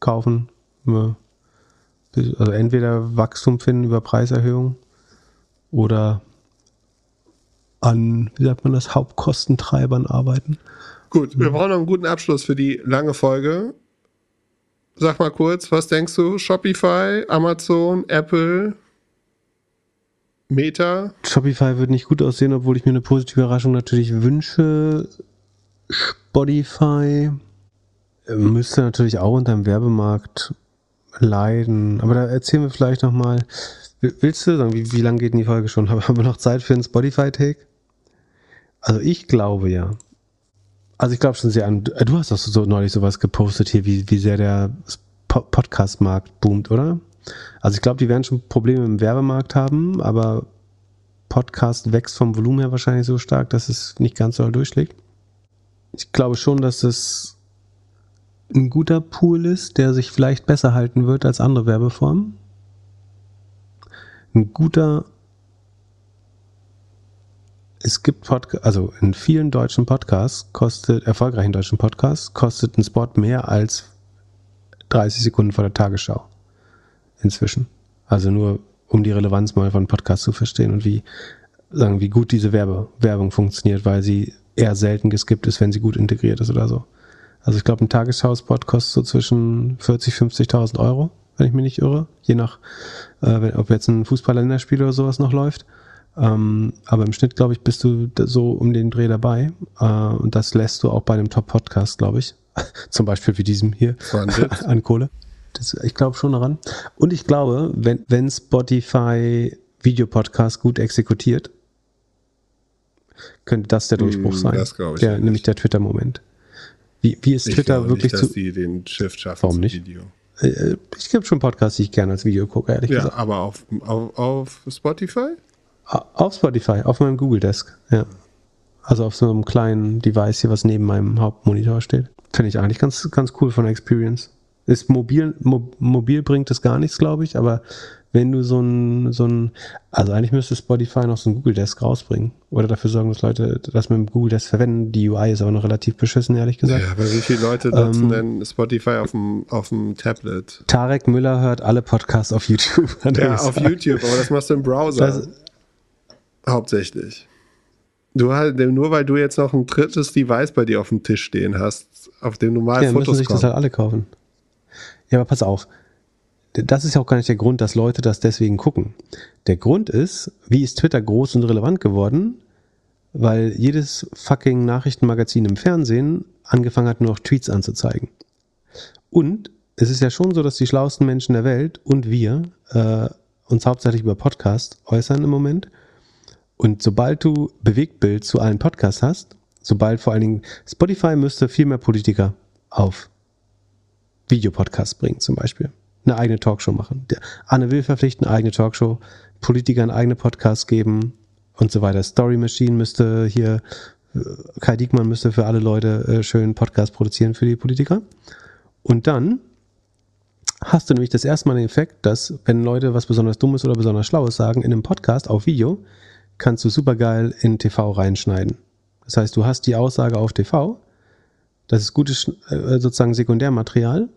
kaufen. Also entweder Wachstum finden über Preiserhöhung oder an, wie sagt man das, Hauptkostentreibern arbeiten. Gut, wir brauchen noch einen guten Abschluss für die lange Folge. Sag mal kurz, was denkst du? Shopify, Amazon, Apple, Meta? Shopify wird nicht gut aussehen, obwohl ich mir eine positive Überraschung natürlich wünsche. Spotify äh, müsste natürlich auch unter dem Werbemarkt leiden. Aber da erzählen wir vielleicht noch mal. Will- Willst du sagen, wie, wie lange geht denn die Folge schon? Haben wir noch Zeit für einen Spotify-Take? Also ich glaube ja. Also ich glaube schon sehr an. äh, Du hast doch so neulich sowas gepostet hier, wie, wie sehr der Po- Podcast-Markt boomt, oder? Also ich glaube, die werden schon Probleme im Werbemarkt haben, aber Podcast wächst vom Volumen her wahrscheinlich so stark, dass es nicht ganz so durchschlägt. Ich glaube schon, dass es ein guter Pool ist, der sich vielleicht besser halten wird als andere Werbeformen. Ein guter es gibt Podcasts, also in vielen deutschen Podcasts kostet, erfolgreichen deutschen Podcasts, kostet ein Spot mehr als 30 Sekunden vor der Tagesschau. Inzwischen. Also nur, um die Relevanz mal von Podcasts zu verstehen und wie, sagen, wie gut diese Werbe, Werbung funktioniert, weil sie eher selten geskippt ist, wenn sie gut integriert ist oder so. Also ich glaube, ein Tagesschau-Spot kostet so zwischen 40, 50.000 Euro, wenn ich mich nicht irre. Je nach, äh, wenn, ob jetzt ein Fußball-Länderspiel oder sowas noch läuft. Ähm, aber im Schnitt, glaube ich, bist du so um den Dreh dabei. Äh, und das lässt du auch bei einem Top-Podcast, glaube ich. Zum Beispiel wie diesem hier an Kohle. Das, ich glaube schon daran. Und ich glaube, wenn, wenn Spotify Videopodcast gut exekutiert, könnte das der Durchbruch Mm, sein. das glaube ich der, nicht. Nämlich der Twitter-Moment. Wie, wie ist Ich Twitter wirklich nicht, dass zu. die den Shift schaffen Warum nicht? Video. Äh, ich gibt schon Podcasts, die ich gerne als Video gucke, ehrlich Ja, gesagt. aber auf, auf, auf Spotify? Auf Spotify, auf meinem Google Desk, ja. Also auf so einem kleinen Device hier, was neben meinem Hauptmonitor steht. Finde ich eigentlich ganz, ganz cool von der Experience. Ist mobil, mo, mobil bringt es gar nichts, glaube ich, aber wenn du so ein, so ein, also eigentlich müsste Spotify noch so ein Google Desk rausbringen. Oder dafür sorgen, dass Leute das mit dem Google Desk verwenden. Die UI ist aber noch relativ beschissen, ehrlich gesagt. Ja, aber wie viele Leute nutzen Ähm, denn Spotify auf dem, auf dem Tablet? Tarek Müller hört alle Podcasts auf YouTube. Ja, auf gesagt. YouTube, aber das machst du im Browser. Das- Hauptsächlich. Du halt, nur weil du jetzt noch ein drittes Device bei dir auf dem Tisch stehen hast, auf dem du mal Ja, müssen Fotos sich kommen. das halt alle kaufen. Ja, aber pass auf. Das ist ja auch gar nicht der Grund, dass Leute das deswegen gucken. Der Grund ist, wie ist Twitter groß und relevant geworden? Weil jedes fucking Nachrichtenmagazin im Fernsehen angefangen hat, nur noch Tweets anzuzeigen. Und es ist ja schon so, dass die schlauesten Menschen der Welt und wir äh, uns hauptsächlich über Podcast äußern im Moment. Und sobald du Bewegtbild zu allen Podcasts hast, sobald vor allen Dingen Spotify müsste viel mehr Politiker auf Videopodcasts bringen, zum Beispiel. Eine eigene Talkshow machen. Anne Will verpflichten, eine eigene Talkshow, Politikern eigene Podcasts geben und so weiter. Story Machine müsste hier, äh, Kai Diekmann müsste für alle Leute äh, schön Podcasts produzieren für die Politiker. Und dann hast du nämlich das erste Mal den Effekt, dass wenn Leute was besonders Dummes oder besonders Schlaues sagen in einem Podcast auf Video, kannst du supergeil in TV reinschneiden. Das heißt, du hast die Aussage auf TV, das ist gutes äh, sozusagen Sekundärmaterial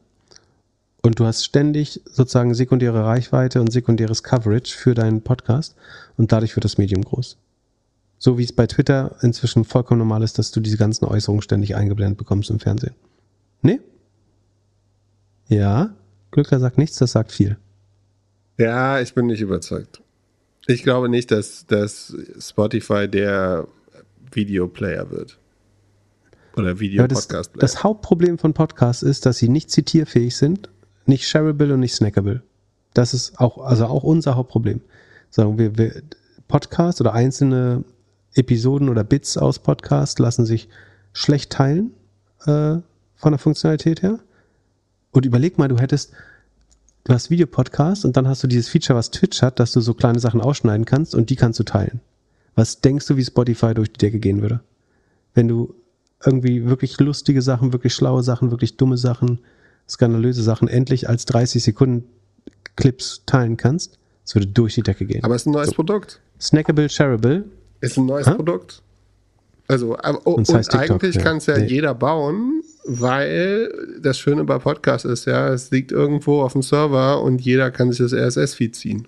und du hast ständig sozusagen sekundäre Reichweite und sekundäres Coverage für deinen Podcast und dadurch wird das Medium groß. So wie es bei Twitter inzwischen vollkommen normal ist, dass du diese ganzen Äußerungen ständig eingeblendet bekommst im Fernsehen. Nee? Ja, Glückler sagt nichts, das sagt viel. Ja, ich bin nicht überzeugt. Ich glaube nicht, dass, dass Spotify der Videoplayer wird. Oder Ja, das, Videopodcast-Player. das Hauptproblem von Podcasts ist, dass sie nicht zitierfähig sind, nicht shareable und nicht snackable. Das ist auch, also auch unser Hauptproblem. Sagen wir, wir Podcasts oder einzelne Episoden oder Bits aus Podcasts lassen sich schlecht teilen äh, von der Funktionalität her. Und überleg mal, du hättest, du hast Videopodcast und dann hast du dieses Feature, was Twitch hat, dass du so kleine Sachen ausschneiden kannst und die kannst du teilen. Was denkst du, wie Spotify durch die Decke gehen würde? Wenn du irgendwie wirklich lustige Sachen, wirklich schlaue Sachen, wirklich dumme Sachen, skandalöse Sachen endlich als 30 Sekunden Clips teilen kannst, es würde durch die Decke gehen. Aber es ist ein neues So. Produkt. Snackable, shareable, Ist ein neues Hä? Produkt. Also, aber- oh, Und und, TikTok, eigentlich ja. kann es ja Nee. jeder bauen, weil das Schöne bei Podcasts ist ja, es liegt irgendwo auf dem Server und jeder kann sich das RSS-Feed ziehen.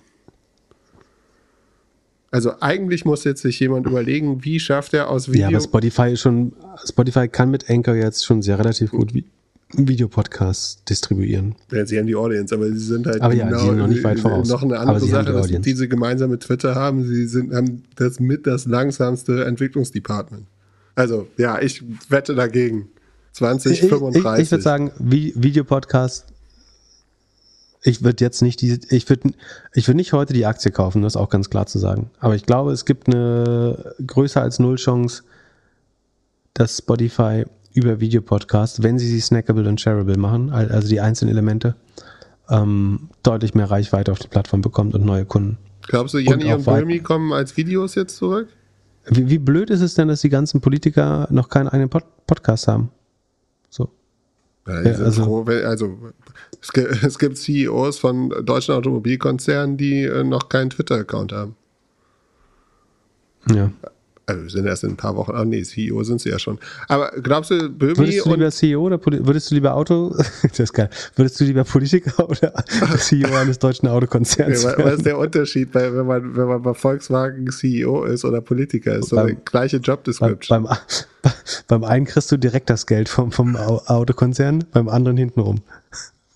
Also eigentlich muss jetzt sich jemand überlegen, wie schafft er aus Ja, Video. aber Spotify ist schon, Spotify kann mit Anchor jetzt schon sehr relativ gut Vi- Videopodcasts distribuieren. Ja, sie haben die Audience, aber sie sind halt Aber ja, sie sind noch nicht weit voraus. noch eine andere sie Sache, die dass Audience. diese gemeinsam mit Twitter haben. Sie sind, haben das mit das langsamste Entwicklungsdepartment. Also, ja, ich wette dagegen. Ich, 2035. ich, ich würde sagen, Vi Videopodcast, ich würde jetzt nicht diese, ich würde ich würd nicht heute die Aktie kaufen, das ist auch ganz klar zu sagen. Aber ich glaube, es gibt eine größer als null Chance, dass Spotify über Videopodcast, wenn sie sie snackable und shareable machen, al- also die einzelnen Elemente, ähm, deutlich mehr Reichweite auf die Plattform bekommt und neue Kunden. Glaubst du, Janni und, weit- Böhmi kommen als Videos jetzt zurück? Wie, wie blöd ist es denn, dass die ganzen Politiker noch keinen eigenen Pod Podcast haben? So. Ja, Ja, also- froh, wenn, also es gibt, es gibt CEOs von deutschen Automobilkonzernen, die äh, noch keinen Twitter-Account haben. Ja. Also wir sind erst in ein paar Wochen, ah nee, CEO sind sie ja schon. Aber glaubst du, Böhmi Würdest du lieber CEO oder Poli- würdest du lieber Auto, das ist geil, würdest du lieber Politiker oder CEO eines deutschen Autokonzerns Okay, wa- was ist der Unterschied, bei, wenn, man, wenn man bei Volkswagen CEO ist oder Politiker ist? So Beim- eine gleiche Beim, Job-Description. beim, beim einen kriegst du direkt das Geld vom, vom Au- Autokonzern, beim anderen hintenrum.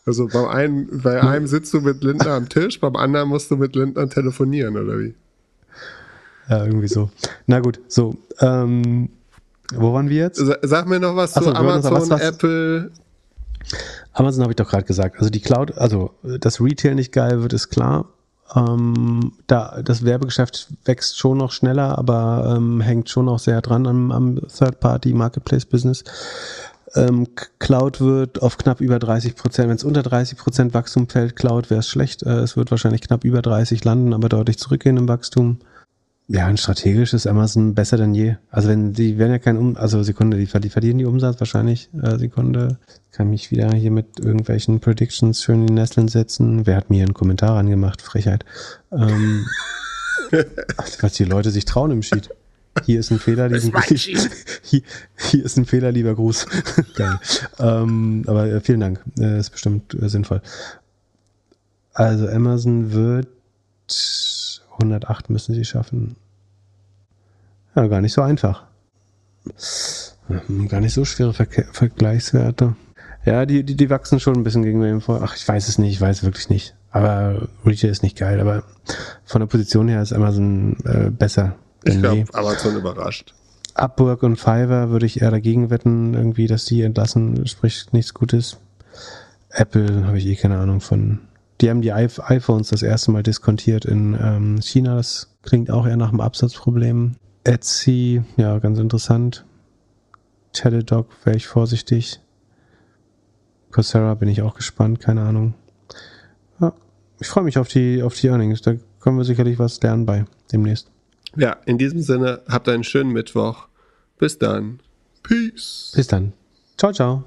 Also beim einen, bei einem sitzt du mit Lindner am Tisch, beim anderen musst du mit Lindner telefonieren, oder wie? Ja, irgendwie so. Na gut, so. Ähm, wo waren wir jetzt? Sa- Sag mir noch was Ach so, zu noch Amazon, was- was- Apple. Amazon habe ich doch gerade gesagt. Also die Cloud, also das Retail nicht geil wird, ist klar. Ähm, da, das Werbegeschäft wächst schon noch schneller, aber ähm, hängt schon noch sehr dran am, am Third-Party-Marketplace-Business. Ähm, Cloud wird auf knapp über 30 Prozent, wenn es unter 30 Prozent Wachstum fällt, Cloud wäre es schlecht. Äh, es wird wahrscheinlich knapp über 30 landen, aber deutlich zurückgehen im Wachstum. Ja, und strategisch ist Amazon besser denn je. Also wenn die werden ja kein um, also Sekunde, die, ver- die Umsatz wahrscheinlich. Äh, Sekunde, kann mich wieder hier mit irgendwelchen Predictions schön in die Nesseln setzen. Wer hat mir einen Kommentar angemacht? Frechheit. Ähm, was die Leute sich trauen im Sheet. Hier ist ein Fehler, lieben hier, hier ist ein Fehler, lieber Gruß. Geil. Ähm, aber äh, vielen Dank. Äh, ist bestimmt äh, sinnvoll. Also Amazon wird 108 müssen sie schaffen. Ja, gar nicht so einfach. Gar nicht so schwere Verke Vergleichswerte. Ja, die, die, die wachsen schon ein bisschen gegen den vor. Ach, ich weiß es nicht, ich weiß wirklich nicht. Aber Retail ist nicht geil, aber von der Position her ist Amazon äh, besser. Ich glaube, Amazon überrascht. Upwork und Fiverr würde ich eher dagegen wetten, irgendwie, dass die entlassen, spricht nichts Gutes. Apple habe ich eh keine Ahnung von. Die haben die iP- iPhones das erste Mal diskontiert in ähm, China. Das klingt auch eher nach einem Absatzproblem. Etsy, ja, ganz interessant. Teledoc wäre ich vorsichtig. Coursera bin ich auch gespannt, keine Ahnung. Ja, ich freue mich auf die, auf die Earnings. Da können wir sicherlich was lernen bei demnächst. Ja, in diesem Sinne, habt einen schönen Mittwoch. Bis dann. Peace. Bis dann. Ciao, ciao.